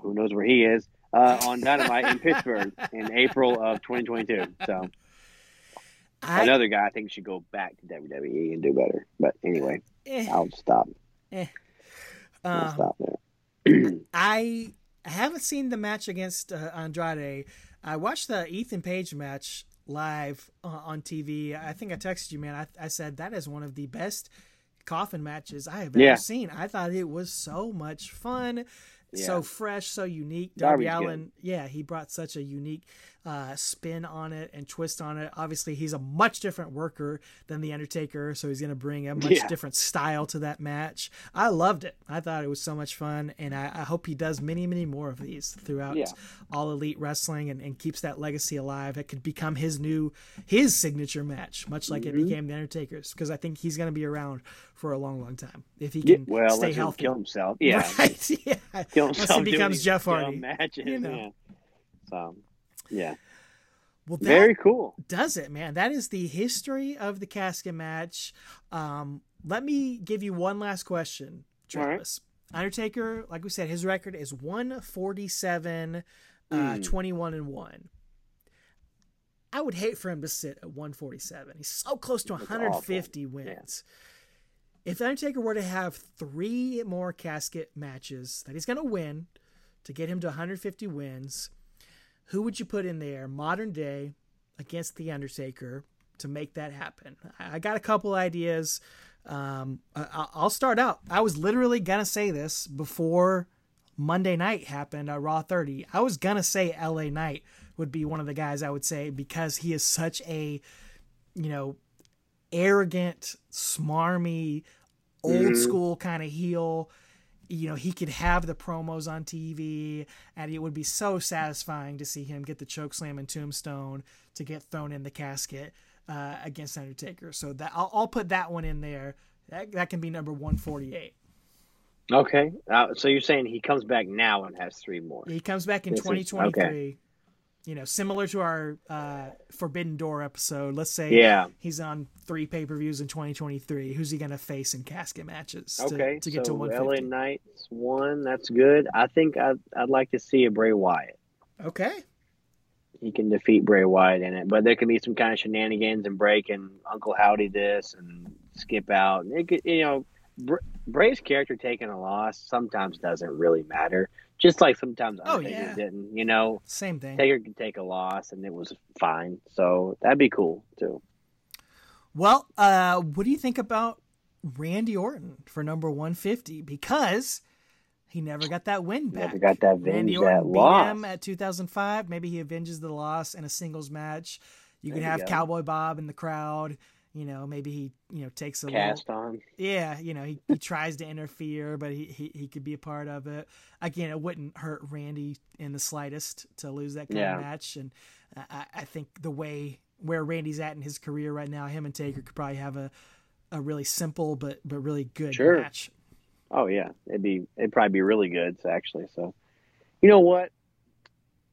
S5: who knows where he is, uh, on Dynamite in [laughs] Pittsburgh in April of 2022. So
S4: I,
S5: another guy I think should go back to WWE and do better. But anyway,
S4: eh,
S5: I'll stop. I'll
S4: Um,
S5: stop there. [clears throat]
S4: I haven't seen the match against uh, Andrade. I watched the Ethan Page match live uh, on TV. I think I texted you, man. I, I said that is one of the best coffin matches I have
S5: Yeah.
S4: ever seen. I thought it was so much fun, so fresh, so unique. Darby
S5: Darby's good.
S4: Allin, yeah, he brought such a unique uh, spin on it and twist on it. Obviously, he's a much different worker than the Undertaker, so he's going to bring a much
S5: Yeah.
S4: different style to that match. I loved it. I thought it was so much fun, and I, I hope he does many, many more of these throughout
S5: Yeah.
S4: all elite wrestling and, and keeps that legacy alive. That could become his new his signature match, much like
S5: Mm-hmm.
S4: it became the Undertaker's, because I think he's going to be around for a long, long time if he
S5: Yeah,
S4: can
S5: well,
S4: stay healthy.
S5: kill himself. [laughs] Yeah,
S4: Right? [laughs] Yeah.
S5: kill
S4: Unless he becomes Jeff Hardy.
S5: Matches,
S4: you know.
S5: yeah. So, yeah,
S4: Well, that,
S5: very cool.
S4: does it, man. That is the history of the casket match. Um, let me give you one last question,
S5: All right.
S4: Travis. Undertaker, like we said, his record is 147, uh,
S5: Hmm.
S4: 21 and 1. I would hate for him to sit at 147. He's so close to
S5: That's
S4: 150
S5: awful.
S4: wins. If Undertaker were to have three more casket matches that he's going to win to get him to 150 wins, who would you put in there, modern day, against the Undertaker, to make that happen? I got a couple ideas. Um, I'll start out. I was literally gonna say this before Monday night happened at Raw 30. I was gonna say LA Knight would be one of the guys I would say because he is such a, you know, arrogant, smarmy, old school kind of heel. You know, he could have the promos on TV, and it would be so satisfying to see him get the choke slam and tombstone to get thrown in the casket uh, against Undertaker. So that I'll, I'll put that one in there. That, that can be number 148.
S5: Okay, uh, so you're saying he comes back now and has three more?
S4: He comes back in
S5: This
S4: 2023. You know, similar to our uh, Forbidden Door episode. Let's say
S5: Yeah.
S4: he's on three pay per views in 2023. Who's he going to face in casket matches to,
S5: Okay,
S4: to get
S5: so
S4: to
S5: LA
S4: 150?
S5: Knights one. That's good. I think I'd, I'd like to see a Bray Wyatt.
S4: Okay.
S5: He can defeat Bray Wyatt in it, but there can be some kind of shenanigans and break and Uncle Howdy this and skip out. It could, you know, Br- Bray's character taking a loss sometimes doesn't really matter. Just like sometimes
S4: Oh, yeah.
S5: didn't. You know,
S4: Same thing.
S5: Taker can take a loss and it was fine. So that'd be cool too.
S4: Well, uh, what do you think about Randy Orton for number 150? Because he never got that win back.
S5: Never got that
S4: Randy Orton
S5: that
S4: beat
S5: loss.
S4: him at 2005. Maybe he avenges the loss in a singles match. You could
S5: There you
S4: have. Cowboy Bob in the crowd. You know, maybe he, you know, takes a little,
S5: Cast on.
S4: yeah, you know, he, he tries to interfere, but he, he, he could be a part of it. Again, it wouldn't hurt Randy in the slightest to lose that kind
S5: Yeah.
S4: of match. And I- I, I think the way where Randy's at in his career right now, him and Taker could probably have a, a really simple but but really good
S5: Sure.
S4: match.
S5: Oh yeah, it'd be it'd probably be really good actually. So, you know what?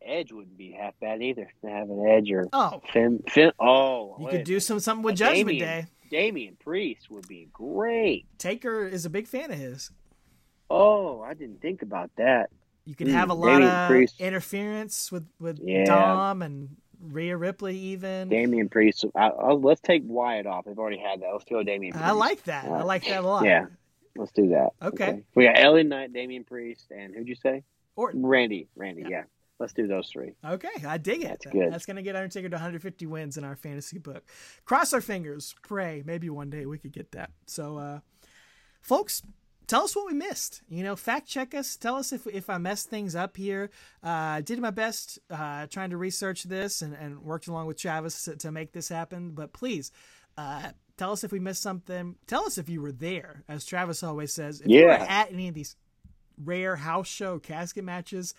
S5: Edge wouldn't be half bad either to have an Edge or
S4: Oh,
S5: Finn. Finn oh,
S4: you could do some something with Judgment
S5: Damian,
S4: Day.
S5: Damian Priest would be great.
S4: Taker is a big fan of his.
S5: Oh, I didn't think about that.
S4: You could
S5: Mm,
S4: have a lot
S5: Damian
S4: of
S5: Priest.
S4: interference with with
S5: Yeah.
S4: Dom and Rhea Ripley even.
S5: Damian Priest. I, I'll, let's take Wyatt off. They've already had that. Let's throw Damian. Priest.
S4: I like that. I like that a lot.
S5: Yeah, let's do that.
S4: Okay.
S5: We got LA Knight, Damian Priest, and who'd you say?
S4: Orton.
S5: Randy. Randy.
S4: Yeah.
S5: Yeah. Let's do those three.
S4: Okay, I dig it.
S5: That's good.
S4: That's going to get Undertaker to 150 wins in our fantasy book. Cross our fingers, pray. Maybe one day we could get that. So, uh, folks, tell us what we missed. You know, fact check us. Tell us if, if I messed things up here. Uh, I did my best uh, trying to research this and, and worked along with Travis to, to make this happen. But please, uh, tell us if we missed something. Tell us if you were there, as Travis always says. If you were at any of these rare house show casket matches.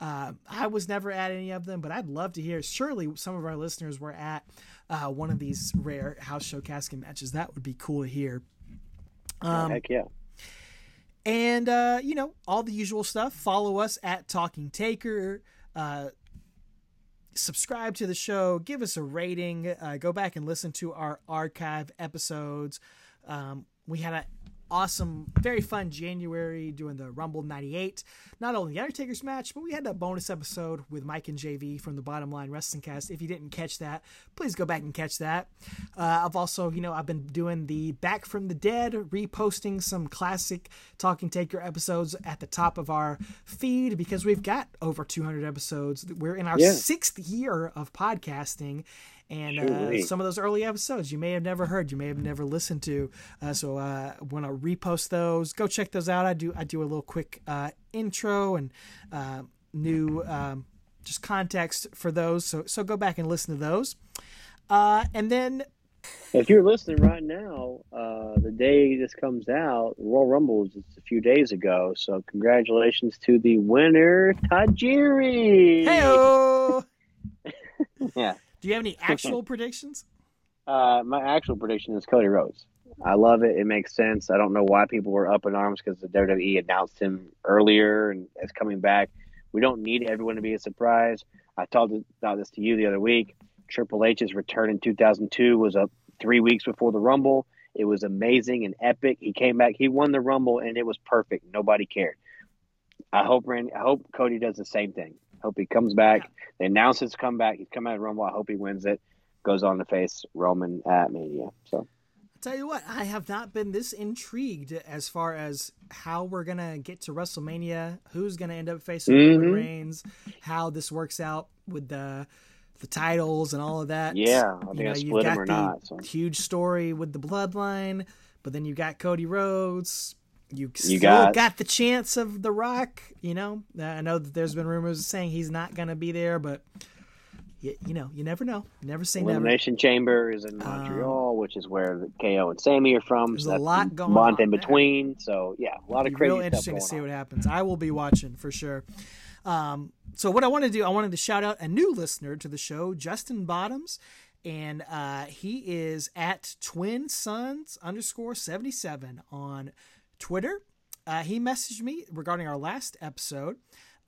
S4: Uh, I was never at any of them, but I'd love to hear. Surely some of our listeners were at uh, one of these rare house show casket matches. That would be cool to hear. Um,
S5: Heck yeah.
S4: and uh, you know all the usual stuff. Follow us at Talking Taker. Uh, subscribe to the show. Give us a rating. Uh, go back and listen to our archive episodes. Um, we had a awesome, very fun January doing the Rumble 98. Not only the Undertaker's match, but we had a bonus episode with Mike and JV from the Bottom Line Wrestling Cast. If you didn't catch that, please go back and catch that. Uh, I've also, you know, I've been doing the Back from the Dead, reposting some classic Talking Taker episodes at the top of our feed because we've got over 200 episodes. We're in our
S5: Yeah.
S4: sixth year of podcasting. And uh, some of those early episodes you may have never heard, you may have never listened to. Uh, so uh, want to repost those? Go check those out. I do. I do a little quick uh, intro and uh, new um, just context for those. So so go back and listen to those. Uh, and then
S5: If you're listening right now, uh, the day this comes out, Royal Rumble is just a few days ago. So congratulations to the winner, Tajiri.
S4: hey, [laughs]
S5: Yeah.
S4: Do you have any [laughs] actual predictions?
S5: Uh, my actual prediction is Cody Rhodes. I love it. It makes sense. I don't know why people were up in arms because the WWE announced him earlier and is coming back. We don't need everyone to be a surprise. I talked about this to you the other week. Triple H's return in 2002 was up three weeks before the Rumble. It was amazing and epic. He came back. He won the Rumble, and it was perfect. Nobody cared. I hope Randy, I hope Cody does the same thing. Hope he comes back. They announce his comeback. He's coming out of Rumble. I hope he wins it. Goes on to face Roman at Mania. So
S4: Tell you what, I have not been this intrigued as far as how we're gonna get to WrestleMania, who's gonna end up facing Roman
S5: Mhm.
S4: Reigns, how this works out with the the titles and all of that.
S5: Yeah, I think
S4: you know, you've got
S5: or
S4: the
S5: not, so.
S4: huge story with the bloodline, but then you got Cody Rhodes. You, still
S5: got-
S4: got... the chance of The Rock. You know, I know that there's been rumors saying he's not gonna be there, but you, you know, you never know. You never say never.
S5: Elimination Chamber is in Montreal, which is where KO and Sammy are from.
S4: Um, There's
S5: so
S4: a lot going
S5: month
S4: on
S5: in
S4: there.
S5: between. So yeah, a lot of crazy
S4: real interesting
S5: going
S4: to see
S5: on.
S4: what happens. I will be watching for sure. Um, so what I want to do, I wanted to shout out a new listener to the show, Justin Bottoms, and uh, he is at Twin Sons underscore seventy seven on Twitter. Uh, he messaged me regarding our last episode,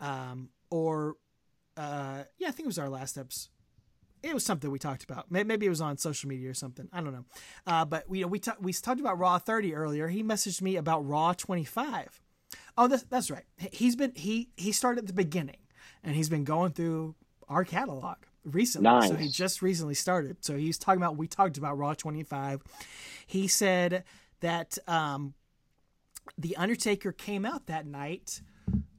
S4: um, or uh, yeah, I think it was our last episode it was something we talked about. Maybe it was on social media or something. I don't know. Uh, but we we we talked about Raw 30 earlier. He messaged me about Raw 25. Oh, that's that's right. He- He's been he he started at the beginning, and he's been going through our catalog recently. So he just recently started. So he's talking about we talked about Raw 25. He said that um, the Undertaker came out that night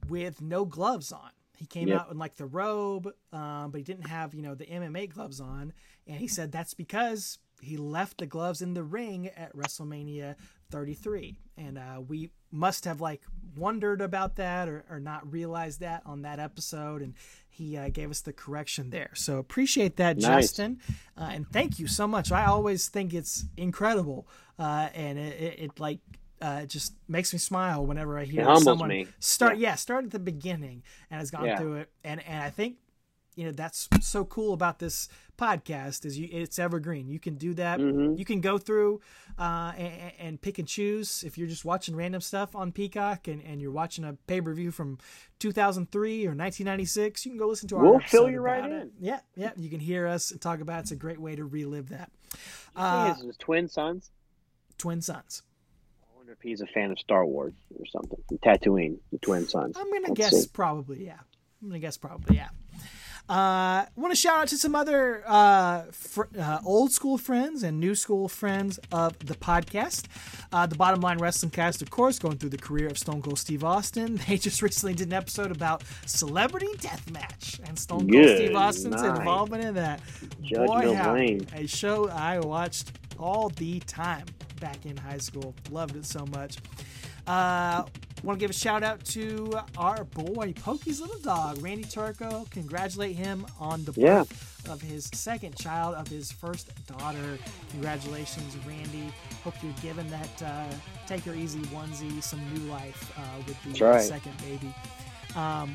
S4: with no gloves on. He came
S5: Yep.
S4: out in like the robe, um, but he didn't have you know the MMA gloves on, and he said that's because he left the gloves in the ring at WrestleMania 33, and uh, we must have like wondered about that or, or not realized that on that episode, and he uh, gave us the correction there. So appreciate that,
S5: Nice.
S4: Justin, uh, and thank you so much. I always think it's incredible, uh, and it, it, it like. Uh, it just makes me smile whenever I hear someone
S5: me.
S4: start.
S5: Yeah.
S4: Yeah, start at the beginning and has gone
S5: Yeah.
S4: through it, and and I think you know that's so cool about this podcast is you it's evergreen. You can do that.
S5: Mm-hmm.
S4: You can go through uh, and, and pick and choose if you're just watching random stuff on Peacock and, and you're watching a pay per view from 2003 or 1996. You can go listen to our.
S5: We'll fill you right
S4: it.
S5: in.
S4: Yeah, yeah. You can hear us and talk about. it. It's a great way to relive that. Uh,
S5: think it's his twin sons.
S4: Twin Sons.
S5: Wonder if he's a fan of Star Wars or something. Tatooine, the twin suns.
S4: I'm gonna
S5: Let's
S4: guess
S5: see.
S4: probably yeah. I'm gonna guess probably yeah. Uh, want to shout out to some other uh, fr- uh, old school friends and new school friends of the podcast. Uh, the Bottom Line Wrestling Cast, of course, going through the career of Stone Cold Steve Austin. [laughs] They just recently did an episode about Celebrity Deathmatch and Stone Cold
S5: Good
S4: Steve Austin's
S5: night.
S4: involvement in that.
S5: Judge
S4: Boy, howdy. A show I watched all the time back in high school. Loved it so much. Uh, want to give a shout out to our boy Pokey's little dog, Randy Turco. Congratulate him on the
S5: Yeah.
S4: birth of his second child of his first daughter. Congratulations, Randy. Hope you're giving that uh, take your easy onesie some new life uh, with the
S5: right.
S4: second baby. Um,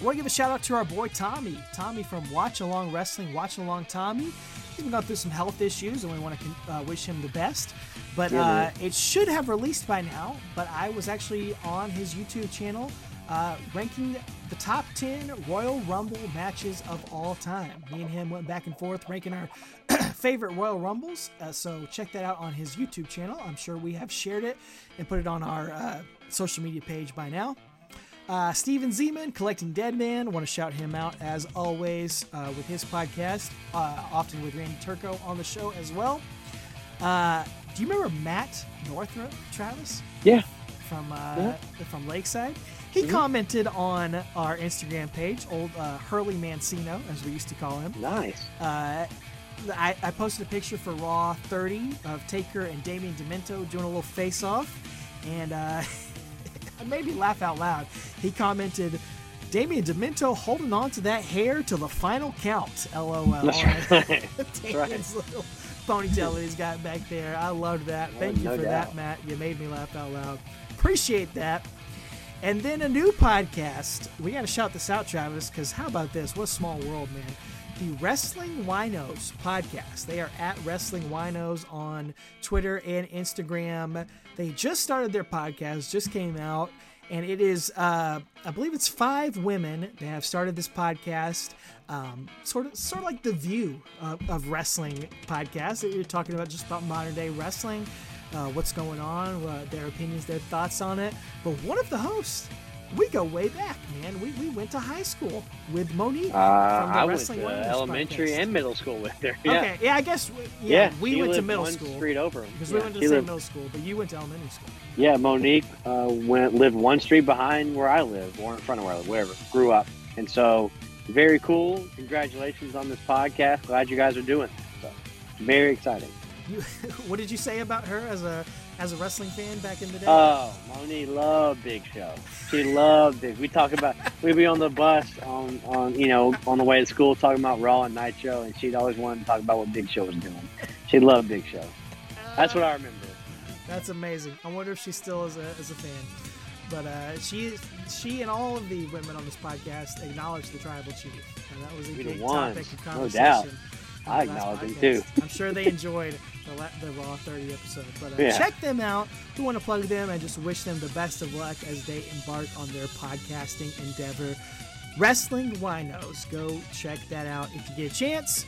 S4: I want to give a shout out to our boy Tommy. Tommy from Watch Along Wrestling, Watching Along Tommy. He's been going through some health issues, and we want to uh, wish him the best. But uh, it should have released by now. But I was actually on his YouTube channel uh, ranking the top 10 Royal Rumble matches of all time. Me and him went back and forth ranking our [clears throat] favorite Royal Rumbles. Uh, so check that out on his YouTube channel. I'm sure we have shared it and put it on our uh, social media page by now. Uh, Steven Zeman, Collecting Dead Man. Want to shout him out as always uh, with his podcast, uh, often with Randy Turco on the show as well. Uh, do you remember Matt Northrup, Travis?
S5: Yeah.
S4: From uh,
S5: Yeah.
S4: from Lakeside. He commented on our Instagram page, old uh, Hurley Mancino, as we used to call him.
S5: Nice.
S4: Uh, I, I posted a picture for Raw 30 of Taker and Damien Demento doing a little face off, and [laughs] it made me laugh out loud. He commented, Damien Demento holding on to that hair till the final count. LOL. [laughs] [laughs]
S5: That's right.
S4: Damien's little ponytail that he's got back there. I loved that. Oh, Thank you
S5: no
S4: for
S5: doubt.
S4: that, Matt. You made me laugh out loud. Appreciate that. And then a new podcast. We got to shout this out, Travis, because how about this? What a small world, man. The Wrestling Winos podcast. They are at Wrestling Winos on Twitter and Instagram. They just started their podcast, just came out, and it is, uh, I believe it's five women that have started this podcast. Um, sort of, sort of like the View of, of wrestling podcast. That you're talking about just about modern day wrestling uh, what's going on, uh, their opinions, their thoughts on it. But one of the hosts, we go way back, man. We, we went to high school with Monique
S5: Uh,
S4: from the
S5: I went to elementary
S4: podcast.
S5: and middle school with her. [laughs] Yeah.
S4: Okay, yeah, I guess we, yeah,
S5: Yeah,
S4: we went to middle school
S5: street over 'em.
S4: because
S5: Yeah,
S4: we went to the same
S5: lived-
S4: middle school, but you went to elementary school.
S5: Yeah, Monique uh, went lived one street behind where I live, or in front of where I live, wherever. Grew up, and so very cool. Congratulations on this podcast. Glad you guys are doing this. So, very exciting.
S4: You, [laughs] what did you say about her as a as a wrestling fan back in the day?
S5: Oh, Moni loved Big Show. She loved it. We talk about we'd be on the bus on on you know on the way to school talking about Raw and Nitro, and she'd always want to talk about what Big Show was doing. She loved Big Show. That's what I remember.
S4: That's amazing. I wonder if she still is a, is a fan. But uh, she she and all of the women on this podcast acknowledged the tribal chief. And that was a
S5: We
S4: big topic of
S5: No
S4: conversation.
S5: doubt. I acknowledge them, too.
S4: I'm sure they enjoyed the, the Raw 30 episode. But uh,
S5: Yeah.
S4: check them out. We want to plug them and just wish them the best of luck as they embark on their podcasting endeavor. Wrestling Winos. Go check that out if you get a chance.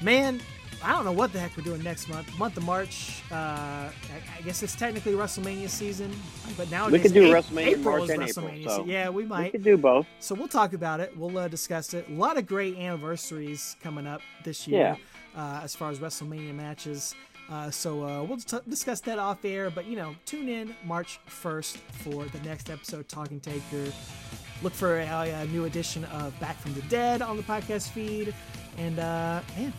S4: Man, I don't know what the heck we're doing next month. Month of March. Uh, I, I guess it's technically WrestleMania season, but now
S5: We could do WrestleMania
S4: April
S5: March
S4: is
S5: and April,
S4: WrestleMania.
S5: so
S4: yeah, we
S5: We
S4: might.
S5: could do both.
S4: So we'll talk about it. We'll uh, discuss it. A lot of great anniversaries coming up this year uh, as far as WrestleMania matches. Uh, so uh, we'll t- discuss that off air. But you know, tune in March 1st for the next episode, Talking Taker. Look for a, a new edition of Back from the Dead on the podcast feed. And uh, man,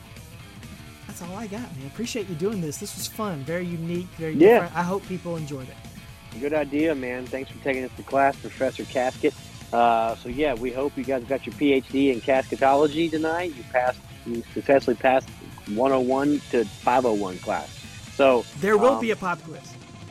S4: that's all I got, man. Appreciate you doing this. This was fun, very unique, very
S5: Yeah.
S4: different. I hope people enjoyed it.
S5: Good idea, man. Thanks for taking us to class, Professor Casket. Uh, so yeah, we hope you guys got your PhD in casketology tonight. You passed, you successfully passed 101 to 501 class. So
S4: There will
S5: um,
S4: be a pop quiz.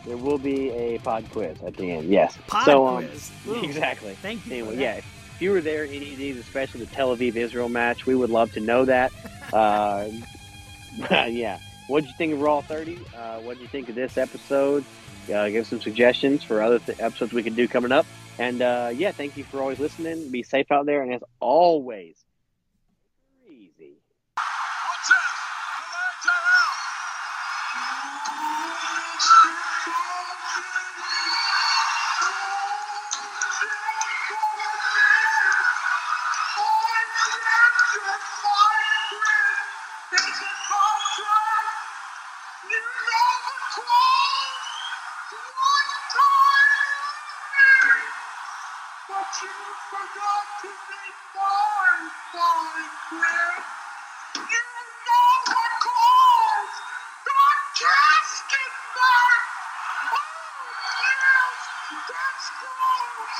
S5: there will be a pod quiz at the end. Yes.
S4: Pod
S5: so, um,
S4: quiz.
S5: Exactly.
S4: Thank you.
S5: Anyway, yeah. If you were there any of these, especially the Tel Aviv Israel match, we would love to know that. [laughs] Uh, [laughs] yeah. What did you think of Raw 30? Uh, what did you think of this episode? Uh, give some suggestions for other th- episodes we could do coming up. And uh, yeah, thank you for always listening. Be safe out there, and as always, easy.
S7: What's. Forgot to be mine, my friend. You know what calls the casket back. Oh, yes, that's close.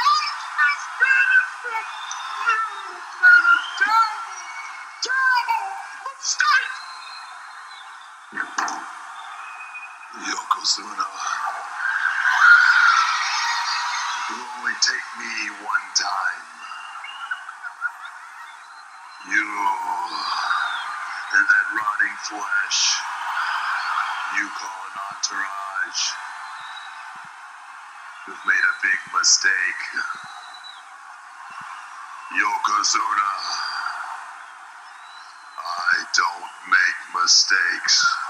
S7: Has benefit. You made a terrible, terrible mistake.
S6: Yokozuna. Me one time. You and that rotting flesh you call an entourage. You've made a big mistake. Yokozuna. I don't make mistakes.